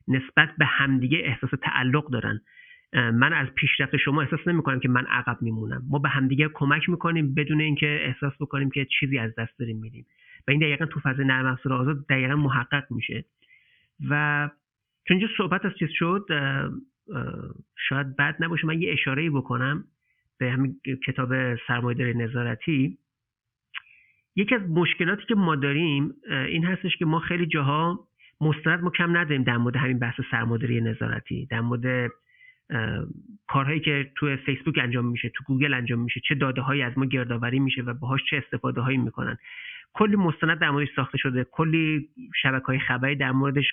نسبت به همدیگه احساس تعلق دارن. من از پیشرفت شما احساس نمی کنم که من عقب میمونم. ما به همدیگه کمک می‌کنیم بدون اینکه احساس بکنیم که چیزی از دست داریم میدیم و این دقیقا تو فضای نرم افزار آزاد دقیقا محقق میشه. و چون اینجا صحبت از چیز شد شاید بد نباشه. من یه اشاره بکنم به همین کتاب سرمایه‌داری نظارتی. یکی از مشکلاتی که ما داریم این هستش که ما خیلی جاها مستند ما کم نداریم در مورد همین بحث سرمایه‌داری نظارتی در مورد کارهایی که تو فیسبوک انجام میشه تو گوگل انجام میشه چه داده هایی از ما گردآوری میشه و باهاش چه استفاده هایی می‌کنن. کلی مستند در موردش ساخته شده کلی شبکه های خبری در موردش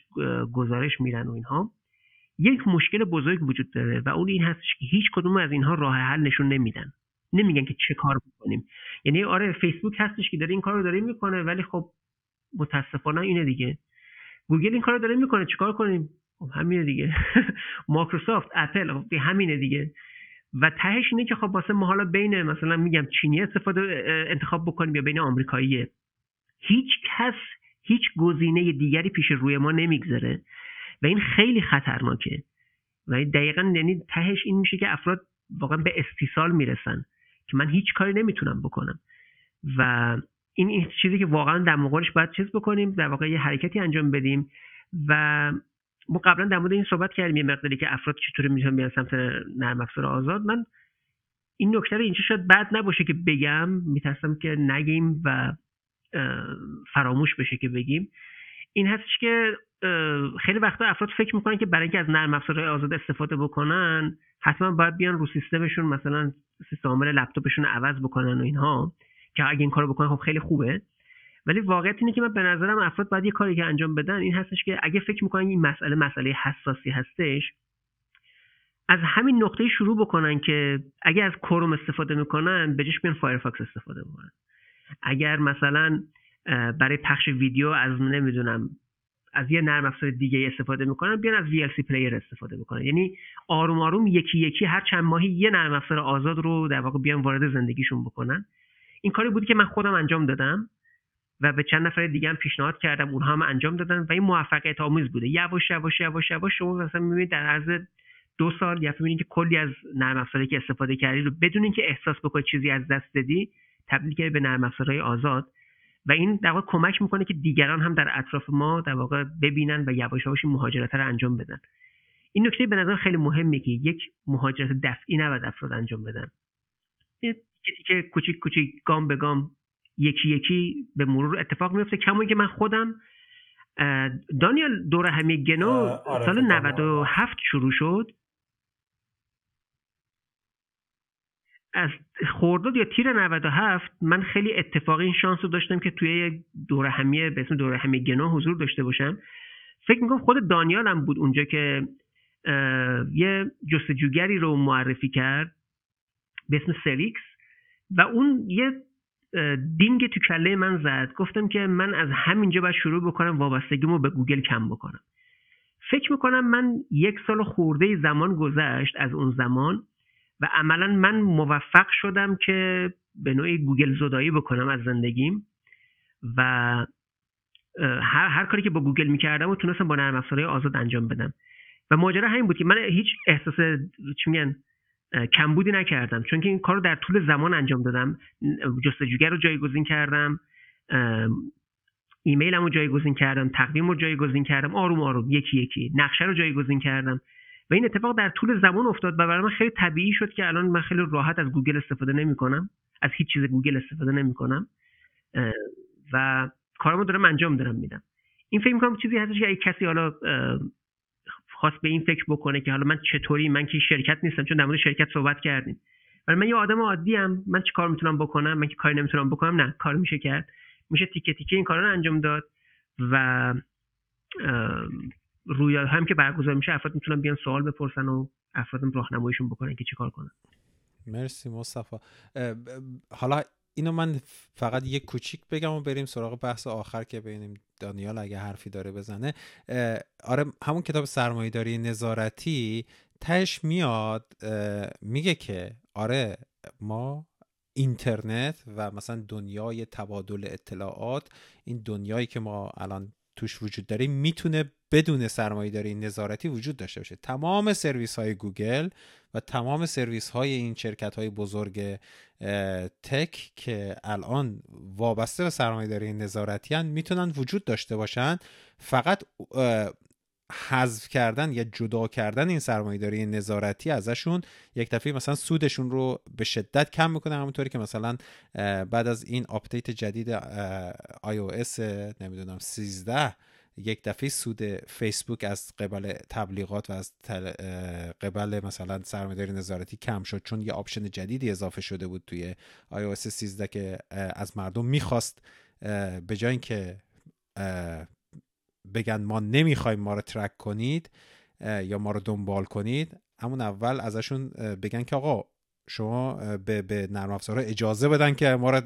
گزارش میدن و اینها. یک مشکل بزرگ وجود داره و اون این هستش که هیچ کدوم از اینها راه حل نشون نمیدن. نمیگن که چه کار بکنیم. یعنی آره فیسبوک هستش که داره این کار رو داره می‌کنه ولی خب متاسفانه اینه دیگه. گوگل این کار رو داره می‌کنه چیکار کنیم؟ خب همینه دیگه. مایکروسافت اپل خب همینه دیگه. و تهش اینه که خب واسه ما حالا بین مثلا میگم چینی استفاده انتخاب بکنیم یا بین آمریکاییه. هیچ کس هیچ گزینه دیگری پیش روی ما نمیگذره و این خیلی خطرناکه. و دقیقا یعنی تهش این میشه که افراد واقعا به استیصال می‌رسن. که من هیچ کاری نمی‌تونم بکنم. و این, این چیزی که واقعا در مقابلش باید چیز بکنیم در واقع یه حرکتی انجام بدیم. و ما قبلا در مورد این صحبت کردیم یه مقداری که افراد چطوری می‌تونن بیان سمت نرم افزار آزاد. من این نکته رو اینجا شاید بد نباشه که بگم میترسم که نگیم و فراموش بشه که بگیم. این هستش که خیلی وقتا افراد فکر می‌کنن که برای اینکه از نرم افزارهای آزاد استفاده بکنن حتما باید بیان رو سیستمشون مثلا سیستم عامل لپتاپشون عوض بکنن و اینها که اگه این کارو بکنن خب خیلی خوبه. ولی واقعیت اینه که من به نظرم افراد باید یه کاری که انجام بدن این هستش که اگه فکر می‌کنن این مسئله مسئله حساسی هستش از همین نقطه شروع بکنن که اگه از کروم استفاده می‌کنن به جاش بیان فایرفاکس استفاده بکنن. اگر مثلا برای پخش ویدیو از نمی‌دونم از یه نرم افزار دیگه استفاده می‌کنن بیان از VLC player استفاده می‌کنن یعنی آروم آروم یکی یکی هر چند ماهی یه نرم افزار آزاد رو در واقع بیان وارد زندگیشون بکنن. این کاری بوده که من خودم انجام دادم و به چند نفر دیگه هم پیشنهاد کردم اونها هم انجام دادن و این موفقیت آمیز بوده. یواش یواش یواش یواش شما مثلا می‌بینید در عرض دو سال یا می‌بینید که کلی از نرم افزاری که استفاده کردی رو بدون اینکه احساس بکنی چیزی از دست دادی تبدیل کردی به نرم افزارهای آزاد. و این در واقع کمک می‌کنه که دیگران هم در اطراف ما در واقع ببینن و یواش یواش مهاجرت رو انجام بدن. این نکته به نظر خیلی مهمه که یک مهاجرت دفعی نباید افراد انجام بدن. که کوچیک کوچیک گام به گام یکی یکی به مرور اتفاق میفته کما که من خودم دانیال دور همه گنو آره سال 97 شروع شد. از خورداد یا تیر 97 من خیلی اتفاقی این شانس رو داشتم که توی دورهمیه به اسم دورهمیه گنو حضور داشته باشم. فکر می‌کنم خود دانیال هم بود اونجا که یه جستجوگری رو معرفی کرد به اسم Searx و اون یه دینگ تو کله من زد. گفتم که من از همینجا باید شروع بکنم وابستگیمو به گوگل کم بکنم. فکر می‌کنم من یک سال خورده زمان گذشت از اون زمان و عملا من موفق شدم که به نوعی گوگل زدایی بکنم از زندگیم و هر, هر کاری که با گوگل می‌کردم و تونستم با نرم افزارهای آزاد انجام بدم. و ماجرا همین بود که من هیچ احساس چی میگن کمبودی نکردم. چون که این کار رو در طول زمان انجام دادم. جستجوگر رو جایگزین کردم. ایمیلم رو جایگزین کردم. تقویم رو جایگزین کردم. آروم آروم. یکی یکی. نقشه رو جایگزین کردم. و این اتفاق در طول زمان افتاد و برای من خیلی طبیعی شد که الان من خیلی راحت از گوگل استفاده نمی کنم از هیچ چیز گوگل استفاده نمی کنم و کارمو دارم انجام دارم میدم. این فکر می‌کنم چیزی هستش که اگه کسی حالا خواست به این فکر بکنه که حالا من چطوری من که شرکت نیستم چون در مورد شرکت صحبت کردیم. ولی من یه آدم عادی ام. من چه کار می‌تونم بکنم؟ من که کاری نمی‌تونم بکنم؟ نه. کار میشه کرد. میشه تیکه تیکه این کارا رو انجام داد و رویال هم که برگزار میشه افراد می‌تونن بیان سوال بپرسن و افرادم راهنماییشون بکنن که چیکار کنن. مرسی مصطفی. حالا اینو من فقط یک کوچیک بگم و بریم سراغ بحث آخر که ببینیم دانیال اگه حرفی داره بزنه. آره همون کتاب سرمایهداری نظارتی تش میاد میگه که آره ما اینترنت و مثلا دنیای تبادل اطلاعات این دنیایی که ما الان توش وجود داریم می‌تونه بدون سرمایهداری نظارتی وجود داشته باشه. تمام سرویس های گوگل و تمام سرویس های این شرکت های بزرگ تک که الان وابسته به سرمایهداری نظارتی هن می‌تونن وجود داشته باشن. فقط حذف کردن یا جدا کردن این سرمایهداری نظارتی ازشون یک دفعه مثلا سودشون رو به شدت کم می‌کنه همونطوری که مثلا بعد از این آپدیت جدید iOS نمی‌دونم 13 یک دفعه سود فیسبوک از قبل تبلیغات و از قبل مثلا سرمایه‌داری نظارتی کم شد چون یه آپشن جدیدی اضافه شده بود توی iOS 13 که از مردم می‌خواست به جای اینکه بگن ما نمی‌خوایم ما رو track کنید یا ما رو دنبال کنید. همون اول ازشون بگن که آقا شما به, به نرم افزارها اجازه بدن که ما رو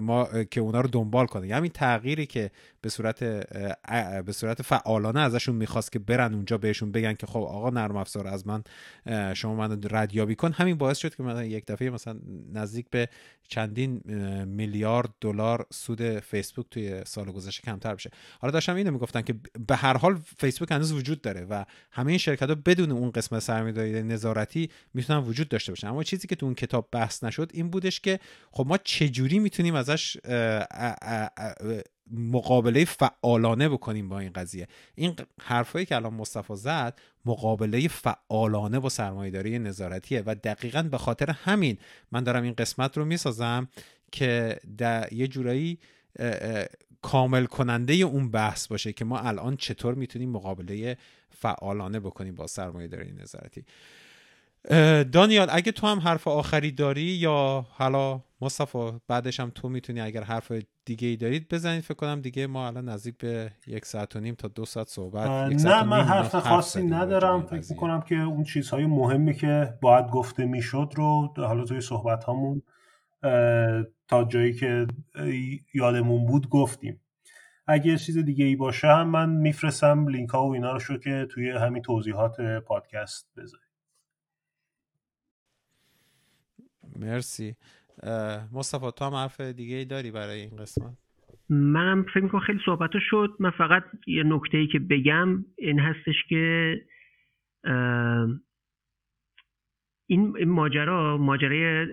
ما که اونا رو دنبال کنه. یعنی تغییری که به صورت به صورت فعالانه ازشون می‌خواست که برن اونجا بهشون بگن که خب آقا نرم افزار از من شما من ردیابی کن. همین باعث شد که مثلا یک دفعه مثلا نزدیک به چندین میلیارد دلار سود فیسبوک توی سال گذشته کمتر بشه. حالا داشتم اینو می‌گفتن که به هر حال فیسبوک هنوز وجود داره و همه این شرکت ها بدون اون قسمت سرمایه‌داری نظارتی می‌تونن وجود داشته باشن. اما چیزی که تو اون کتاب بحث نشد این بودش که خب ما چجوری می‌تونیم ازش مقابله فعالانه بکنیم با این قضیه. این حرفایی که الان مصطفی زد مقابله فعالانه با سرمایهداری نظارتیه و دقیقا به خاطر همین من دارم این قسمت رو می‌سازم که در یه جورایی کامل کننده اون بحث باشه که ما الان چطور می‌تونیم مقابله فعالانه بکنیم با سرمایهداری نظارتی. دانیال اگه تو هم حرف آخری داری یا حالا مصطفی بعدش هم تو می‌تونی اگر حرف دیگه ای دارید بزنید فکر کنم دیگه ما الان نزدیک به یک ساعت و نیم تا دو ساعت صحبت نه من حرف خاصی ندارم. فکر می‌کنم که اون چیزهای مهمی که باید گفته می‌شد رو حالا توی صحبت همون تا جایی که یادمون بود گفتیم. اگه چیز دیگه ای باشه هم من میفرستم لینک ها و اینا رو شو که توی همین توضیحات پادکست بذاریم مرسی. مصطفی تو هم حرف دیگه ای داری برای این قسمت؟ منم فکر می‌کنم خیلی صحبت شد. من فقط یه نکته ای که بگم این هستش که این ماجرا ماجرای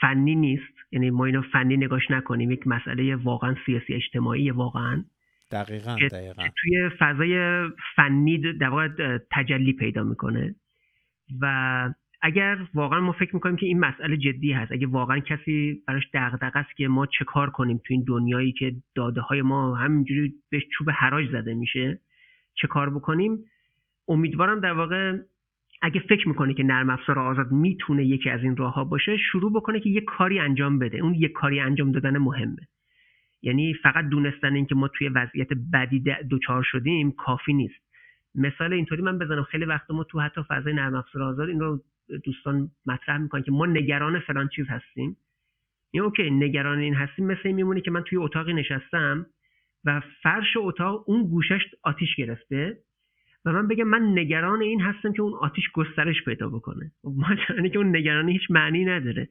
فنی نیست. یعنی ما اینو فنی نگاش نکنیم. یک مسئله واقعا سیاسی اجتماعی واقعا. دقیقا دقیقا. توی فضای فنی در واقع تجلی پیدا می‌کنه. و اگر واقعا ما فکر می‌کنیم که این مسئله جدی هست اگه واقعا کسی براش دغدغه است که ما چه کار کنیم تو این دنیایی که داده های ما همینجوری به چوب حراج زده میشه چه کار بکنیم؟ امیدوارم در واقع اگه فکر می‌کنه که نرم افزار آزاد می‌تونه یکی از این راه ها باشه شروع بکنه که یه کاری انجام بده. اون یه کاری انجام دادن مهمه. یعنی فقط دونستن اینکه ما توی وضعیت بدی دوچار شدیم کافی نیست. مثال اینطوری من بزنم. خیلی وقت ما تو حتی فضای نرم افزار آزاد این رو دوستان مطرح می‌کنن که ما نگران فلان چیز هستیم. این اوکی نگران این هستیم مثل این میمونه که من توی اتاقی نشستم و فرش اتاق اون گوشش آتیش گرفته و من بگم من نگران این هستم که اون آتیش گسترش پیدا بکنه. ما که اون نگرانی هیچ معنی نداره.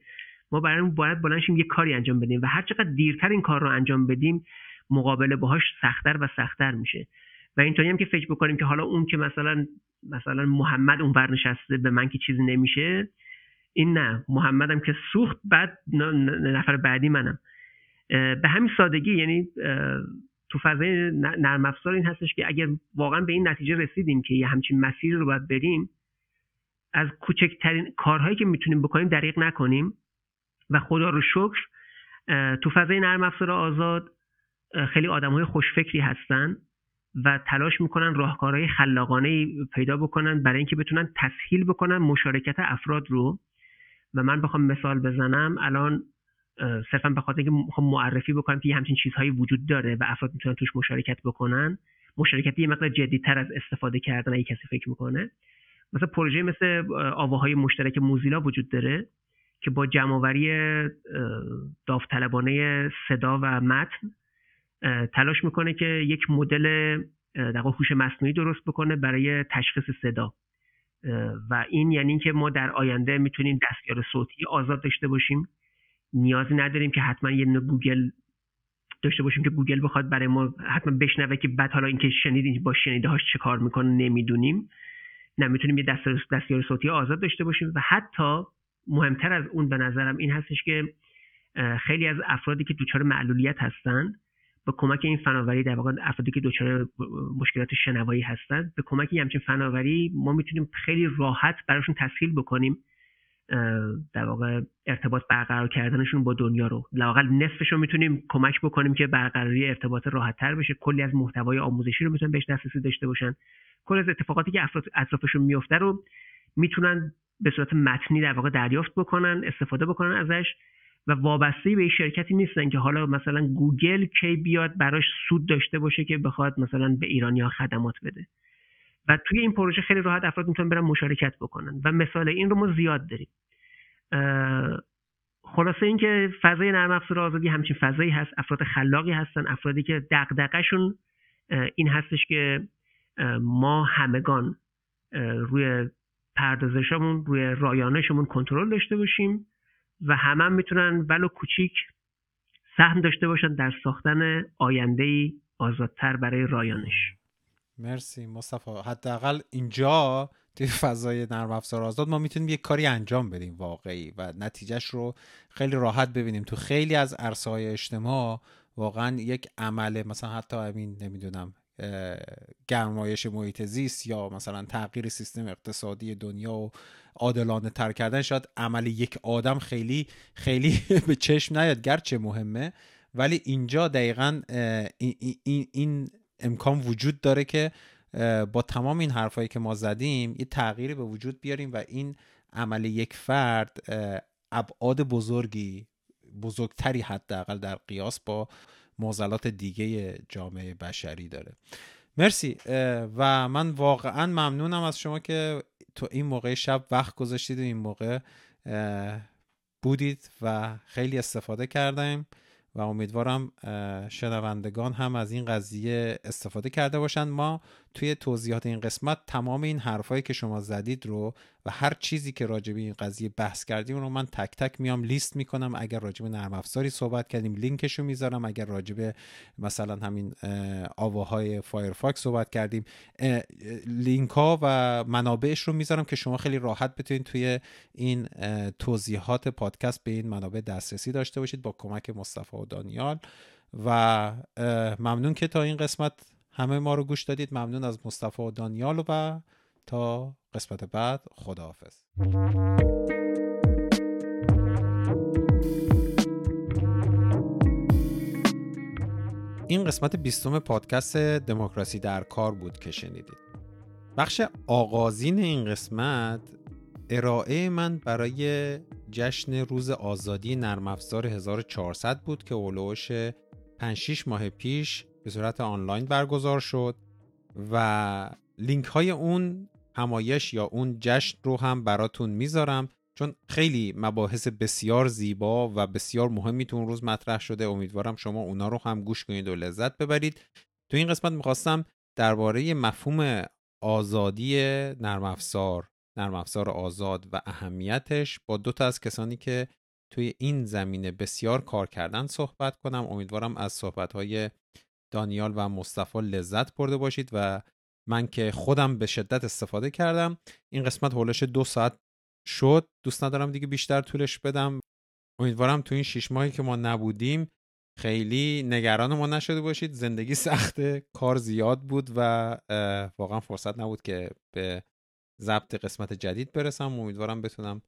ما برای اون باید بلنشیم یه کاری انجام بدیم و هر چقدر دیرتر این کار رو انجام بدیم مقابله باهاش سختتر و سختتر میشه. و اینطوری هم که فکر بکنیم که حالا اون که مثلا مثلا محمد اون نشسته به من که چیزی نمیشه این نه. محمدم که سوخت بعد نفر بعدی منم. به همین سادگی یعنی تو فضای نرم افزار این هستش که اگر واقعا به این نتیجه رسیدیم که یه همچین مسیر رو باید بریم از کوچکترین کارهایی که می‌تونیم بکنیم دریق نکنیم و خدا رو شکر تو فضای نرم افزار آزاد خیلی آدم های خوشفکری هستن. و تلاش می‌کنن راهکارهای خلاقانه پیدا بکنن برای اینکه بتونن تسهیل بکنن مشارکت افراد رو. و من بخوام مثال بزنم. الان صرفا به خاطر اینکه معرفی بکنم که همچین چیزهایی وجود داره و افراد می‌تونن توش مشارکت بکنن. مشارکت یه مقدار جدیتر از استفاده کردن اگه کسی فکر می‌کنه. مثلا پروژه مثل آواهای مشترک موزیلا وجود داره که با جمعآوری داوطلبانه صدا و متن تلاش می‌کنه که یک مدل در هوش مصنوعی درست بکنه برای تشخیص صدا. و این یعنی که ما در آینده می‌تونیم دستیار صوتی آزاد داشته باشیم. نیازی نداریم که حتما یه گوگل داشته باشیم که گوگل بخواد برای ما حتما بشنوه که بعد حالا اینکه شنیدین با شنیده هاش چه کار می‌کنه نمی‌دونیم. نه می‌تونیم یه دستیار صوتی آزاد داشته باشیم و حتی مهمتر از اون به نظرم این هستش که خیلی از افرادی که دچار معلولیت هستن به کمک این فناوری در واقع افرادی که دچار مشکلات شنوایی هستند به کمک همچین فناوری ما می‌تونیم خیلی راحت براشون تسهیل بکنیم در واقع ارتباط برقرار کردنشون با دنیا رو. لاقل نصفش رو می‌تونیم کمک بکنیم که برقراری ارتباط راحت تر بشه. کلی از محتوای آموزشی رو می‌تونن بهش دسترسی داشته باشن. کل از اتفاقاتی که اطرافشون میفته رو می‌تونن به صورت متنی در واقع دریافت بکنن استفاده بکنن ازش. و وابسته به شرکتی نیستن که حالا مثلا گوگل کی بیاد براش سود داشته باشه که بخواد مثلا به ایرانیا خدمات بده. و توی این پروژه خیلی راحت افراد می‌تونن برن مشارکت بکنن. و مثال این رو ما زیاد داریم. خلاصه اینکه فضای نرم افزار آزادی همچین فضایی هست. افراد خلاقی هستن. افرادی که دغدغه‌شون این هستش که ما همگان روی پردازشمون روی رایانشمون کنترل داشته باشیم. و همه هم می‌تونن ولو کوچیک سهم داشته باشن در ساختن آینده ای آزادتر برای رایانش. مرسی مصطفی. حداقل اینجا توی فضای نرم افزار آزاد ما می‌تونیم یک کاری انجام بدیم واقعی و نتیجهش رو خیلی راحت ببینیم. تو خیلی از عرصه های اجتماع واقعا یک عمل مثلا حتی همین نمی‌دونم گرمایش محیط زیست یا مثلا تغییر سیستم اقتصادی دنیا و عادلانه تر کردن شاید عمل یک آدم خیلی خیلی به چشم نیاد گرچه مهمه. ولی اینجا دقیقا این, این امکان وجود داره که با تمام این حرفایی که ما زدیم یه تغییری به وجود بیاریم و این عمل یک فرد ابعاد بزرگی بزرگتری حداقل در قیاس با معضلات دیگه جامعه بشری داره. مرسی و من واقعا ممنونم از شما که تو این موقع شب وقت گذاشتید و این موقع بودید و خیلی استفاده کردیم و امیدوارم شنوندگان هم از این قضیه استفاده کرده باشند. ما توی توضیحات این قسمت تمام این حرفایی که شما زدید رو و هر چیزی که راجع به این قضیه بحث کردیم رو من تک تک میام لیست می‌کنم. اگر راجع به نرم افزاری صحبت کردیم لینکش رو می‌ذارم. اگر راجع به مثلا همین آواهای فایرفاکس صحبت کردیم لینک ها و منابعش رو می‌ذارم که شما خیلی راحت بتونید توی این توضیحات پادکست به این منابع دسترسی داشته باشید با کمک مصطفی و دانیال. و ممنون که تا این قسمت همه ما رو گوش دادید. ممنون از مصطفی و دانیال و تا قسمت بعد. خداحافظ. این قسمت بیستم پادکست دموکراسی در کار بود که شنیدید. بخش آغازین این قسمت ارائه من برای جشن روز آزادی نرم افزار 1400 بود که اولوش 5 6 ماه پیش به صورت آنلاین برگزار شد و لینک های اون همایش یا اون جشن رو هم براتون می‌ذارم چون خیلی مباحث بسیار زیبا و بسیار مهمی تو اون روز مطرح شده. امیدوارم شما اونا رو هم گوش کنید و لذت ببرید. تو این قسمت می‌خواستم درباره مفهوم آزادی نرم افزار نرم افزار آزاد و اهمیتش با دو تا از کسانی که توی این زمینه بسیار کار کردن صحبت کنم. امیدوارم از صحبت های دانیال و مصطفی لذت برده باشید و من که خودم به شدت استفاده کردم. این قسمت هولش دو ساعت شد. دوست ندارم دیگه بیشتر طولش بدم. امیدوارم تو این شیش ماهی که ما نبودیم خیلی نگران ما نشده باشید. زندگی سخته. کار زیاد بود و واقعا فرصت نبود که به ضبط قسمت جدید برسم. امیدوارم بتونم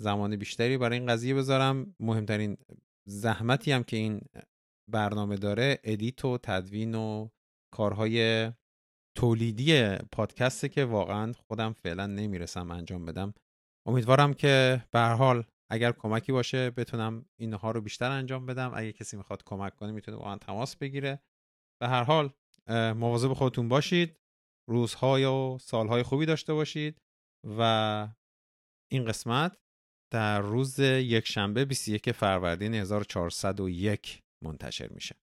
زمان بیشتری برای این قضیه بذارم. مهمترین زحمتی هم که این برنامه داره ادیت و تدوین و کارهای تولیدی پادکسته که واقعا خودم فعلا نمی‌رسم انجام بدم. امیدوارم که به حال اگر کمکی باشه بتونم اینها رو بیشتر انجام بدم. اگه کسی می‌خواد کمک کنه می‌تونه با من تماس بگیره. به هر حال مواظب خودتون باشید. روزهای و سالهای خوبی داشته باشید و این قسمت در روز یک شنبه 21 فروردین 1401 منتشر میشه.